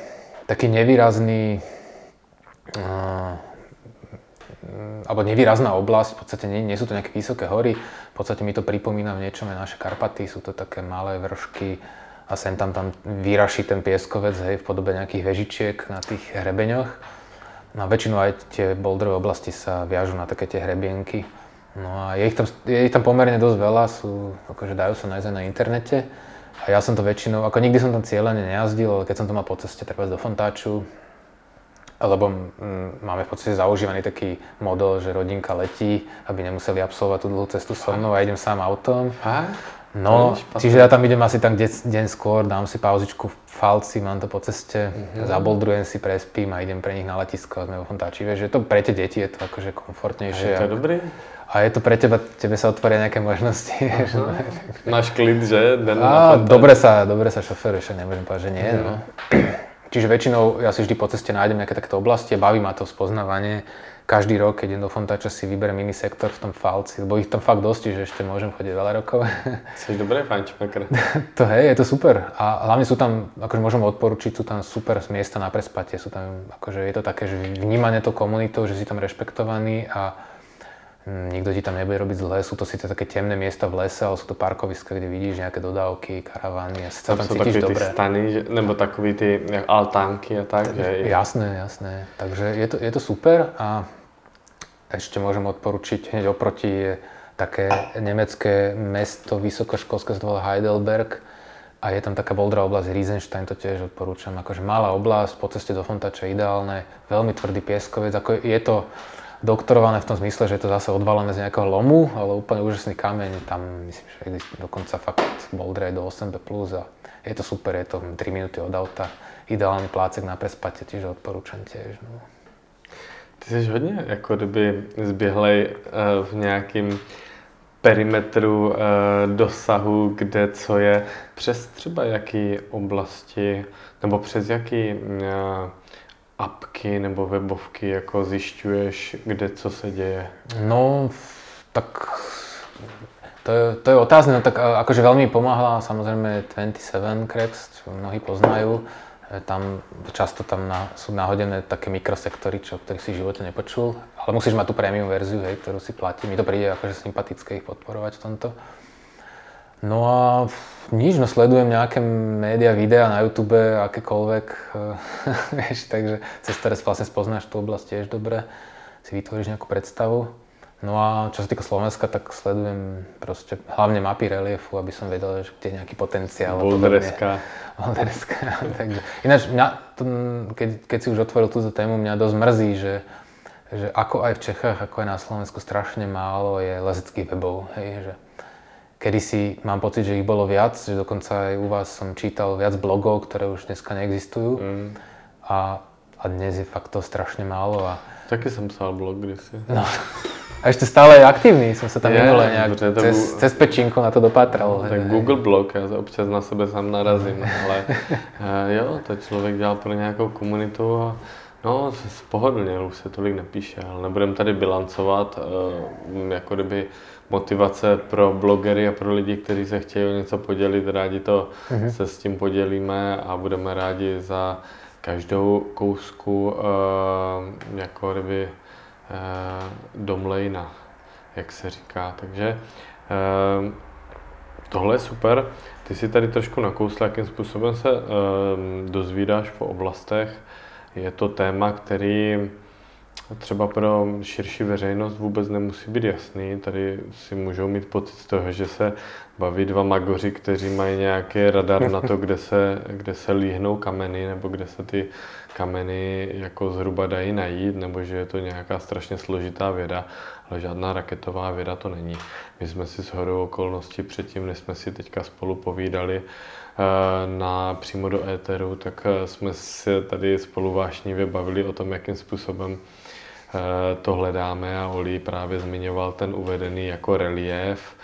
taký nevýrazný uh, alebo nevýrazná oblasť, v podstate nie, nie sú to nejaké vysoké hory, v podstate mi to pripomína v niečom aj naše Karpaty, sú to také malé vršky a sem tam tam vyraší ten pieskovec hej, v podobe nejakých vežičiek na tých hrebeňoch. No a väčšinou aj tie boulderové oblasti sa viažú na také tie hrebienky. No a je ich tam, je ich tam pomerne dosť veľa, sú, akože dajú sa nájsť aj na internete. A ja som to väčšinou, ako nikdy som tam cieľene nejazdil, ale keď som to mal po ceste, treba do Fontáču, lebo mm, máme v podstate zaužívaný taký model, že rodinka letí, aby nemuseli absolvovať tú dlhú cestu so mnou a idem sám autom. A? No, čiže ja tam idem asi tak deň, deň skôr, dám si pauzičku v Falci, mám to po ceste, mm-hmm. zaboldrujem si, prespím a idem pre nich na letisko a sme vo Fontáči. Vieš, že to pre tie deti je to akože komfortnejšie. A je to dobrý? A je to pre teba, tebe sa otvoria nejaké možnosti. Uh-huh. Máš klid, že? Den a, dobre sa, dobre sa šoferuje, však nemôžem povedať, že nie. Uh-huh. No. Čiže väčšinou ja si vždy po ceste nájdem nejaké takéto oblasti baví ma to spoznávanie. Každý rok, keď idem do Fontáča, si vyberiem iný sektor v tom falci, lebo ich tam fakt dosť, že ešte môžem chodiť veľa rokov. Si dobré fančmakr. to hej, je to super. A hlavne sú tam, akože môžem odporučiť, sú tam super miesta na prespatie. Sú tam, akože je to také, že vnímanie to komunitou, že si tam rešpektovaný a nikto ti tam nebude robiť zle, sú to síce také temné miesta v lese, ale sú to parkoviska, kde vidíš nejaké dodávky, karavany a sa tam, tam cítiš dobre. stany, že, nebo takový ty jak altánky a tak, že Jasné, jasné. Takže je to, je to super a ešte môžem odporučiť, hneď oproti je také nemecké mesto vysokoškolské, sa to volá Heidelberg a je tam taká boldrá oblasť Riesenstein, to tiež odporúčam. Akože malá oblasť, po ceste do Fontača ideálne, veľmi tvrdý pieskovec, ako je to doktorované v tom zmysle, že je to zase odvalené z nejakého lomu, ale úplne úžasný kameň, tam myslím, že dokonca fakt bouldre aj do 8B+, a je to super, je to 3 minúty od auta, ideálny plácek na prespate, čiže odporúčam tiež. No. Ty jsi hodně jako kdyby zběhlej eh, v nějakým perimetru eh, dosahu, kde co je, přes třeba jaký oblasti, nebo přes jaký eh, apky nebo webovky jako zjišťuješ, kde co se děje? No, tak to je, to je otázne, no tak akože veľmi pomáhala samozrejme 27 Cracks, čo mnohí poznajú. E, Tam často tam na, sú nahodené také mikrosektory, čo, ktorých si v živote nepočul, ale musíš mať tú premium verziu, hej, ktorú si platí. Mi to príde akože sympatické ich podporovať v tomto. No a nič, no sledujem nejaké média, videa na YouTube, akékoľvek, eh, vieš, takže cez ktoré vlastne spoznáš tú oblasť tiež dobre, si vytvoríš nejakú predstavu. No a čo sa týka Slovenska, tak sledujem proste hlavne mapy reliefu, aby som vedel, že kde je nejaký potenciál. a podobne. Bouldereska. Bouldereska, takže. Ináč, mňa, keď, keď si už otvoril túto tému, mňa dosť mrzí, že, že ako aj v Čechách, ako aj na Slovensku strašne málo je lezeckých webov, hej, že kedysi mám pocit, že ich bolo viac, že dokonca aj u vás som čítal viac blogov, ktoré už dneska neexistujú Mm. a, a dnes je fakt to strašne málo a, Taky jsem psal blog kdysi. no, a ešte stále je aktívny, som sa tam Je, minule nejak to cez, bu- cez pečinku na to dopátral. Tak Google blog, já občas na sebe sám narazím, ale eh, jo, to člověk dělal pro nějakou komunitu a no, pohodlně, už se tolik nepíše, ale nebudem tady bilancovat, eh, jako kdyby motivace pro blogery a pro lidi, kteří se chtějí o něco podělit, rádi to se s tím podělíme a budeme rádi za každou kousku eh, jako kdyby eh, domlejna, jak se říká. Takže eh, Tohle je super. Ty si tady trošku nakousl, jakým způsobem se um, dozvídáš po oblastech. Je to téma, který třeba pro širší veřejnost vůbec nemusí být jasný. Tady si můžou mít pocit z toho, že se baví dva magoři, kteří mají nějaký radar na to, kde se, kde se líhnou kameny, nebo kde se ty kameny jako zhruba dají najít, nebo že je to nějaká strašně složitá věda, ale žádná raketová věda to není. My jsme si s hodou okolností předtím, než jsme si teďka spolu povídali eh, na, přímo do éteru, tak eh, jsme se tady spolu vášnivě bavili o tom, jakým způsobem to hledáme a Oli právě zmiňoval ten uvedený jako relief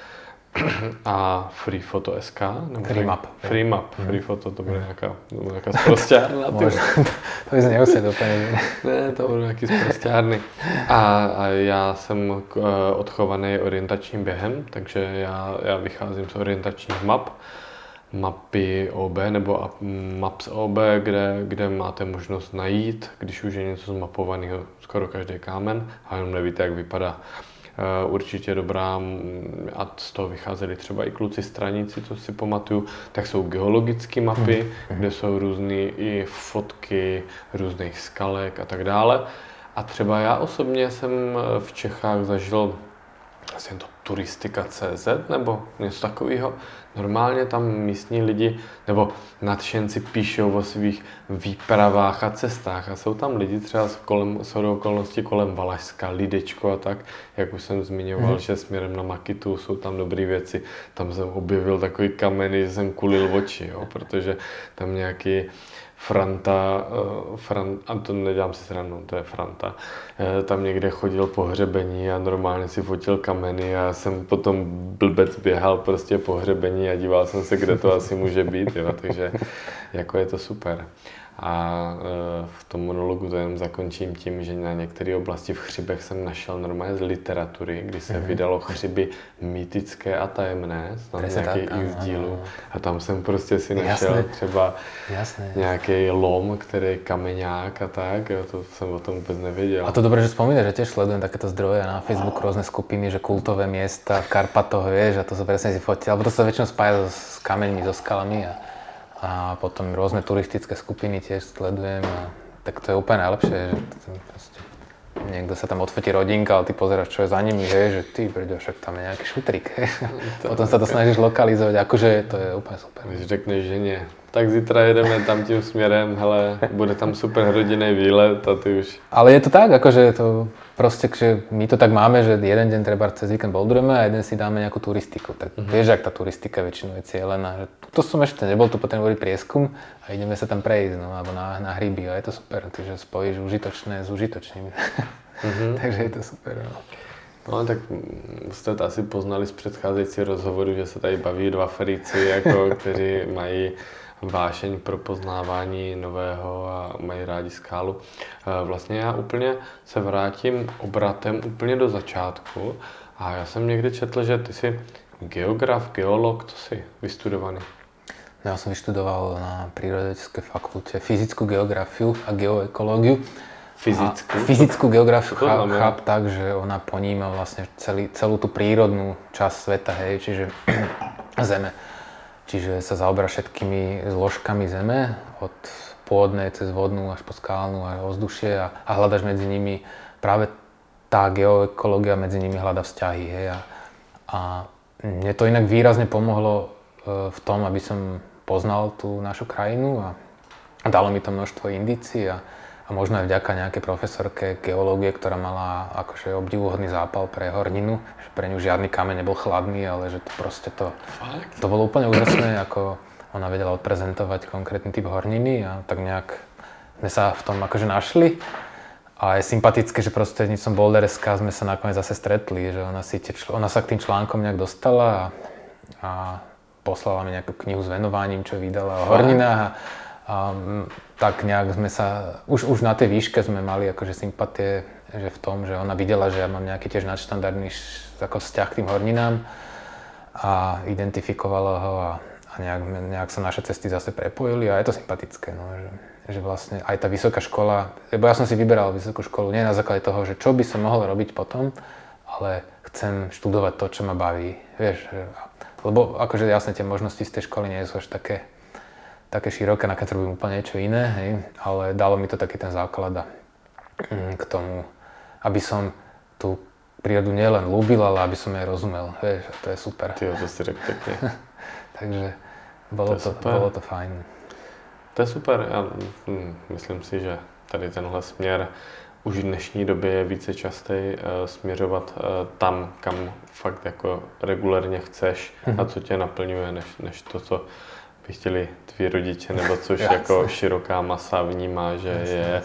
a Free SK? Nebo Free Map. Free Map, Free Photo, to bude nějaká, nějaká Možno, to by sme nemuseli úplne ne, to budou nějaký zprostěrny. A, a já jsem eh, odchovaný orientačním během, takže já, já vycházím z orientačních map, mapy OB nebo ap- Maps OB, kde, kde máte možnost najít, když už je něco zmapovaného, skoro každý kámen, a jenom nevíte, jak vypadá. Eh, Určitě dobrá, a z toho vycházeli třeba i kluci straníci, co si pamatuju, tak jsou geologické mapy, kde jsou různé i fotky různých skalek a tak dále. A třeba já osobně jsem eh, v Čechách zažil asi to turistika.cz nebo něco takového. Normálně tam místní lidi nebo nadšenci píšou o svých výpravách a cestách a jsou tam lidi třeba z kolem, shodou okolností kolem Valašska, Lidečko a tak, jak už jsem zmiňoval, že směrem na Makitu jsou tam dobré věci. Tam jsem objevil takový kameny, že jsem kulil oči, jo, protože tam nějaký Franta, uh, Fran, a to nedělám si srandu, to je Franta, eh, tam někde chodil po hřebení a normálně si fotil kameny a jsem potom blbec běhal prostě po hřebení a díval jsem se, kde to asi může být, jo, takže jako je to super. A e, v tom monologu to jenom zakončím tím, že na některé oblasti v chřibech jsem našel normálně z literatury, kdy se mm-hmm. vydalo chřiby mýtické a tajemné, znám nějaký i z dílu. A tam jsem prostě si našel Jasné. třeba Jasné. nějaký lom, který je kameňák a tak. Jo, to jsem o tom vůbec nevěděl. A to dobré, že spomínaš, že tiež sledujem takéto zdroje na Facebooku, rôzne skupiny, že kultové miesta v Karpatoch, vieš, a to sa presne si fotil, alebo to sa väčšinou spája s kameňmi, so skalami. A a potom rôzne turistické skupiny tiež sledujem a tak to je úplne najlepšie, že proste, niekto sa tam odfotí rodinka, ale ty pozeráš, čo je za nimi, hej, že ty, brďo, však tam je nejaký šutrik, hej. Potom sa to snažíš lokalizovať, akože to je úplne super. Když řekneš nie, tak zítra jedeme tam tím směrem, hele, bude tam super rodinný výlet a ty už... Ale je to tak, akože to proste, že my to tak máme, že jeden deň treba cez víkend boldrujeme a jeden si dáme nejakú turistiku. Tak uh-huh. vieš, ak tá turistika väčšinou je cieľená. Že to som ešte nebol, tu potrebujem prieskum a ideme sa tam prejsť, no, alebo na, na hryby a je to super, že spojíš užitočné s užitočným. Uh-huh. Takže je to super. No. No tak jste to asi poznali z předcházející rozhovoru, že se tady baví dva fríci, jako, kteří mají vášeň pro poznávání nového a mají rádi skálu. E, vlastně já úplně se vrátím obratem úplně do začátku a já jsem někdy četl, že ty jsi geograf, geolog, to jsi vystudovaný. No, ja som vyštudoval na prírodovedeckej fakulte fyzickú geografiu a geoekológiu. Fyzickú? A fyzickú geografiu cháp, cháp tak, že ona poníma vlastne celý, celú tú prírodnú časť sveta, hej, čiže Zeme. Čiže sa zaoberá všetkými zložkami Zeme, od pôdnej cez vodnú až po skálnu a ovzdušie a, a hľadaš medzi nimi práve tá geoekológia medzi nimi hľada vzťahy. Hej, a, a mne to inak výrazne pomohlo e, v tom, aby som poznal tú našu krajinu a, dalo mi to množstvo indícií a, a možno aj vďaka nejakej profesorke geológie, ktorá mala akože obdivuhodný zápal pre horninu, že pre ňu žiadny kameň nebol chladný, ale že to proste to, to bolo úplne úžasné, ako ona vedela odprezentovať konkrétny typ horniny a tak nejak sme sa v tom akože našli. A je sympatické, že prostredníctvom Boulder.sk sme sa nakoniec zase stretli, že ona, si tie čl- ona sa k tým článkom nejak dostala a, a poslala mi nejakú knihu s venovaním, čo vydala o horninách. A, a tak nejak sme sa, už, už na tej výške sme mali akože sympatie, že v tom, že ona videla, že ja mám nejaký tiež nadštandardný ako vzťah k tým horninám a identifikovala ho a, a nejak, nejak sa naše cesty zase prepojili a je to sympatické, no, že, že vlastne aj tá vysoká škola, lebo ja som si vyberal vysokú školu nie na základe toho, že čo by som mohol robiť potom, ale chcem študovať to, čo ma baví, vieš, že, lebo akože jasne tie možnosti z tej školy nie sú až také také široké, na keď robím úplne niečo iné, hej, ale dalo mi to taký ten základ a, mm, k tomu, aby som tú prírodu nielen ľúbil, ale aby som jej rozumel, vieš, a to je super. Ty to si řekl pekne. Takže bolo to, to, bolo to fajn. To je super, já hm, myslím si, že tady tenhle směr už v dnešní době je více častý uh, směřovat uh, tam, kam fakt jako regulérně chceš mm-hmm. a co tě naplňuje, než, než to, co by chtěli tví rodiče, nebo což jako široká masa vnímá, že Jasne. je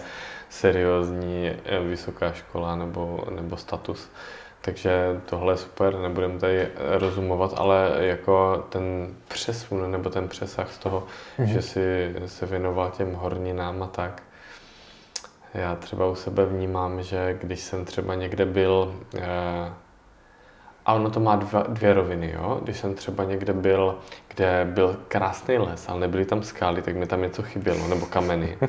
seriózní eh, vysoká škola nebo, nebo status. Takže tohle je super, nebudeme tady rozumovat, ale jako ten přesun nebo ten přesah z toho, mm-hmm. že si se věnoval těm horninám a tak. Já třeba u sebe vnímám, že když jsem třeba někde byl eh, a ono to má dva, dvě roviny, jo. Když jsem třeba někde byl, kde byl krásný les, ale nebyly tam skály, tak mi tam něco chybělo, nebo kameny.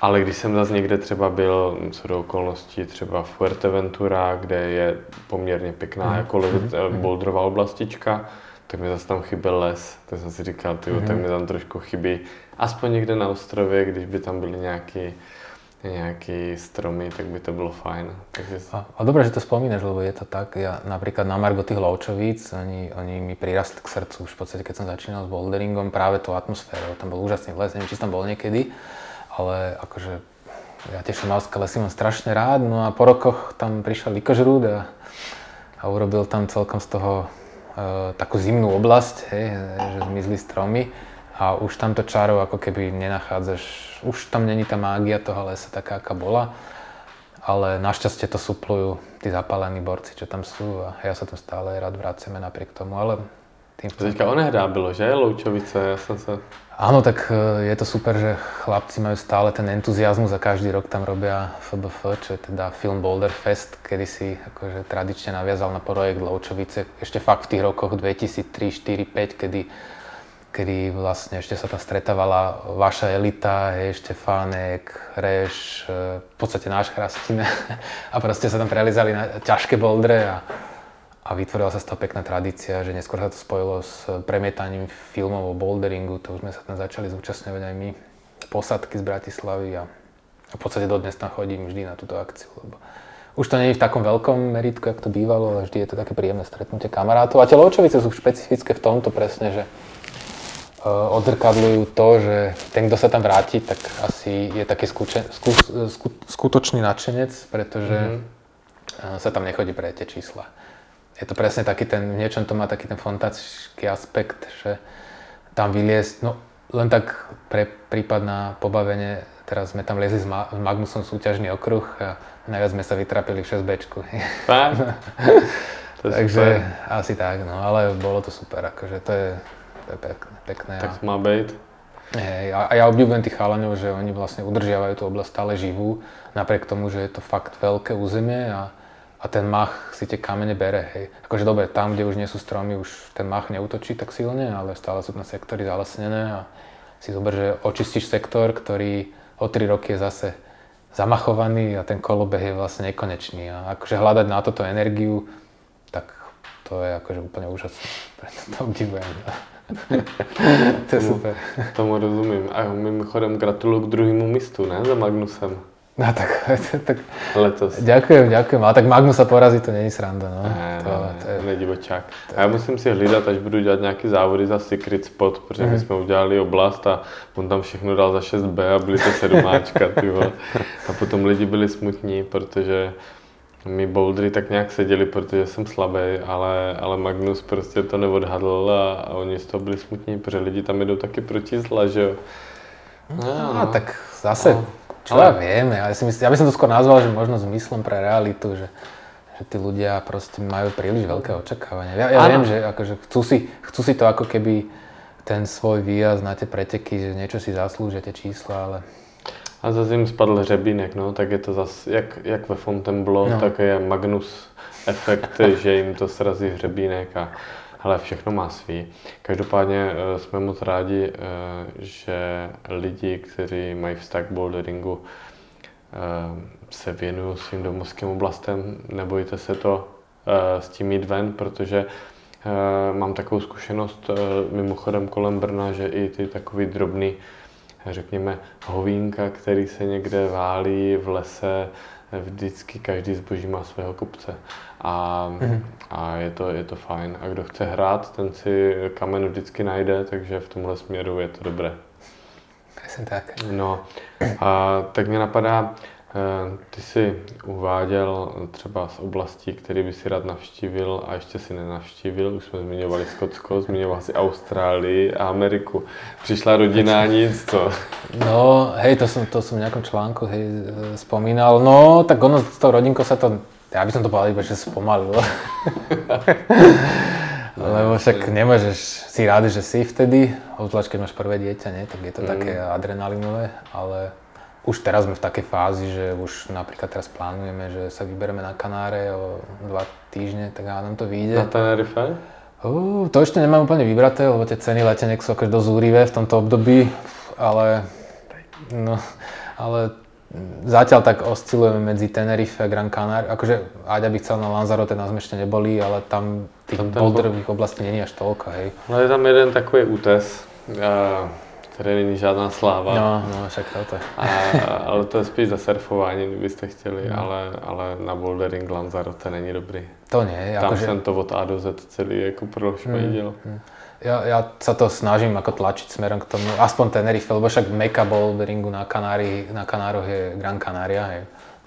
Ale když jsem zase někde třeba byl, co do okolností, třeba v Fuerteventura, kde je poměrně pěkná mm. jako mm. bouldrová oblastička, tak mi zase tam chyběl les. Tak jsem si říkal, tyjo, mm. tak mi tam trošku chybí, aspoň někde na ostrově, když by tam byly nějaký nejaké stromy, tak by to bolo fajn. Takže... A, a dobre, že to spomínaš, lebo je to tak. Ja napríklad na Margo tých Lovčovíc, oni, oni mi prirastli k srdcu už v podstate, keď som začínal s boulderingom, práve tú atmosféru. Tam bol úžasný les, neviem, či tam bol niekedy, ale akože ja tie šumavské lesy mám strašne rád, no a po rokoch tam prišiel Likožrúd a, a urobil tam celkom z toho e, takú zimnú oblasť, hej, že zmizli stromy a už tamto čaro ako keby nenachádzaš, už tam není tá mágia toho lesa taká, aká bola, ale našťastie to suplujú tí zapálení borci, čo tam sú a ja sa tam stále rád vraceme napriek tomu, ale tým... Teďka onehdá bylo, že? Loučovice, ja som sa... Áno, tak e, je to super, že chlapci majú stále ten entuziasmus a každý rok tam robia FBF, čo je teda Film Boulder Fest, kedy si akože tradične naviazal na projekt Lovčovice, ešte fakt v tých rokoch 2003, 4, 5, kedy, kedy vlastne ešte sa tam stretávala vaša elita, hej, Štefánek, Reš, e, v podstate náš Chrastin a proste sa tam prelizali na ťažké bouldre a a vytvorila sa z toho pekná tradícia, že neskôr sa to spojilo s premietaním filmov o boulderingu, to už sme sa tam začali zúčastňovať aj my, posadky z Bratislavy a v podstate dodnes tam chodím vždy na túto akciu, lebo už to nie je v takom veľkom meritku, ako to bývalo, ale vždy je to také príjemné stretnutie kamarátov. A tie Lovčovice sú špecifické v tomto presne, že uh, odzrkadľujú to, že ten, kto sa tam vráti, tak asi je taký skúče, skú, skú, skutočný nadšenec, pretože mm-hmm. sa tam nechodí pre tie čísla je to presne taký ten, v niečom to má taký ten fantastický aspekt, že tam vyliesť, no len tak pre prípad na pobavenie, teraz sme tam liezli s, Ma- Magnusom súťažný okruh a najviac sme sa vytrapili v 6Bčku. Takže super. asi tak, no ale bolo to super, akože to je, to je pekné. pekné tak má byť. Hej, a, ja obdivujem tých chalanov, že oni vlastne udržiavajú tú oblasť stále živú, napriek tomu, že je to fakt veľké územie a a ten mach si tie kamene bere, hej. Akože dobre, tam, kde už nie sú stromy, už ten mach neutočí tak silne, ale stále sú tam sektory zalesnené a si zober, že očistíš sektor, ktorý o 3 roky je zase zamachovaný a ten kolobeh je vlastne nekonečný. A akože hľadať na toto energiu, tak to je akože úplne úžasné. Preto to obdivujem. to je super. Tomu rozumím. A mimochodem gratuluju k druhému mistu, ne? Za Magnusem. No tak, tak Letos. Ďakujem, ďakujem. Ale tak Magnusa porazí, to není sranda, no. Ne, to, ne, to je... nedivočák. A já musím si hlídat, až budu dělat nějaký závody za Secret Spot, protože mm. my mhm. jsme udělali oblast a on tam všechno dal za 6B a byly to sedmáčka, ty A potom lidi byli smutní, protože mi bouldery tak nějak seděli, protože jsem slabý, ale, ale Magnus prostě to neodhadl a, a oni z toho byli smutní, protože lidi tam jdou taky proti zla, že jo. No, no, no. tak zase no čo ale... ja viem, ja, si myslím, ja by som to skôr nazval, že možno zmyslom pre realitu, že, že tí ľudia proste majú príliš veľké očakávania. Ja, ja viem, že akože chcú, si, chcú si to ako keby ten svoj výjazd na tie preteky, že niečo si zaslúžia tie čísla, ale... A zase jim spadl hřebínek, no, tak je to zase, jak, jak ve Fontainebleau, no. tak je Magnus efekt, že jim to srazí hřebínek a ale všechno má svý. Každopádně eh, jsme moc rádi, eh, že lidi, kteří mají vztah k boulderingu, eh, se věnují svým domovským oblastem. Nebojte se to s tím jít ven, protože mám takovou zkušenost mimochodem kolem Brna, že i ty takový drobný, řekněme, hovínka, který se někde válí v lese, vždycky každý zboží má svého kupce a, mm-hmm. a je, to, je to fajn. A kdo chce hrát, ten si kamen vždycky najde, takže v tomhle směru je to dobré. Přesně tak. No, a tak mě napadá, ty jsi uváděl třeba z oblastí, které by si rád navštívil a ještě si nenavštívil. Už jsme zmiňovali Skotsko, zmiňoval si Austrálii a Ameriku. Přišla rodina a nic, co? No, hej, to som, to som v nejakom článku hej, spomínal. No, tak ono s tou rodinkou sa to ja by som to povedal iba, že spomalil. Lebo však nemôžeš si rád, že si vtedy, obzvlášť keď máš prvé dieťa, nie? tak je to mm. také adrenalinové, ale už teraz sme v takej fázi, že už napríklad teraz plánujeme, že sa vyberieme na Kanáre o dva týždne, tak nám to vyjde. Na Tenerife? Uh, to ešte nemám úplne vybraté, lebo tie ceny leteniek sú akože dosť zúrivé v tomto období, ale, no, ale Zatiaľ tak oscilujeme medzi Tenerife a Gran Canaria. Akože Aďa by chcel na Lanzarote, nás sme ešte neboli, ale tam tých boulderových oblastí není až toľko, hej. Ale je tam jeden takový útes, který není žádná sláva. No, no, však to a, ale to je spíš za surfování, kdybyste chtěli, no. ale, ale na bouldering Lanzarote není dobrý. To nie. Tam akože... jsem to od A do Z celý jako prošmejdil. Mm, mm ja, ja sa to snažím ako tlačiť smerom k tomu, aspoň Tenerife, lebo však meka boulderingu na, Kanári, na Kanároch je Gran Canaria, je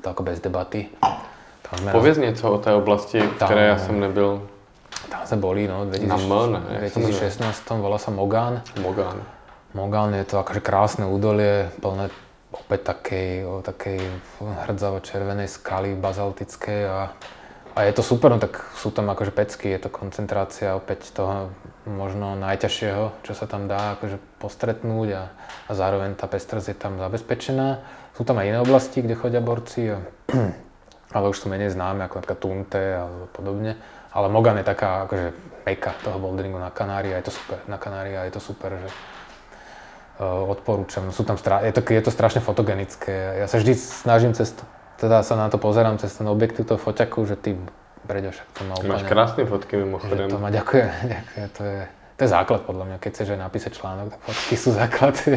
to ako bez debaty. Tam Pověz na... něco o té oblasti, tam, které já jsem nebyl. Tam sme boli, no, 2016, tam volá sa Mogán. Mogán. Mogán je to akože krásne údolie, plné opäť takej, o takej hrdzavo červenej skaly bazaltickej a, a je to super, no tak sú tam akože pecky, je to koncentrácia opäť toho možno najťažšieho, čo sa tam dá akože postretnúť a, a zároveň tá pestrosť je tam zabezpečená. Sú tam aj iné oblasti, kde chodia borci, a, ale už sú menej známe, ako napríklad Tunte alebo podobne. Ale Mogan je taká akože meka toho boulderingu na Kanári a je to super, na Kanári a je to super, že odporúčam. Sú tam stra- je, to, je to strašne fotogenické. Ja sa vždy snažím cez to teda sa na to pozerám cez ten objektív toho foťaku, že ty Breďo, však to má úplne... Máš krásne fotky mimochodem. To má, ďakujem, ďakujem, to je, to je základ podľa mňa, keď chceš aj napísať článok, tak fotky sú základ.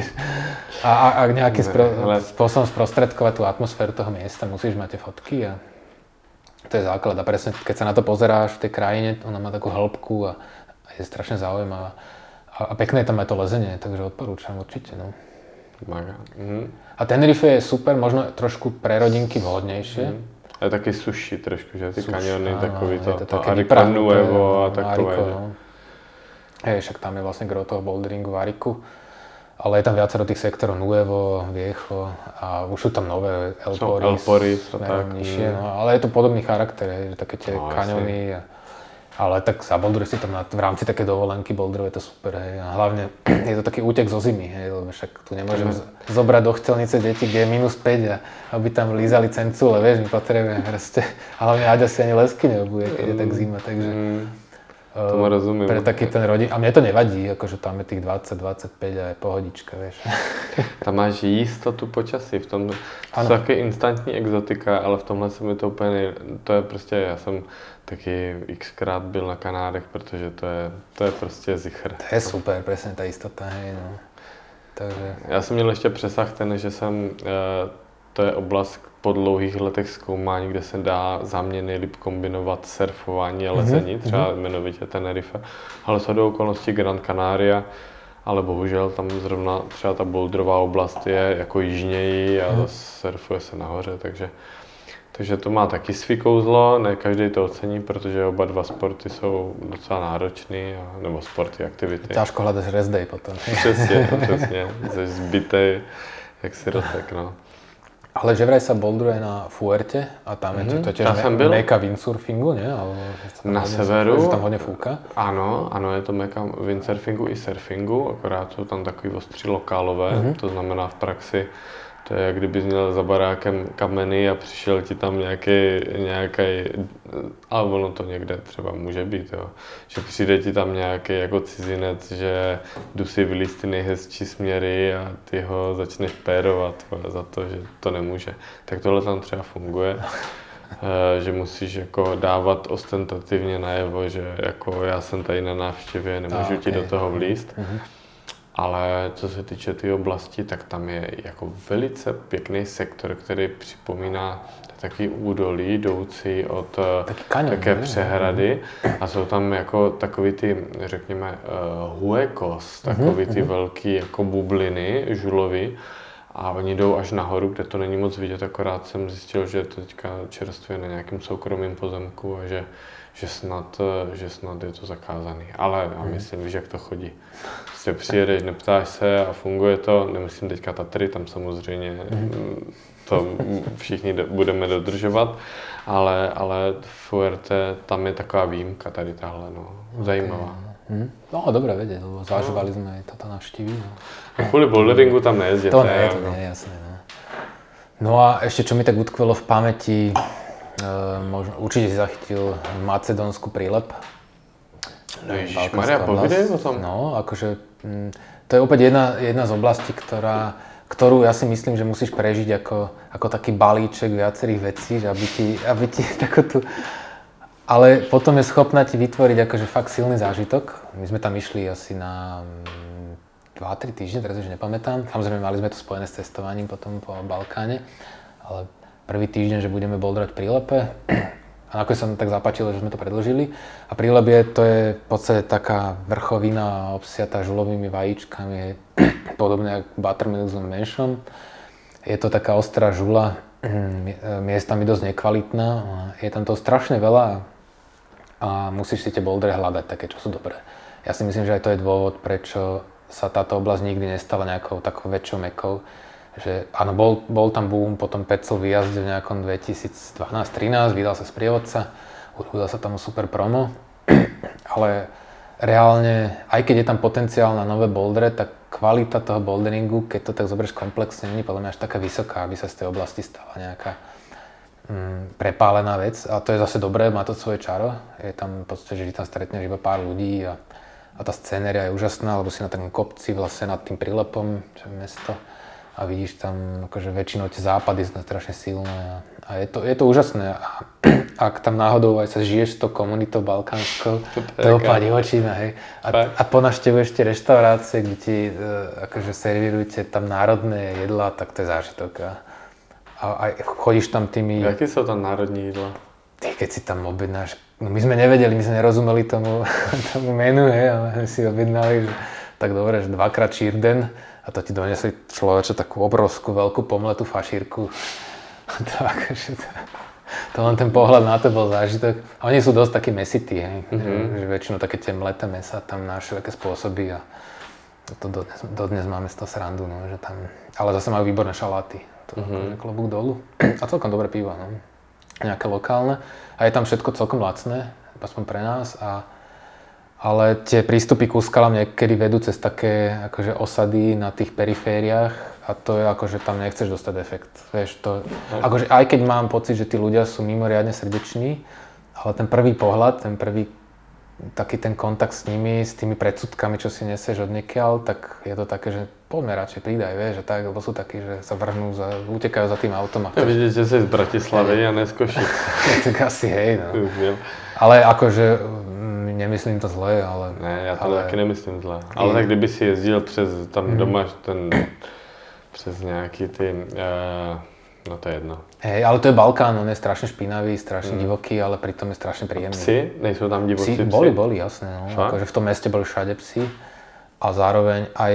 A, a, a nejakým spro, spôsobom sprostredkovať tú atmosféru toho miesta, musíš mať tie fotky a to je základ. A presne, keď sa na to pozeráš v tej krajine, ona má takú hĺbku a, a je strašne zaujímavá. A, a pekné je tam aj to lezenie, takže odporúčam určite. No. Mhm. A Tenerife je super, možno trošku pre rodinky vhodnejšie. Mm. A taky suší trošku, že ty kaniony, takový to, to, to Arico Nuevo a takové. Ariko, no. Hej, však tam je vlastne gro toho boulderingu v Ariku. Ale je tam viacero tých sektorov, Nuevo, Viecho a už sú tam nové Elporis, Elporis tak. nižšie, mm. no, ale je to podobný charakter, že také tie no, kaniony. A, ale tak za Boulder si tam na, v rámci také dovolenky Boulderu je to super, hej. A hlavne je to taký útek zo zimy, hej, lebo však tu nemôžem z- zobrať do chcelnice deti, kde je minus 5 a aby tam lízali cencule, vieš, my potrebujeme proste. A hlavne Aďa si ani lesky neobuje, keď je tak zima, takže... Mm. Tomu rozumiem. Pre taký ten rodin... A mne to nevadí, akože tam je tých 20-25 a je pohodička, vieš. Tam máš jistotu počasí, v tom ano. sú také instantní exotika, ale v tomhle se mi to úplně, to je prostě, já jsem taky xkrát byl na Kanárech, protože to je, to je prostě zichr. To je super, presne tá istota, hej, no. Takže... Já jsem měl ještě přesah ten, že jsem, eh, to je oblast po dlouhých letech zkoumání, kde se dá za mě nejlíp kombinovat surfování a lezení, mm-hmm. třeba jmenovitě Tenerife, ale do okolností Gran Canaria, ale bohužel tam zrovna třeba ta boulderová oblast je jako jižněji a mm. surfuje se nahoře, takže takže to má taky svý kouzlo, ne každý to ocení, protože oba dva sporty jsou docela náročný, nebo sporty, aktivity. Ťažko hľadaš rest day potom. Přesně, přesně, jsi zbytej, jak si rotek, no. Ale že vraj sa boldruje na Fuerte a tam je to, mhm. to tiež byl. meka windsurfingu, nie? Alebo na severu. Že tam hodně fúka. Ano, ano, je to meka windsurfingu i surfingu, akorát jsou tam takový ostří lokálové, mm-hmm. to znamená v praxi to je, jak kdyby měl za barákem kameny a přišel ti tam nějaký, nějaký a ono to někde třeba může být, jo. že přijde ti tam nějaký jako cizinec, že jdu si vylíst ty nejhezčí směry a ty ho začneš pérovat za to, že to nemůže. Tak tohle tam třeba funguje eh, že musíš jako dávat ostentativně najevo, že jako já jsem tady na návštěvě, nemůžu a, okay. ti do toho vlíst. Mm-hmm. Ale co se týče té oblasti, tak tam je jako velice pěkný sektor, který připomíná taky údolí jdoucí od Taky kaňon, také ne? přehrady a jsou tam jako takový ty, řekněme, uh, huekos, mhm, takový ty uh-huh. velký jako bubliny žulový a oni jdou až nahoru, kde to není moc vidět, akorát jsem zjistil, že to teďka čerstvě na nějakém soukromém pozemku a že že snad, eh, že snad je to zakázaný. Ale já mhm. myslím, víš, jak to chodí. Prostě přijedeš, neptáš se a funguje to. Nemyslím teďka Tatry, tam samozřejmě mhm. to všichni budeme dodržovat, ale, ale Fuerte, tam je taková výjimka tady tahle, no. Zajímavá. Hmm. No, dobré vedieť, lebo zažívali no. sme aj toto. No. A kvôli boulderingu tam nejezdíte. To nie, to nie, jasné. No. no a ešte, čo mi tak utkvelo v pamäti, Uh, možno, určite si zachytil Macedónsku prílep. No Maria, povedaj o tom. No, akože m, mm, to je opäť jedna, jedna z oblastí, ktorá, ktorú ja si myslím, že musíš prežiť ako, ako taký balíček viacerých vecí, že aby ti, aby ti takú tú... Ale potom je schopná ti vytvoriť akože fakt silný zážitok. My sme tam išli asi na 2-3 mm, týždne, teraz už nepamätám. Samozrejme mali sme to spojené s cestovaním potom po Balkáne, ale prvý týždeň, že budeme boldrať prílepe. A nakoniec sa tak zapáčilo, že sme to predložili. A prílep je, to je v podstate taká vrchovina obsiatá žulovými vajíčkami, podobne ako buttermilk s menšom. Je to taká ostrá žula, miestami dosť nekvalitná. Je tam to strašne veľa a musíš si tie bouldere hľadať také, čo sú dobré. Ja si myslím, že aj to je dôvod, prečo sa táto oblasť nikdy nestala nejakou takou väčšou mekou že áno, bol, bol tam boom, potom Pecel vyjazdil v nejakom 2012-13, vydal sa sprievodca, urobila sa tam super promo, ale reálne, aj keď je tam potenciál na nové bouldere, tak kvalita toho boulderingu, keď to tak zoberieš komplexne, není podľa mňa až taká vysoká, aby sa z tej oblasti stala nejaká mm, prepálená vec. A to je zase dobré, má to svoje čaro. Je tam v podstate, že tam stretneš iba pár ľudí a, a tá scéneria je úžasná, lebo si na takom kopci vlastne nad tým prílepom, čo je mesto a vidíš tam akože väčšinou tie západy sú strašne silné a, a je, to, je to úžasné. A ak tam náhodou aj sa žiješ s tou komunitou balkánskou, to opadí očíma, hej. A, a po návšteve ešte reštaurácie, kde ti e, akože servírujete tam národné jedlá, tak to je zážitok. A, a aj chodíš tam tými... Aké sú tam národní jedlá? Ty, keď si tam objednáš, no my sme nevedeli, my sme nerozumeli tomu, tomu menu, hej, ale si objednali, že tak dobre, že dvakrát čírden, a to ti donesli človeče takú obrovskú veľkú pomletú fašírku. to, akože to, to len ten pohľad na to bol zážitok. A oni sú dosť takí mesití, hej. Mm-hmm. Že väčšinou také tie mleté mesa tam na všelijaké spôsoby a to dodnes, dodnes máme z toho srandu, no, že tam, ale zase majú výborné šaláty. To mm-hmm. akože klobúk dolu. A celkom dobré pivo, no. Nejaké lokálne. A je tam všetko celkom lacné, aspoň pre nás. A ale tie prístupy ku skalám niekedy vedú cez také akože osady na tých perifériách a to je akože tam nechceš dostať efekt. Vieš, to, akože aj keď mám pocit, že tí ľudia sú mimoriadne srdeční, ale ten prvý pohľad, ten prvý taký ten kontakt s nimi, s tými predsudkami, čo si nesieš od niekiaľ, tak je to také, že poďme radšej pridaj, vieš, že tak, lebo sú takí, že sa vrhnú, za, utekajú za tým autom. Ja vidíte, že si z Bratislavy a ne z Košic. tak asi hej, no. Ale akože nemyslím to zle, ale... Ne, já to ale... taky nemyslím zle. Ale tak kdyby si jezdil přes, tam hmm. doma ten, přes nějaký ty, uh, no to je jedno. Hej, ale to je Balkán, on je strašne špinavý, strašne hmm. divoký, ale pritom je strašne príjemný. Psi? Nejsou tam divocí psi? Boli, boli, jasné. No. Akože v tom meste boli všade psi. A zároveň aj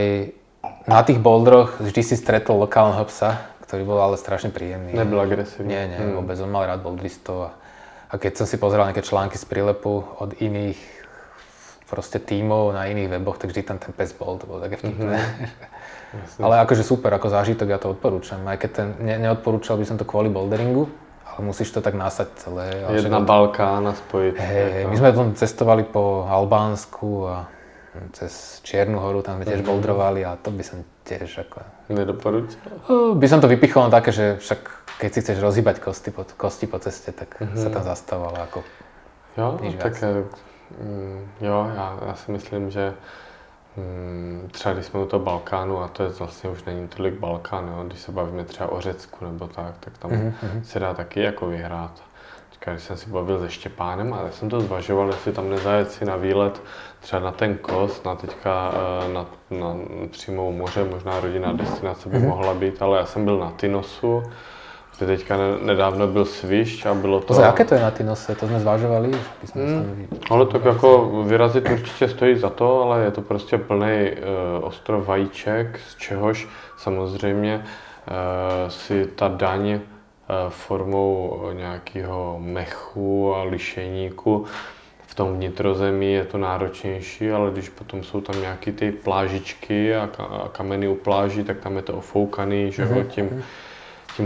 na tých bouldroch vždy si stretol lokálneho psa, ktorý bol ale strašne príjemný. Nebyl agresívny. Nie, nie, hmm. vôbec. On mal rád boulderistov. A, a keď som si pozeral nejaké články z prílepu od iných proste tímov na iných weboch, tak vždy tam ten pes bol, to bolo také vtipné. Mm-hmm. ale akože super, ako zážitok ja to odporúčam. Aj keď ten, ne, neodporúčal by som to kvôli boulderingu, ale musíš to tak nasať celé. Jedna Balkán a spojiť. Hej, hej, my sme tam cestovali po Albánsku a cez Čiernu horu, tam sme tiež mm-hmm. boulderovali a to by som tiež ako... Nedoporúčal? By som to vypichol na také, že však keď si chceš rozhýbať kosti po, kosti po ceste, tak mm-hmm. sa tam zastával ako Jo, nič tak viac. Mm, jo, já, já si myslím, že mm, třeba když jsme u toho Balkánu, a to je vlastně už není tolik Balkán, jo, když se bavíme třeba o Řecku nebo tak, tak tam mm-hmm. se dá taky jako vyhrát. Teďka, když jsem si bavil se Štěpánem, ale jsem to zvažoval, jestli tam nezajet si na výlet třeba na ten kos, na teďka eh, na, na přímou moře, možná rodinná destinace by mm-hmm. mohla být, ale já jsem byl na Tinosu, Teďka nedávno byl Svišť a bylo to... Za jaké to je na Tinose? To jsme zvážovali? Jsme hmm. Ale tak jako vyrazit určitě stojí za to, ale je to prostě plný uh, ostrov vajíček, z čehož samozřejmě uh, si ta daň uh, formou nějakého mechu a lišeníku v tom vnitrozemí je to náročnější, ale když potom jsou tam nějaké ty plážičky a, a kameny u pláží, tak tam je to ofoukaný, že mm-hmm. tím mhm tím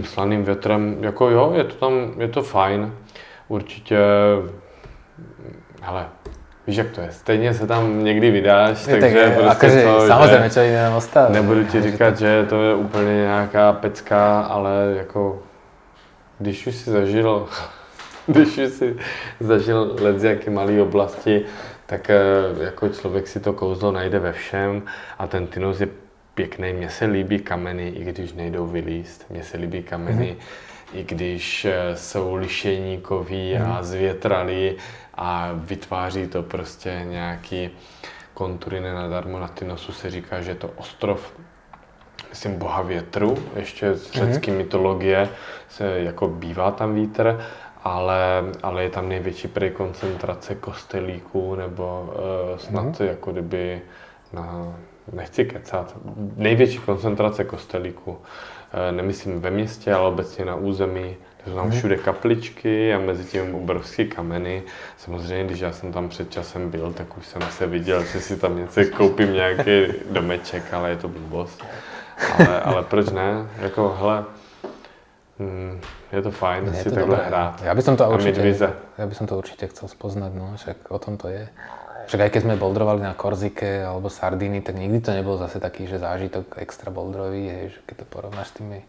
slaným větrem, jako jo, je to tam, je to fajn. Určitě, ale víš, jak to je, stejně se tam někdy vydáš, je, takže tak, prostě akože, to, samozřejmě, čo jiné ostává. Nebudu ti říkat, že to je úplně nějaká pecka, ale jako, když už si zažil, když už si zažil let z jaké malé oblasti, tak eh, jako člověk si to kouzlo najde ve všem a ten Tinos je pěkný. Mně se líbí kameny, i když nejdou vylíst. Mně se líbí kameny, mm-hmm. i když eh, jsou lišeníkový mm-hmm. a zvětralý a vytváří to prostě nějaký kontury nenadarmo. Na ty nosu se říká, že je to ostrov myslím, boha větru, ještě z mhm. řecké mm-hmm. mytologie se jako bývá tam vítr, ale, ale je tam největší prej koncentrace kostelíků nebo uh, snad mm-hmm. jako kdyby na nechci kecat, největší koncentrace kostelíků. Eh, nemyslím ve městě, ale obecně na území. Jsou tam mhm. všude kapličky a mezi tím obrovské kameny. Samozřejmě, když já jsem tam před časem byl, tak už jsem se viděl, že si tam něco koupím nějaký domeček, ale je to blbost. Ale, ale proč ne? Jako, hele, mm, je to fajn Je si to takhle dobré. hrát. Ja by som to A mať určite, vize. ja by som to určite chcel spoznať, no, však o tom to je. Však aj keď sme boldrovali na Korzike alebo Sardíny, tak nikdy to nebol zase taký, že zážitok extra boldrový, hej, že keď to porovnáš s tými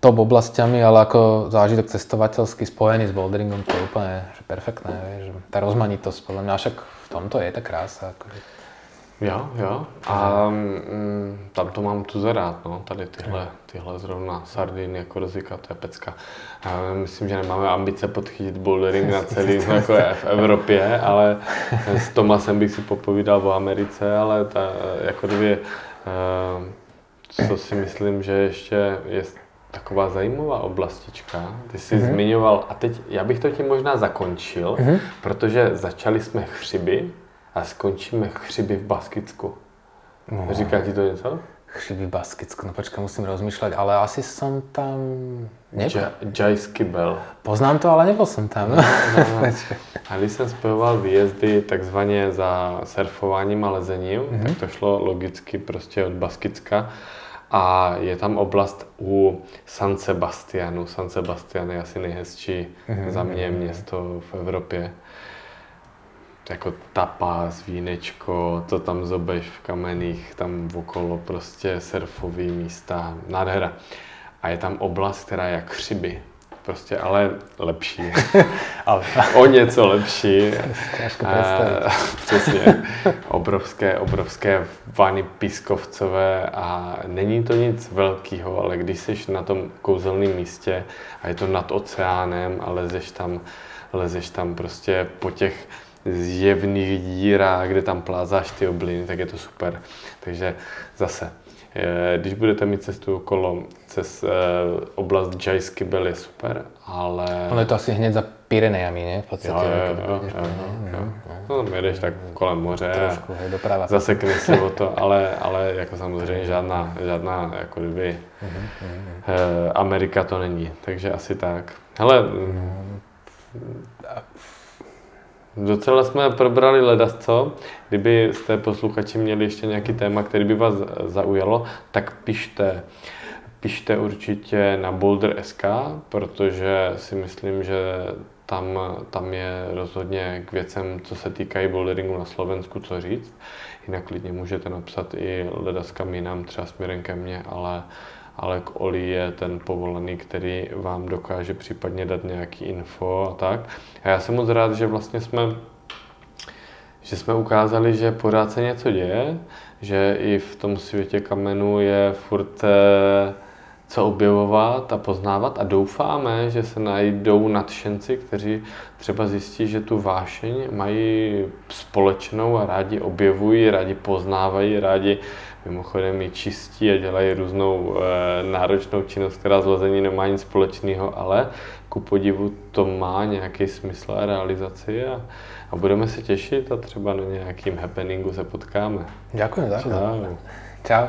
top oblastiami, ale ako zážitok cestovateľský spojený s boulderingom, to je úplne že perfektné, vieš, tá rozmanitosť, podľa mňa, však v tomto je tá krása. Akože. Jo, jo. A mm, tam to mám tu rád, no, tady tyhle, tyhle zrovna Sardiny, Korzika, to je pecka. Já myslím, že nemáme ambice podchytit bouldering na celý, jako je v Evropě, ale s Tomasem bych si popovídal o Americe, ale ta, jako dvě, eh, co si myslím, že ještě je taková zajímavá oblastička. Ty jsi mm-hmm. zmiňoval, a teď já bych to tím možná zakončil, mm-hmm. protože začali jsme chřiby a skončíme chřiby v Baskicku. No. Říká ti to něco? Chřiby v Baskicku, no počkaj, musím rozmýšľať, ale asi som tam... Nebol. Ja, Jajský bel. Poznám to, ale nebol som tam. No. A když jsem spojoval výjezdy takzvaně za surfováním a lezením, mm-hmm. tak to šlo logicky prostě od Baskicka. A je tam oblast u San Sebastianu. San Sebastian je asi nejhezčí mm-hmm. za mě město v Evropě. Jako tapas, vínečko, to tam zobeš v kameních, tam okolo prostě surfový místa, nádhera. A je tam oblast, která je jak chřiby. Prostě ale lepší. ale... o něco lepší. Ťažko A, přesně. Obrovské, obrovské vany pískovcové a není to nic velkého, ale když jsi na tom kouzelném místě a je to nad oceánem a lezeš tam, lezeš tam prostě po těch zjevných dírách, kde tam plázáš ty obliny, tak je to super. Takže zase, eh, když budete mít cestu okolo cez eh, oblast Jajsky Bel je super, ale... Ono je to asi hned za Pyrenejami, ne? V podstate. Jo, jo, jo, pôjdeš jo, po- jo, jo. No, tam jedeš tak kolem moře Trošku, hej, doprava. zasekne se o to, ale, ale jako samozřejmě žádná, žádná jako kdyby eh, Amerika to není, takže asi tak. Hele, docela jsme probrali ledasco. Kdyby jste posluchači měli ještě nějaký téma, který by vás zaujalo, tak pište. Pište určitě na Boulder.sk, protože si myslím, že tam, tam je rozhodně k věcem, co se týkají boulderingu na Slovensku, co říct. Jinak klidně můžete napsat i ledaskam jinam, třeba směrem ke mně, ale, ale k Oli je ten povolaný, který vám dokáže případně dát nějaký info a tak. A já jsem moc rád, že vlastně jsme že jsme ukázali, že pořád se něco děje, že i v tom světě kamenů je furt eh, co objevovat a poznávat a doufáme, že se najdou nadšenci, kteří třeba zjistí, že tu vášeň mají společnou a rádi objevují, rádi poznávají, rádi mimochodem ji čistí a dělají různou e, náročnou činnost, která s lezení nemá nic společného, ale ku podivu to má nějaký smysl a realizaci a, a budeme se těšit a třeba na nějakým happeningu se potkáme. Ďakujem za Čau. Čau.